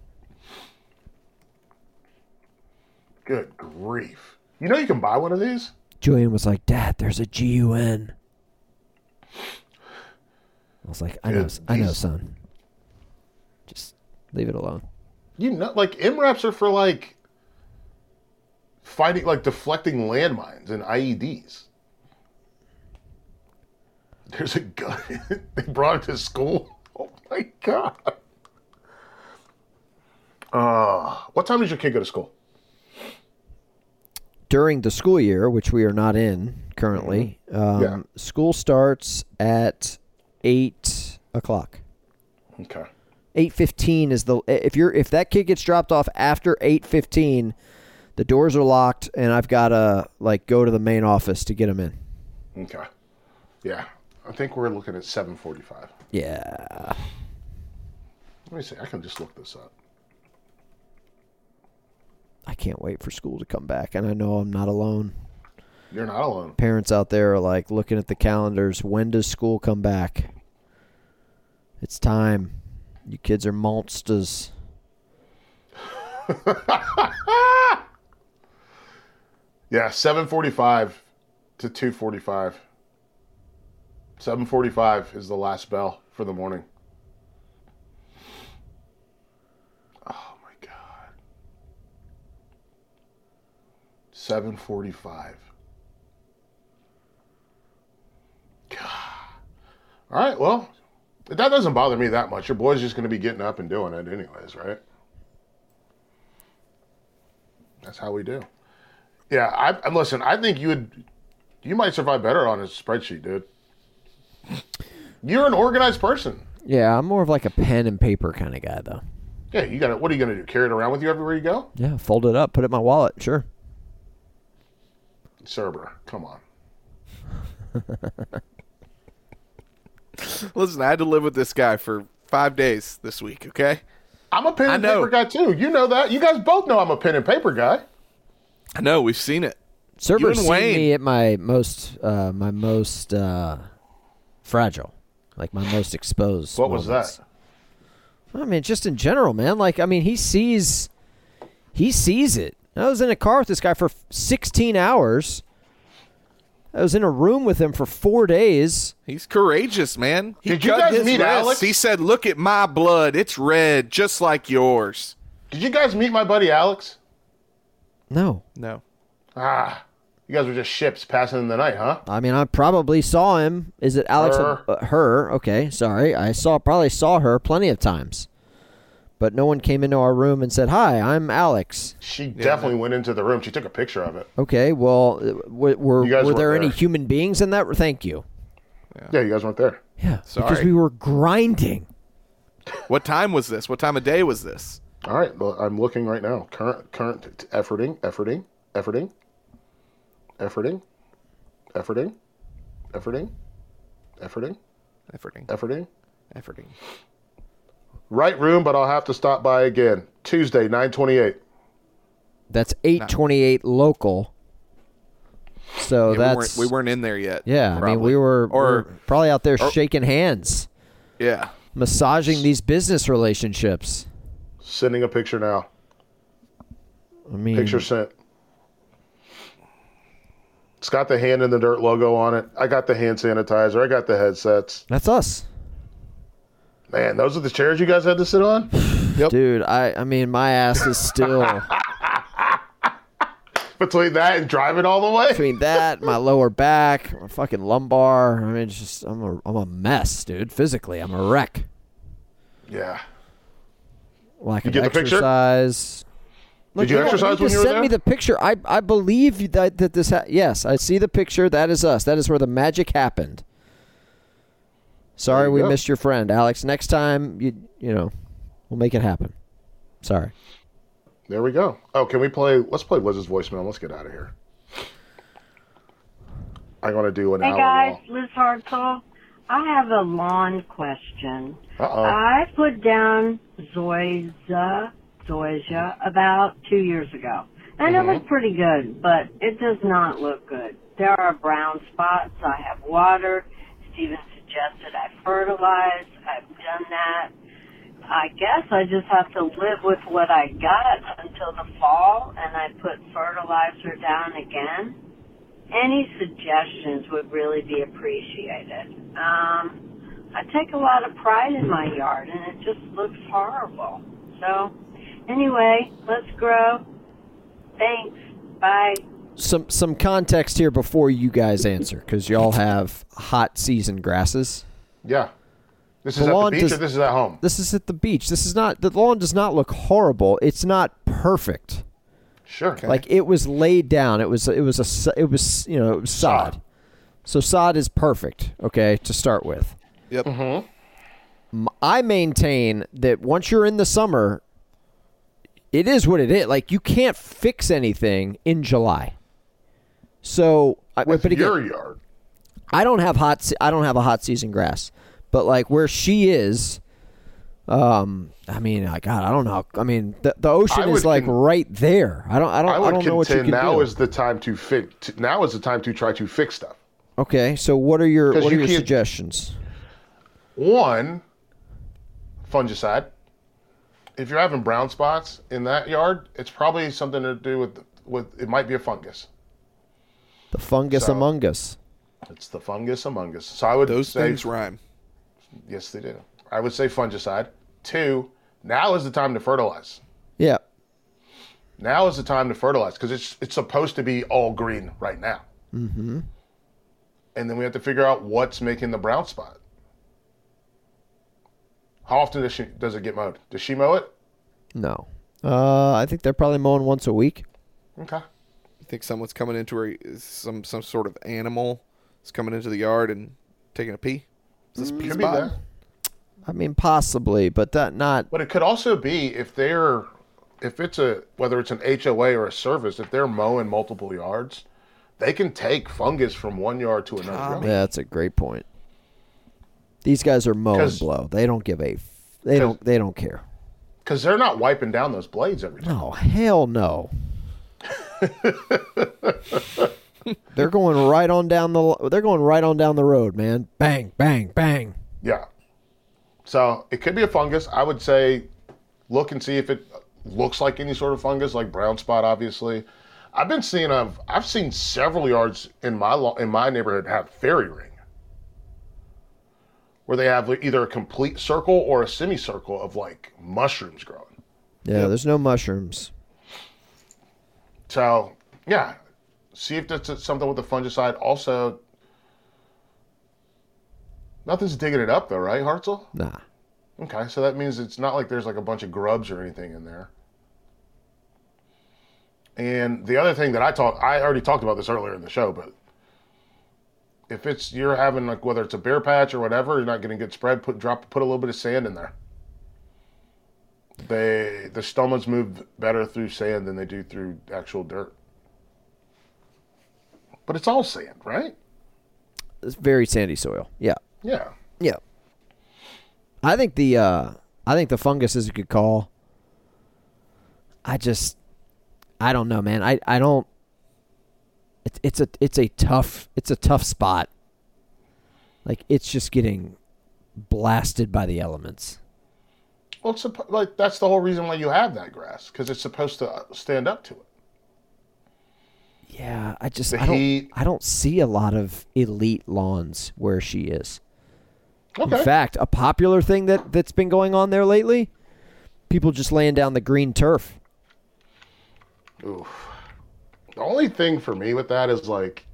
Good grief. You know you can buy one of these? Julian was like, "Dad, there's a GUN." I was like, "I know, Good. I know, son. Just leave it alone." You know, like MRAPs are for like fighting, like deflecting landmines and IEDs. There's a gun. they brought it to school. Oh my god. Uh, what time does your kid go to school? During the school year, which we are not in currently, um, Yeah. school starts at eight o'clock. Okay. Eight fifteen is the if you're if that kid gets dropped off after eight fifteen, the doors are locked, and I've got to like go to the main office to get him in. Okay. Yeah. I think we're looking at 745. Yeah, Let me see. I can just look this up. I can't wait for school to come back, and I know I'm not alone. You're not alone. Parents out there are like looking at the calendars. When does school come back? It's time. You kids are monsters. Yeah, 745 to 245. 745 is the last bell for the morning. Oh my god. 745. God. All right, well, that doesn't bother me that much. Your boy's just going to be getting up and doing it anyways, right? That's how we do. Yeah, I, listen. I think you would, you might survive better on a spreadsheet, dude. You're an organized person. Yeah, I'm more of like a pen and paper kind of guy, though. Yeah, you got to. What are you going to do? Carry it around with you everywhere you go? Yeah, fold it up, put it in my wallet. Sure. Surber, come on. Listen, I had to live with this guy for five days this week. Okay, I'm a pen and paper guy too. You know that. You guys both know I'm a pen and paper guy. I know we've seen it. You Surber's and seen Wayne. me at my most, uh, my most uh, fragile, like my most exposed. What was that? I mean, just in general, man. Like, I mean, he sees, he sees it. I was in a car with this guy for 16 hours. I was in a room with him for four days. He's courageous, man. He Did you guys meet wrist. Alex? He said, "Look at my blood; it's red, just like yours." Did you guys meet my buddy Alex? No, No, Ah, you guys were just ships passing in the night, huh? I mean, I probably saw him. Is it Alex? Her. Uh, her. Okay, sorry. I saw probably saw her plenty of times, but no one came into our room and said, "Hi, I'm Alex." She definitely went into the room. She took a picture of it. Okay, well, uh, w- were were there weren't any human beings in that? Thank you. Yeah, you guys weren't there. Yeah, Sorry. because we were grinding. what time was this? What time of day was this? All right, well, I'm looking right now. Current, current, t- efforting, efforting, efforting, efforting, efforting, efforting, efforting, Efforting, efforting. efforting. Right room, but I'll have to stop by again. Tuesday, 928. That's eight twenty eight local. So Yeah, we, that's weren't, we weren't in there yet. Yeah, I mean, we were, or we were probably out there shaking hands, yeah. massaging these business relationships. Sending a picture now. I mean, Picture sent. It's got the hand in the dirt logo on it. I got the hand sanitizer. I got the headsets. that's us, Man, those are the chairs you guys had to sit on? dude. I, I mean, my ass is still Between that and driving all the way? between that, my lower back, my fucking lumbar. I mean, it's just I'm a, I'm a mess, dude. Physically, I'm a wreck. Yeah. Well, I can get the picture? exercise. Look, you don't exercise need when you were send there? me the picture. I I believe that that this. Ha- yes, I see the picture. That is us. That is where the magic happened. Sorry, we go. missed your friend, Alex. Next time, you you know, we'll make it happen. Sorry. There we go. Oh, can we play? Let's play Liz's voicemail. Let's get out of here. I'm gonna do an Hey hour guys, Liz Hartzell. I have a lawn question. Uh oh. I put down Zoysia, Zoysia about two years ago. And it was pretty good, but it does not look good. There are brown spots. I have watered. Steven suggested I fertilize. I've done that. I guess I just have to live with what I got until the fall and I put fertilizer down again. Any suggestions would really be appreciated. Um, I take a lot of pride in my yard and it just looks horrible. So, anyway, let's grow. Thanks. Bye. Some some context here before you guys answer, because y'all have hot season grasses. Yeah. This The is at the beach does- or this is at home? This is at the beach. This is not the lawn does not look horrible. It's not perfect. Sure. Like it was laid down. It was it was a it was you know it was sod. Sod. So sod is perfect. Okay, to start with. Yep. Mm-hmm. M- I maintain that once you're in the summer, it is what it is. Like you can't fix anything in July. So, I, With but again, your yard. I don't have hot. se- I don't have a hot season grass, but like where she is, um, I mean, I God, I don't know. I mean, the the ocean is like con- right there. I don't. I don't. I I, don't know what you can now do. is the time to fix. Now is the time to try to fix stuff. okay, so what are your what are you your suggestions? One, fungicide. If you're having brown spots in that yard, it's probably something to do with with it might be a fungus. The fungus So- among us. It's the fungus among us. So I would Those say things rhyme. yes, they do. I would say fungicide. Two, now is the time to fertilize. Yeah. Now is the time to fertilize because it's it's supposed to be all green right now. Mm-hmm. And then we have to figure out what's making the brown spot. How often does she does it get mowed? Does she mow it? No. Uh, I think they're probably mowing once a week. Okay. You think someone's coming into her, some some sort of animal is coming into the yard and taking a pee? Is this mm, pee spot? I mean, possibly, but that not. But it could also be if they're if it's a whether it's an HOA or a service, if they're mowing multiple yards, they can take fungus from one yard to another. Yeah, that's a great point. These guys are mow and 'Cause- blow. They don't give a. f- They don't. They don't care. Because they're not wiping down those blades every time. No, hell no. they're going right on down the. They're going right on down the road, man. Bang, bang, bang. Yeah. So it could be a fungus. I would say look and see if it looks like any sort of fungus, like brown spot, obviously. I've been seeing I've I've seen several yards in my lo- in my neighborhood have fairy ring, where they have either a complete circle or a semicircle of like mushrooms growing. Yeah, there's no mushrooms. So yeah, see if that's something with the fungicide. Also, nothing's digging it up though, right, Hartzell? Nah. Okay, so that means it's not like there's like a bunch of grubs or anything in there. And the other thing that I talked, I already talked about this earlier in the show, but if it's you're having like whether it's a bare patch or whatever, you're not getting good spread. Put drop, put a little bit of sand in there. They the stolons move better through sand than they do through actual dirt. But it's all sand, right? It's very sandy soil. Yeah. Yeah. Yeah. I think the uh I think the fungus is a good call. I just I don't know, man. I I don't it's it's a it's a tough it's a tough spot. Like it's just getting blasted by the elements. Well, it's like that's the whole reason why you have that grass because it's supposed to uh, stand up to it. Yeah, I just The I don't heat- I don't see a lot of elite lawns where she is. Okay. In fact, a popular thing that that's been going on there lately, people just laying down the green turf. Oof. The only thing for me with that is like,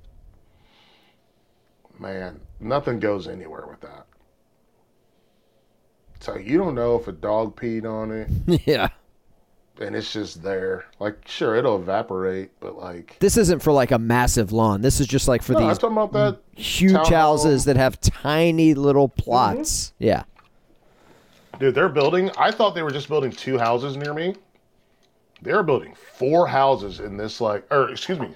man, nothing goes anywhere with that. So you don't know if a dog peed on it, yeah. and it's just there. Like, sure, it'll evaporate, but like, This isn't for like a massive lawn. This is just like for no, I'm these talking about that huge houses that have tiny little plots. Mm-hmm. Yeah. Dude, they're building. I thought they were just building two houses near me. They're building four houses in this like, or excuse me,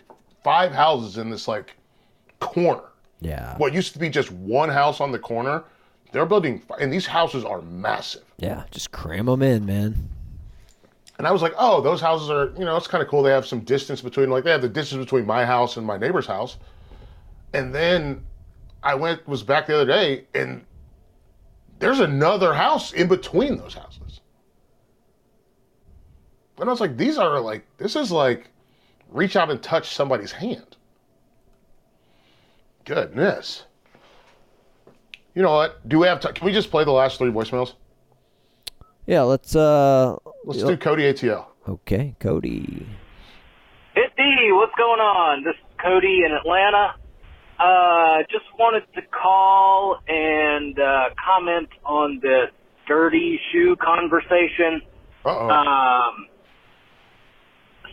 five houses in this like corner. Yeah. What used to be just one house on the corner, they're building, and these houses are massive. Yeah. Just cram them in, man. And I was like, oh, those houses are, you know, it's kind of cool. They have some distance between, like, they have the distance between my house and my neighbor's house. And then I went, was back the other day, and there's another house in between those houses. And I was like, these are like, this is like reach out and touch somebody's hand. Goodness. You know what? Do we have time? Can we just play the last three voicemails? Yeah. Let's. uh Let's do Cody ATL. Okay, Cody. Hit D, what's going on? This is Cody in Atlanta. Uh, just wanted to call and uh, comment on this dirty shoe conversation. Uh-oh. Um,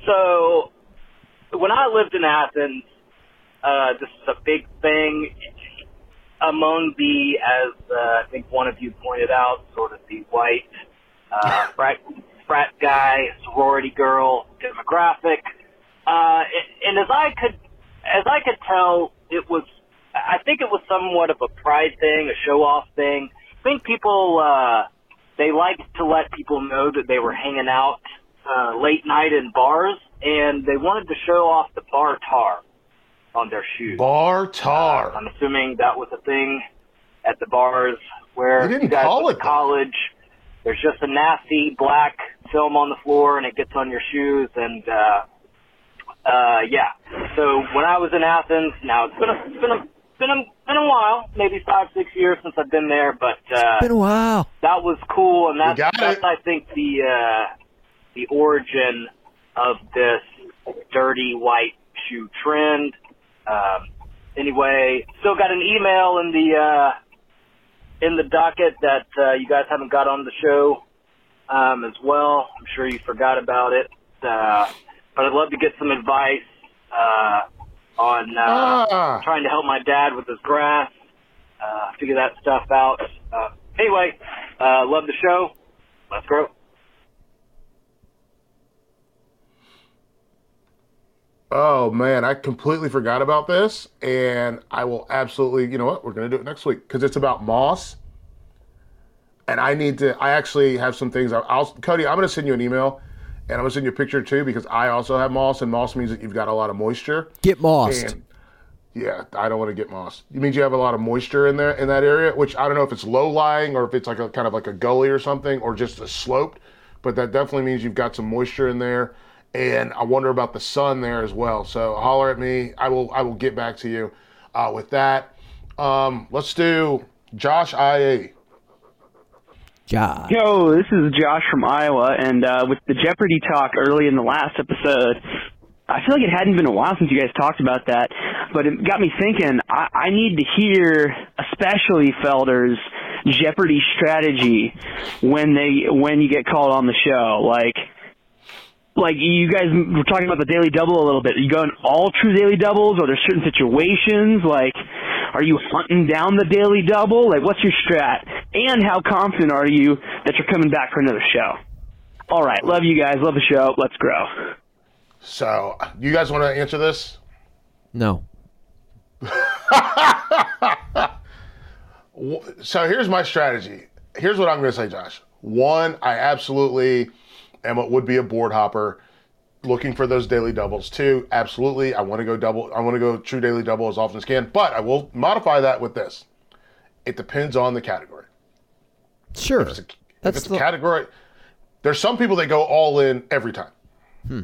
so, when I lived in Athens, uh, this is a big thing among the, as uh, I think one of you pointed out, sort of the white uh, frat, frat guy, sorority girl demographic. Uh, and as I could, as I could tell, it was, I think it was somewhat of a pride thing, a show off thing. I think people, uh, they liked to let people know that they were hanging out, uh, late night in bars and they wanted to show off the bar tar on their shoes. Bar tar. I'm assuming that was a thing at the bars where They didn't you guys call it to that. college. There's just a nasty black film on the floor and it gets on your shoes and uh uh yeah. So when I was in Athens, now it's been a it's been a been a been a while, maybe five, six years since I've been there, but uh it's Been a while. that was cool and that's got that's it. I think the uh the origin of this dirty white shoe trend. Um anyway, still got an email in the uh in the docket that uh, you guys haven't got on the show um, as well. I'm sure you forgot about it, uh, but I'd love to get some advice uh, on uh, Ah. trying to help my dad with his grass, uh, figure that stuff out. Uh, anyway, uh, love the show. Let's grow. Oh man, I completely forgot about this, and I will absolutely. You know what? We're gonna do it next week because it's about moss, and I need to. I actually have some things. I'll, I'll Cody. I'm gonna send you an email, and I'm gonna send you a picture too because I also have moss, and moss means that you've got a lot of moisture. Get Moss. Yeah, I don't want to get moss. It means you have a lot of moisture in there in that area, which I don't know if it's low lying or if it's like a kind of like a gully or something or just a sloped, but that definitely means you've got some moisture in there. And I wonder about the sun there as well. So holler at me. I will I will get back to you uh, with that. Um, let's do Josh IA. Josh. Yo, this is Josh from Iowa, and uh, with the Jeopardy talk early in the last episode, I feel like it hadn't been a while since you guys talked about that, but it got me thinking. I, I need to hear, especially Felder's Jeopardy strategy when they when you get called on the show, like. Like you guys were talking about the daily double a little bit. Are you going all true daily doubles, or there's certain situations like, are you hunting down the daily double? Like, what's your strat? And how confident are you that you're coming back for another show? All right, love you guys, love the show. Let's grow. So you guys want to answer this? No. So here's my strategy. Here's what I'm going to say, Josh. One, I absolutely am what would be a board hopper looking for those daily doubles. too. absolutely, I want to go double. I want to go true daily double as often as can. But I will modify that with this. It depends on the category. Sure. If it's a, if That's it's a the- category, there's some people that go all in every time. Hmm.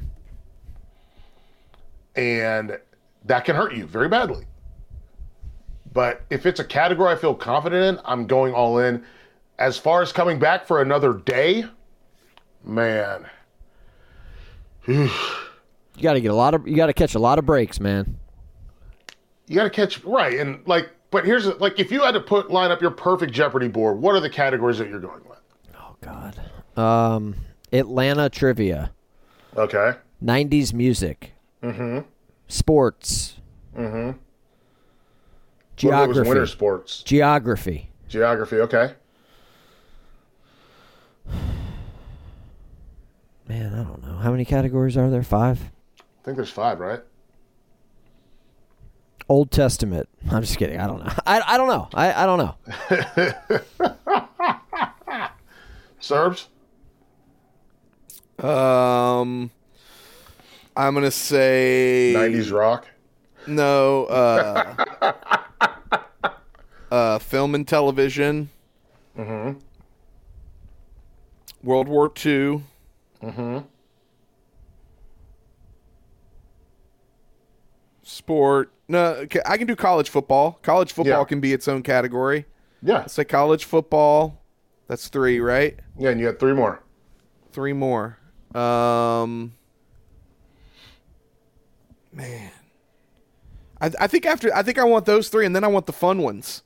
And that can hurt you very badly. But if it's a category I feel confident in, I'm going all in. As far as coming back for another day, man, You got to get a lot of. You got to catch a lot of breaks, man. you got to catch right. And like, but here's like, if you had to put line up your perfect Jeopardy board, what are the categories that you're going with? Oh God. Um, Atlanta trivia, Okay. '90s music, Mm-hmm. sports, Mm-hmm. Was geography, winter sports? geography. Geography. Okay. Man, I don't know how many categories are there. Five. I think there's five, right? Old Testament. I'm just kidding. I don't know. I, I don't know. I, I don't know. Surbs? Um, I'm gonna say 90s rock? No. Uh, uh, film and television. Mm-hmm. World War II. Mm-hmm. Sport. No, I can do college football. College football Yeah. can be its own category. Yeah. Say college football. That's three, right? Yeah, and you got three more. Three more. Um, man, I, I think after I think I want those three, and then I want the fun ones.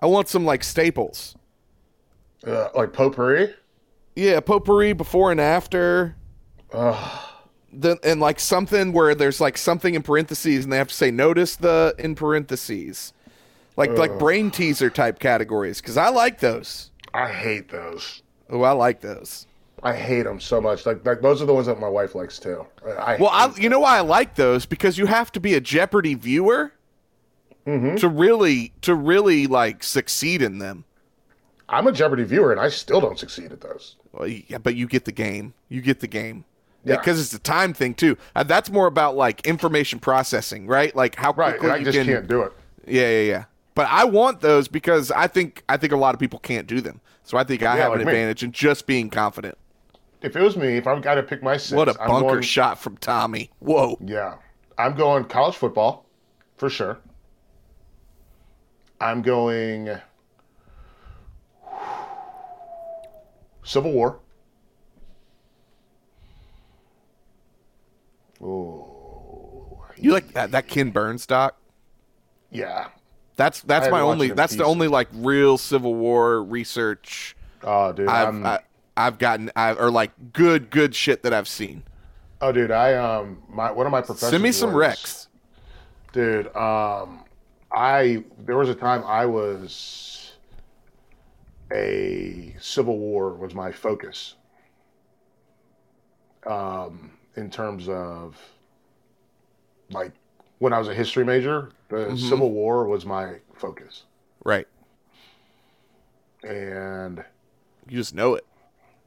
I want some like staples. Uh, like potpourri? Yeah, potpourri before and after. Then and like something where there's like something in parentheses, and they have to say notice the in parentheses, like like brain teaser type categories, because I like those. I hate those. Oh, I like those. I hate them so much. Like, like those are the ones that my wife likes too. I Well, I, you know why I like those because you have to be a Jeopardy viewer Mm-hmm. to really to really like succeed in them. I'm a Jeopardy viewer, and I still don't succeed at those. Well, yeah, but you get the game. You get the game. Yeah. Because it's a time thing too. Uh, that's more about like information processing, right? Like how Right, quickly I you just can. can't do it. Yeah, yeah, yeah. But I want those because I think I think a lot of people can't do them. So I think I Yeah, have an me. advantage in just being confident. If it was me, if I've got to pick my six, what a I'm bunker going- shot from Tommy. Whoa. Yeah. I'm going college football for sure. I'm going Civil War. Oh, You like that that Ken Burns doc? yeah. That's that's my only that's the only like real Civil War research Oh, dude. I've I'm, I, I've gotten I, or like good good shit that I've seen. oh, dude. I um, my one of my professors. Send me some recs. dude. Um, I there was a time I was a Civil War was my focus. Um, in terms of like when I was a history major, the Mhm. Civil War was my focus, Right. and You just know it.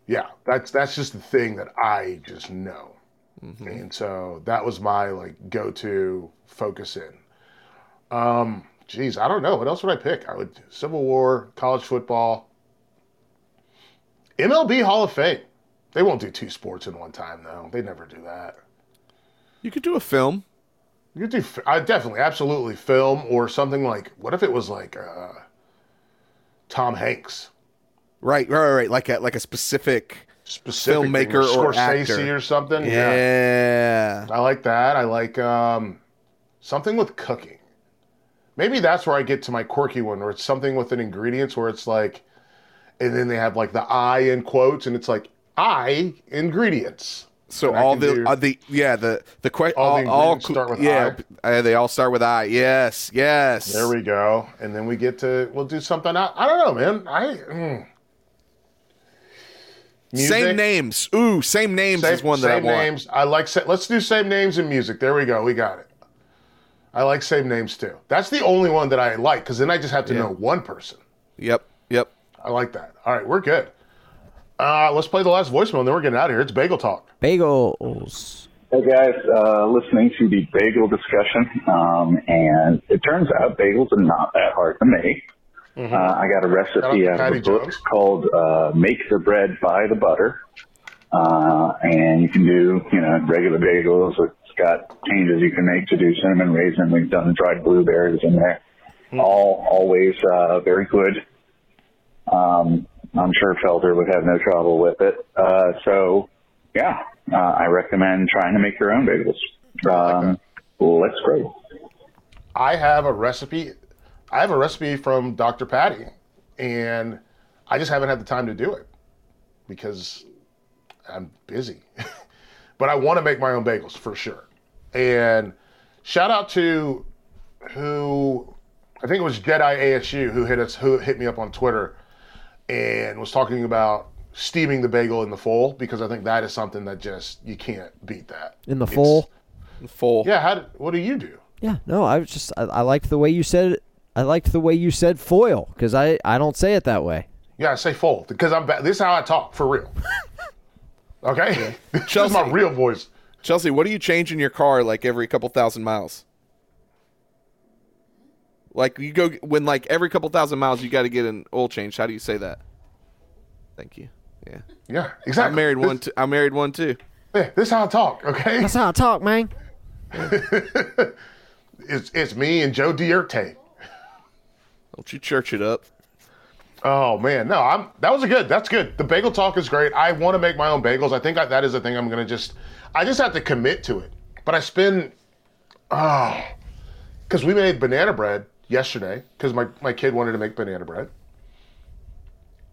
yeah, that's that's just the thing that I just know. Mm-hmm. and so that was my like go-to focus in um geez i don't know what else would i pick i would civil war college football mlb hall of fame they won't do two sports in one time though they never do that You could do a film. you could do i definitely absolutely film or something like what if it was like uh tom hanks Right, right, right, right. Like a like a specific specific filmmaker like or Scorsese actor or something Yeah. I like that. I like um, something with cooking. Maybe that's where I get to my quirky one, where it's something with an ingredients where it's like, and then they have like the I in quotes, and it's like I ingredients. So And all the uh, the yeah the the question All all, the all start with yeah uh, they all start with I. Yes, yes. There we go. And then we get to we'll do something. I, I don't know, man. I mm. Same names. Ooh, same names Same, is one that I same want. names. I like. Let's do same names in music. There we go. We got it. I like same names too. That's the only one that I like because then I just have to Yeah. know one person. Yep, yep. I like that. All right, we're good. Uh, let's play the last voicemail and then we're getting out of here. It's Bagel Talk. Bagels. Hey guys, uh, listening to the bagel discussion, um, and it turns out bagels are not that hard to make. Uh, I got a recipe Shout out of a book Jones. called uh, "Make the Bread Buy the Butter," uh, and you can do you know regular bagels. It's got changes you can make to do cinnamon raisin. We've done dried blueberries in there. All always uh, very good. Um, I'm sure Felder would have no trouble with it. Uh, so yeah, uh, I recommend trying to make your own bagels. Um, let's go. I have a recipe. I have a recipe from Dr. Patty, and I just haven't had the time to do it because I'm busy. but I want to make my own bagels for sure. And shout out to who I think it was Jedi ASU who hit us who hit me up on Twitter and was talking about steaming the bagel in the full because I think that is something that just you can't beat that In the It's- full? Full. Yeah, how did, what do you do? Yeah, no, I was just I, I liked the way you said it. I liked the way you said foil because I I don't say it that way. Yeah, I say fold because I'm. Ba- this is how I talk for real. Okay, this is my Chelsea. real voice. Chelsea, what do you change in your car like every couple thousand miles? Like you go when like every couple thousand miles you got to get an oil change. How do you say that? Thank you. Yeah. Yeah, exactly. I married This- one. T- I married one too. Yeah, this is how I talk. Okay, That's how I talk, man. it's it's me and Joe Dirt. Don't you church it up. Oh man, no, I'm. That was a good. That's good. The bagel talk is great. I want to make my own bagels. I think I, that is a thing I'm gonna just. I just have to commit to it. But I spend. Ah, oh, because we made banana bread yesterday because my my kid wanted to make banana bread.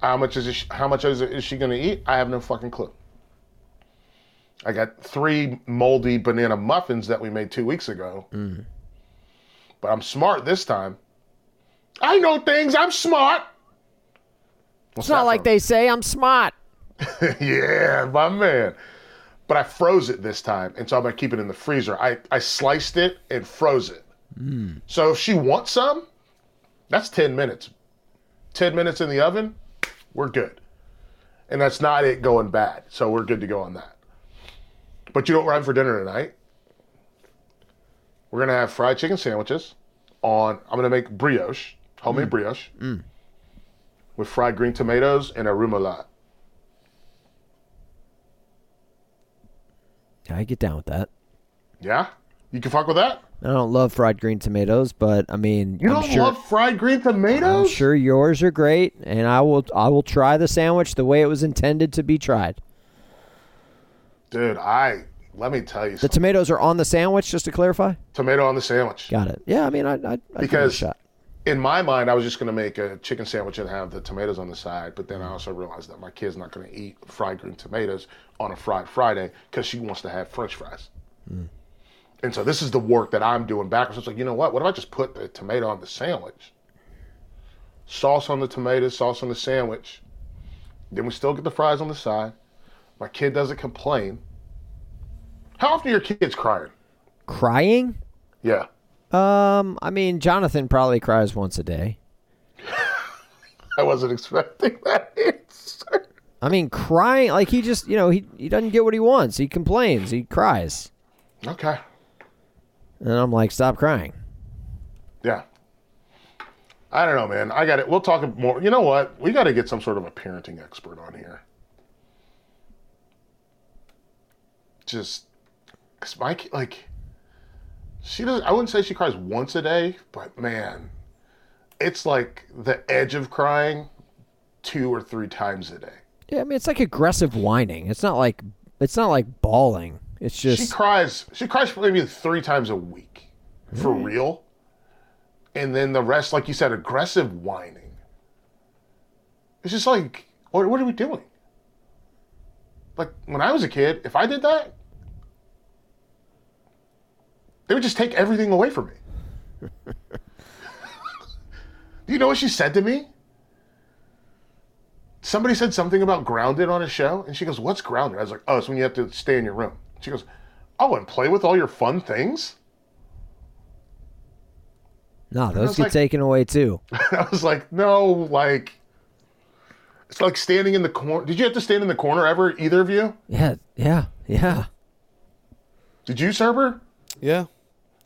How much is it, how much is, it, is she gonna eat? I have no fucking clue. I got three moldy banana muffins that we made two weeks ago. Mm. But I'm smart this time. I know things. I'm smart. It's not like they say I'm smart. yeah, my man. But I froze it this time, and so I'm gonna keep it in the freezer. I, I sliced it and froze it. Mm. So if she wants some, that's 10 minutes. 10 minutes in the oven, we're good. And that's not it going bad. So we're good to go on that. But you we're having for dinner tonight? We're gonna have fried chicken sandwiches on I'm gonna make brioche, homemade mm. brioche, mm. with fried green tomatoes and a remoulade. I get down with that. Yeah? You can fuck with that? I don't love fried green tomatoes, but I mean, You I'm don't sure, love fried green tomatoes. I'm sure yours are great, and I will I will try the sandwich the way it was intended to be tried. Dude, I let me tell you The something. tomatoes are on the sandwich, just to clarify. Tomato on the sandwich. Got it. Yeah, I mean, I, I, a Because shot. in my mind, I was just going to make a chicken sandwich and have the tomatoes on the side. But then I also realized that my kid's not going to eat fried green tomatoes on a fried Friday because she wants to have French fries. Hmm. And so this is the work that I'm doing backwards. It's like, you know what? What if I just put the tomato on the sandwich? Sauce on the tomato, sauce on the sandwich. Then we still get the fries on the side. My kid doesn't complain. How often are your kids crying? Crying? Yeah. Um, I mean, Jonathan probably cries once a day. I wasn't expecting that answer. I mean, crying like he just, you know, he he doesn't get what he wants. He complains. He cries, Okay. And I'm like, stop crying. Yeah. I don't know, man. I got it. We'll talk more. You know what? We got to get some sort of a parenting expert on here. Just because my like, she doesn't. I wouldn't say she cries once a day, but man, it's like the edge of crying two or three times a day. Yeah, I mean, it's like aggressive whining. It's not like it's not like bawling. It's just she cries. She cries for maybe three times a week, for real. And then the rest, like you said, aggressive whining. It's just like, what, what are we doing? Like when I was a kid, if I did that, they would just take everything away from me. Do you know what she said to me? Somebody said something about grounded on a show, and she goes, "What's grounded?" I was like, "Oh, it's when you have to stay in your room." She goes, "Oh, and play with all your fun things." no, those get like- taken away too. I was like, "No, like." It's like standing in the corner. Did you have to stand in the corner ever, either of you? Yeah, yeah, yeah. Did you, Surber? Yeah.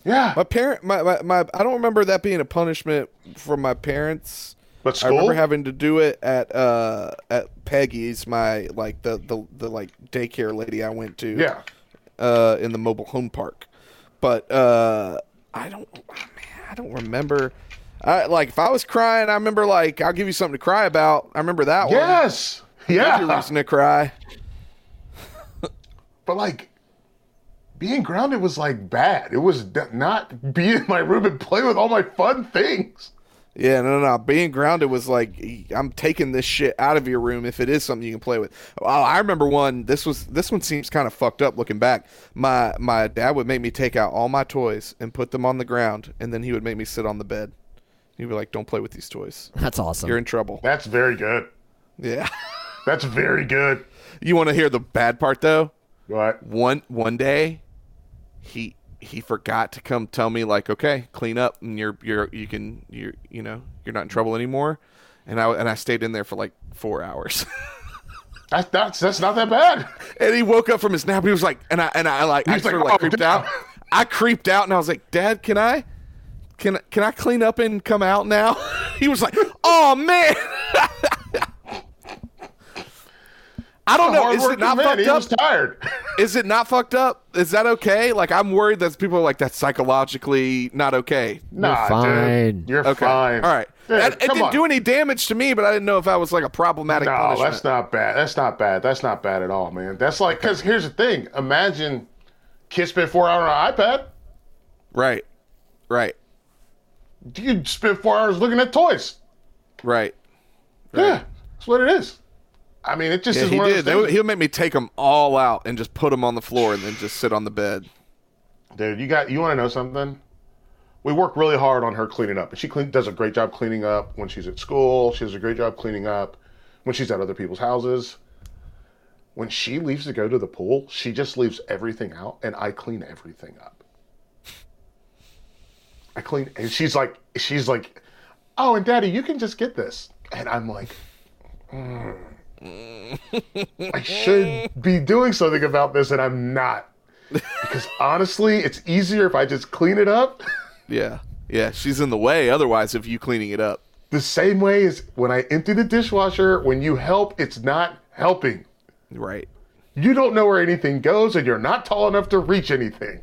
Yeah. My parent, my, my, my, I don't remember that being a punishment from my parents. But school? I remember having to do it at uh at Peggy's, my like the the, the like daycare lady I went to. Yeah. Uh, in the mobile home park, but uh, I don't, oh, man, I don't remember. I like if I was crying, I remember like I'll give you something to cry about. I remember that one. Yes. There's Yeah. your reason to cry. But like, being grounded was like bad. It was not be in my room and play with all my fun things. Yeah, no, no, no. Being grounded was like I'm taking this shit out of your room if it is something you can play with. Oh, I remember one. This was this one seems kind of fucked up looking back. My my dad would make me take out all my toys and put them on the ground, and then he would make me sit on the bed. He'd be like, "Don't play with these toys. That's awesome. You're in trouble." That's very good. Yeah. That's very good. You want to hear the bad part though? What? One one day, he he forgot to come tell me like, okay, clean up, and you're you're you can you you know you're not in trouble anymore. And I and I stayed in there for like four hours. That's that's that's not that bad. and he woke up from his nap. He was like, and I and I like I He's like, of like "Oh, creeped damn." out. I creeped out, and I was like, Dad, can I? Can, can I clean up and come out now? he was like, "Oh man, I don't know. Is it not man. fucked He up? was tired. Is it not fucked up? Is that okay? Like I'm worried that people are like that's psychologically not okay. Nah, fine. dude. You're Okay, fine. all right. Dude, And it didn't on. do any damage to me, but I didn't know if that was like a problematic No, punishment. that's not bad. That's not bad. That's not bad at all, man. That's like because here's the thing. Imagine kids spend four hours on an iPad. right, right, You spend four hours looking at toys. right. Yeah, that's what it is. I mean, it just Yeah, is he one did. Of those they, he'll make me take them all out and just put them on the floor and then just sit on the bed. Dude, you got you want to know something? We work really hard on her cleaning up, and she clean, does a great job cleaning up when she's at school. She does a great job cleaning up when she's at other people's houses. When she leaves to go to the pool, she just leaves everything out, and I clean everything up. I clean, and she's like, she's like, oh, and Daddy, you can just get this, and I'm like, "Mm, I should be doing something about this, and I'm not. Because honestly, it's easier if I just clean it up. Yeah, yeah. She's in the way. Otherwise, of you cleaning it up. The same way as when I empty the dishwasher, when you help, it's not helping. Right. You don't know where anything goes, and you're not tall enough to reach anything.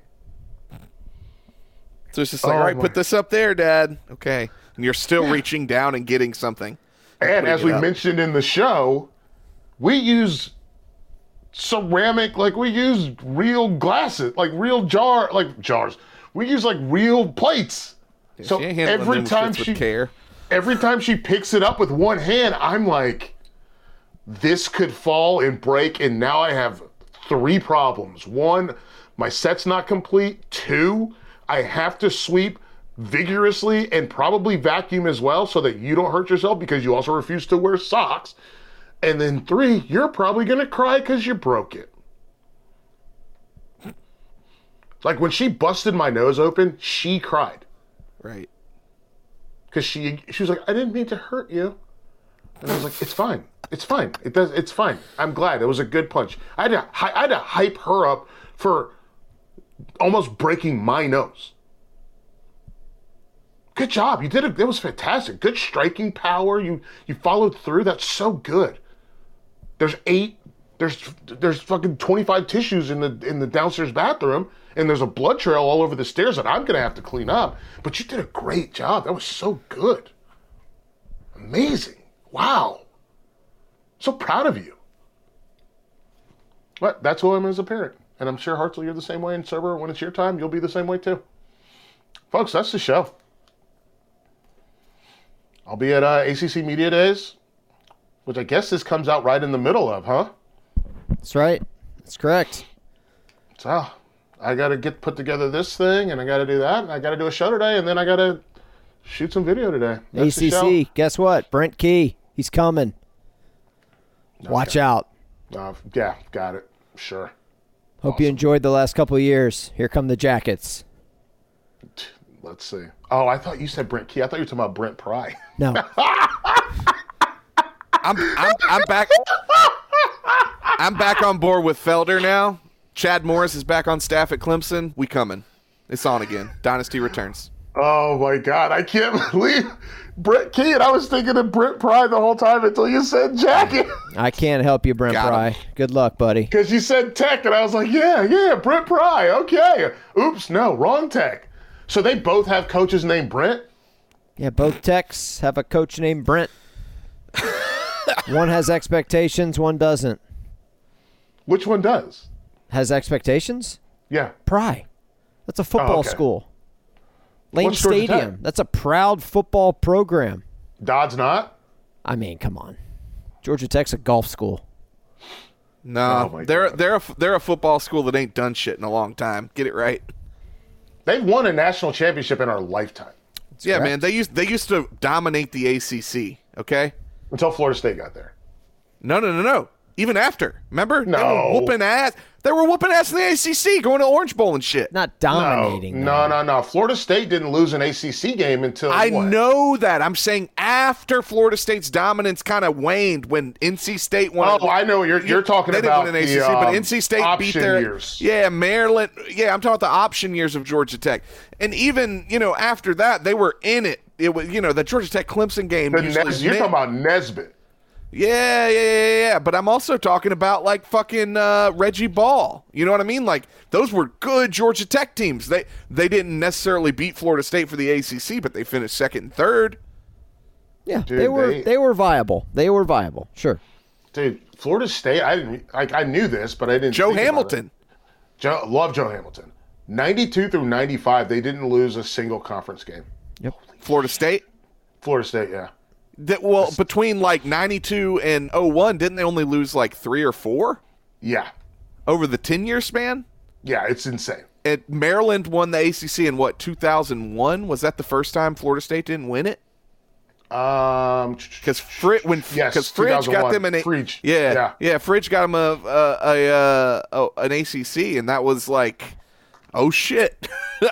So it's just like, Oh all right, my- put this up there, Dad. Okay. And you're still reaching down and getting something. And putting as we up. mentioned in the show, we use ceramic, like we use real glasses, like real jar, like jars. We use like real plates. so she ain't every time she care. every time she picks it up with one hand, I'm like, this could fall and break, and now I have three problems. One, my set's not complete. Two, I have to sweep vigorously and probably vacuum as well so that you don't hurt yourself because you also refuse to wear socks. And then three, you're probably gonna cry because you broke it. Like when she busted my nose open, she cried Right. because she she was like, I didn't mean to hurt you, and I was like, it's fine, it's fine, it does, it's fine. I'm glad it was a good punch. I had to I had to hype her up for almost breaking my nose. Good job, you did it. That was fantastic. Good striking power. You you followed through. That's so good. There's eight. There's there's fucking 25 tissues in the in the downstairs bathroom, and there's a blood trail all over the stairs that I'm gonna have to clean up. But you did a great job. That was so good. Amazing. Wow. So proud of you. But that's who I am as a parent. And I'm sure Hartzell, you're the same way. And Surber, when it's your time, you'll be the same way too. Folks, that's the show. I'll be at uh, ACC Media Days, which I guess this comes out right in the middle of, huh? That's right. That's correct. So I got to get put together this thing, and I got to do that, and I got to do a show today, and then I got to shoot some video today. That's. ACC. Guess what? Brent Key. He's coming. Watch out. Uh, yeah, got it. Sure. Hope you enjoyed the last couple years. Here come the jackets. Let's see. Oh, I thought you said Brent Key. I thought you were talking about Brent Pry. No. I'm I'm I'm back. I'm back on board with Felder now. Chad Morris is back on staff at Clemson. We coming. It's on again. Dynasty returns. Oh my God, I can't believe Brent Key. And I was thinking of Brent Pry the whole time until you said jacket. I can't help you, Brent Got Pry. him. Good luck, buddy. Because you said tech, and I was like, yeah, yeah, Brent Pry. Okay. Oops, no, wrong tech. So they both have coaches named Brent. Yeah, both techs have a coach named Brent. one has expectations, one doesn't. Which one does? Has expectations? Yeah. Pry. That's a football Oh, okay. school. Lane What's Stadium. That's a proud football program. Dodd's not. I mean, come on. Georgia Tech's a golf school. No, Oh they're God. they're a, they're a football school that ain't done shit in a long time. Get it right. They've won a national championship in our lifetime yeah, man. They used they used to dominate the ACC. Okay. Until Florida State got there. No, no, no, no. Even after, remember? They were No. whooping ass. They were whooping ass in the ACC, going to Orange Bowl and shit. Not dominating. No, no, no. Florida State didn't lose an ACC game until I what? know that. I'm saying after Florida State's dominance kind of waned when NC State won. Oh, I know you're you're talking they about didn't win an the, ACC, but um, NC State beat their years. yeah Maryland. Yeah, I'm talking about the option years of Georgia Tech, and even you know after that they were in it. It was you know the Georgia Tech Clemson game. The Nes- you're meant- talking about Nesbitt. yeah, yeah, yeah, yeah. But I'm also talking about like fucking uh, Reggie Ball. You know what I mean? Like those were good Georgia Tech teams. They they didn't necessarily beat Florida State for the ACC, but they finished second and third. Yeah, Dude, they were they- they were viable. They were viable. Sure. Dude, Florida State. I didn't like. I knew this, but I didn't. Joe think about Hamilton. it. Joe, love Joe Hamilton. 92 through 95, they didn't lose a single conference game. Florida State. Florida State, yeah. That well between like 92 and 01, didn't they only lose like three or four Yeah. over the 10 year span? Yeah, it's insane. And Maryland won the ACC in what 2001? Was that the first time Florida State didn't win it? Um, Because Fri- when Yes, because Fridge got them an a- Fridge. yeah Yeah. yeah Fridge got them a a, a, uh oh, an ACC and that was like oh shit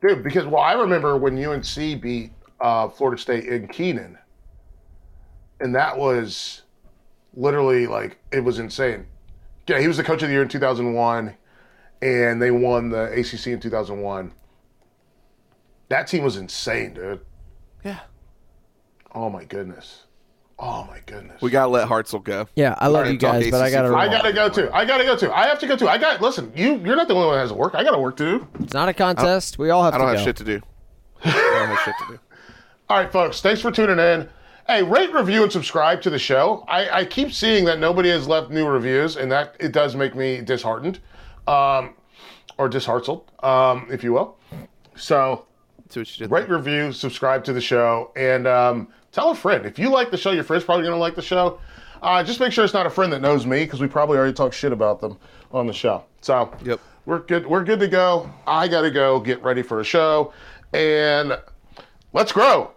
Dude, because, well, I remember when UNC beat uh, Florida State in Kenan, and that was literally like, it was insane. Yeah, he was the coach of the year in 2001, and they won the ACC in 2001. That team was insane, dude. yeah Oh, my goodness. Oh, my goodness. we gotta let Hartzell go Yeah, I love you guys, but I gotta. for a I gotta go too. I gotta go too. I have to go too. I got listen. You you're not the only one that has to work. I gotta work too. It's not a contest. We all have I don't to have shit to do I don't have shit to do All right, folks. Thanks for tuning in. Hey, rate, review, and subscribe to the show. I, I keep seeing that nobody has left new reviews, and that it does make me disheartened, um, or disheartened, um, if you will. So, See what you did rate, review, subscribe to the show, and um, tell a friend. If you like the show, your friend's probably going to like the show. Uh, just make sure it's not a friend that knows me, because we probably already talked shit about them on the show. So, Yep. we're good. We're good to go. I got to go get ready for a show, and let's grow.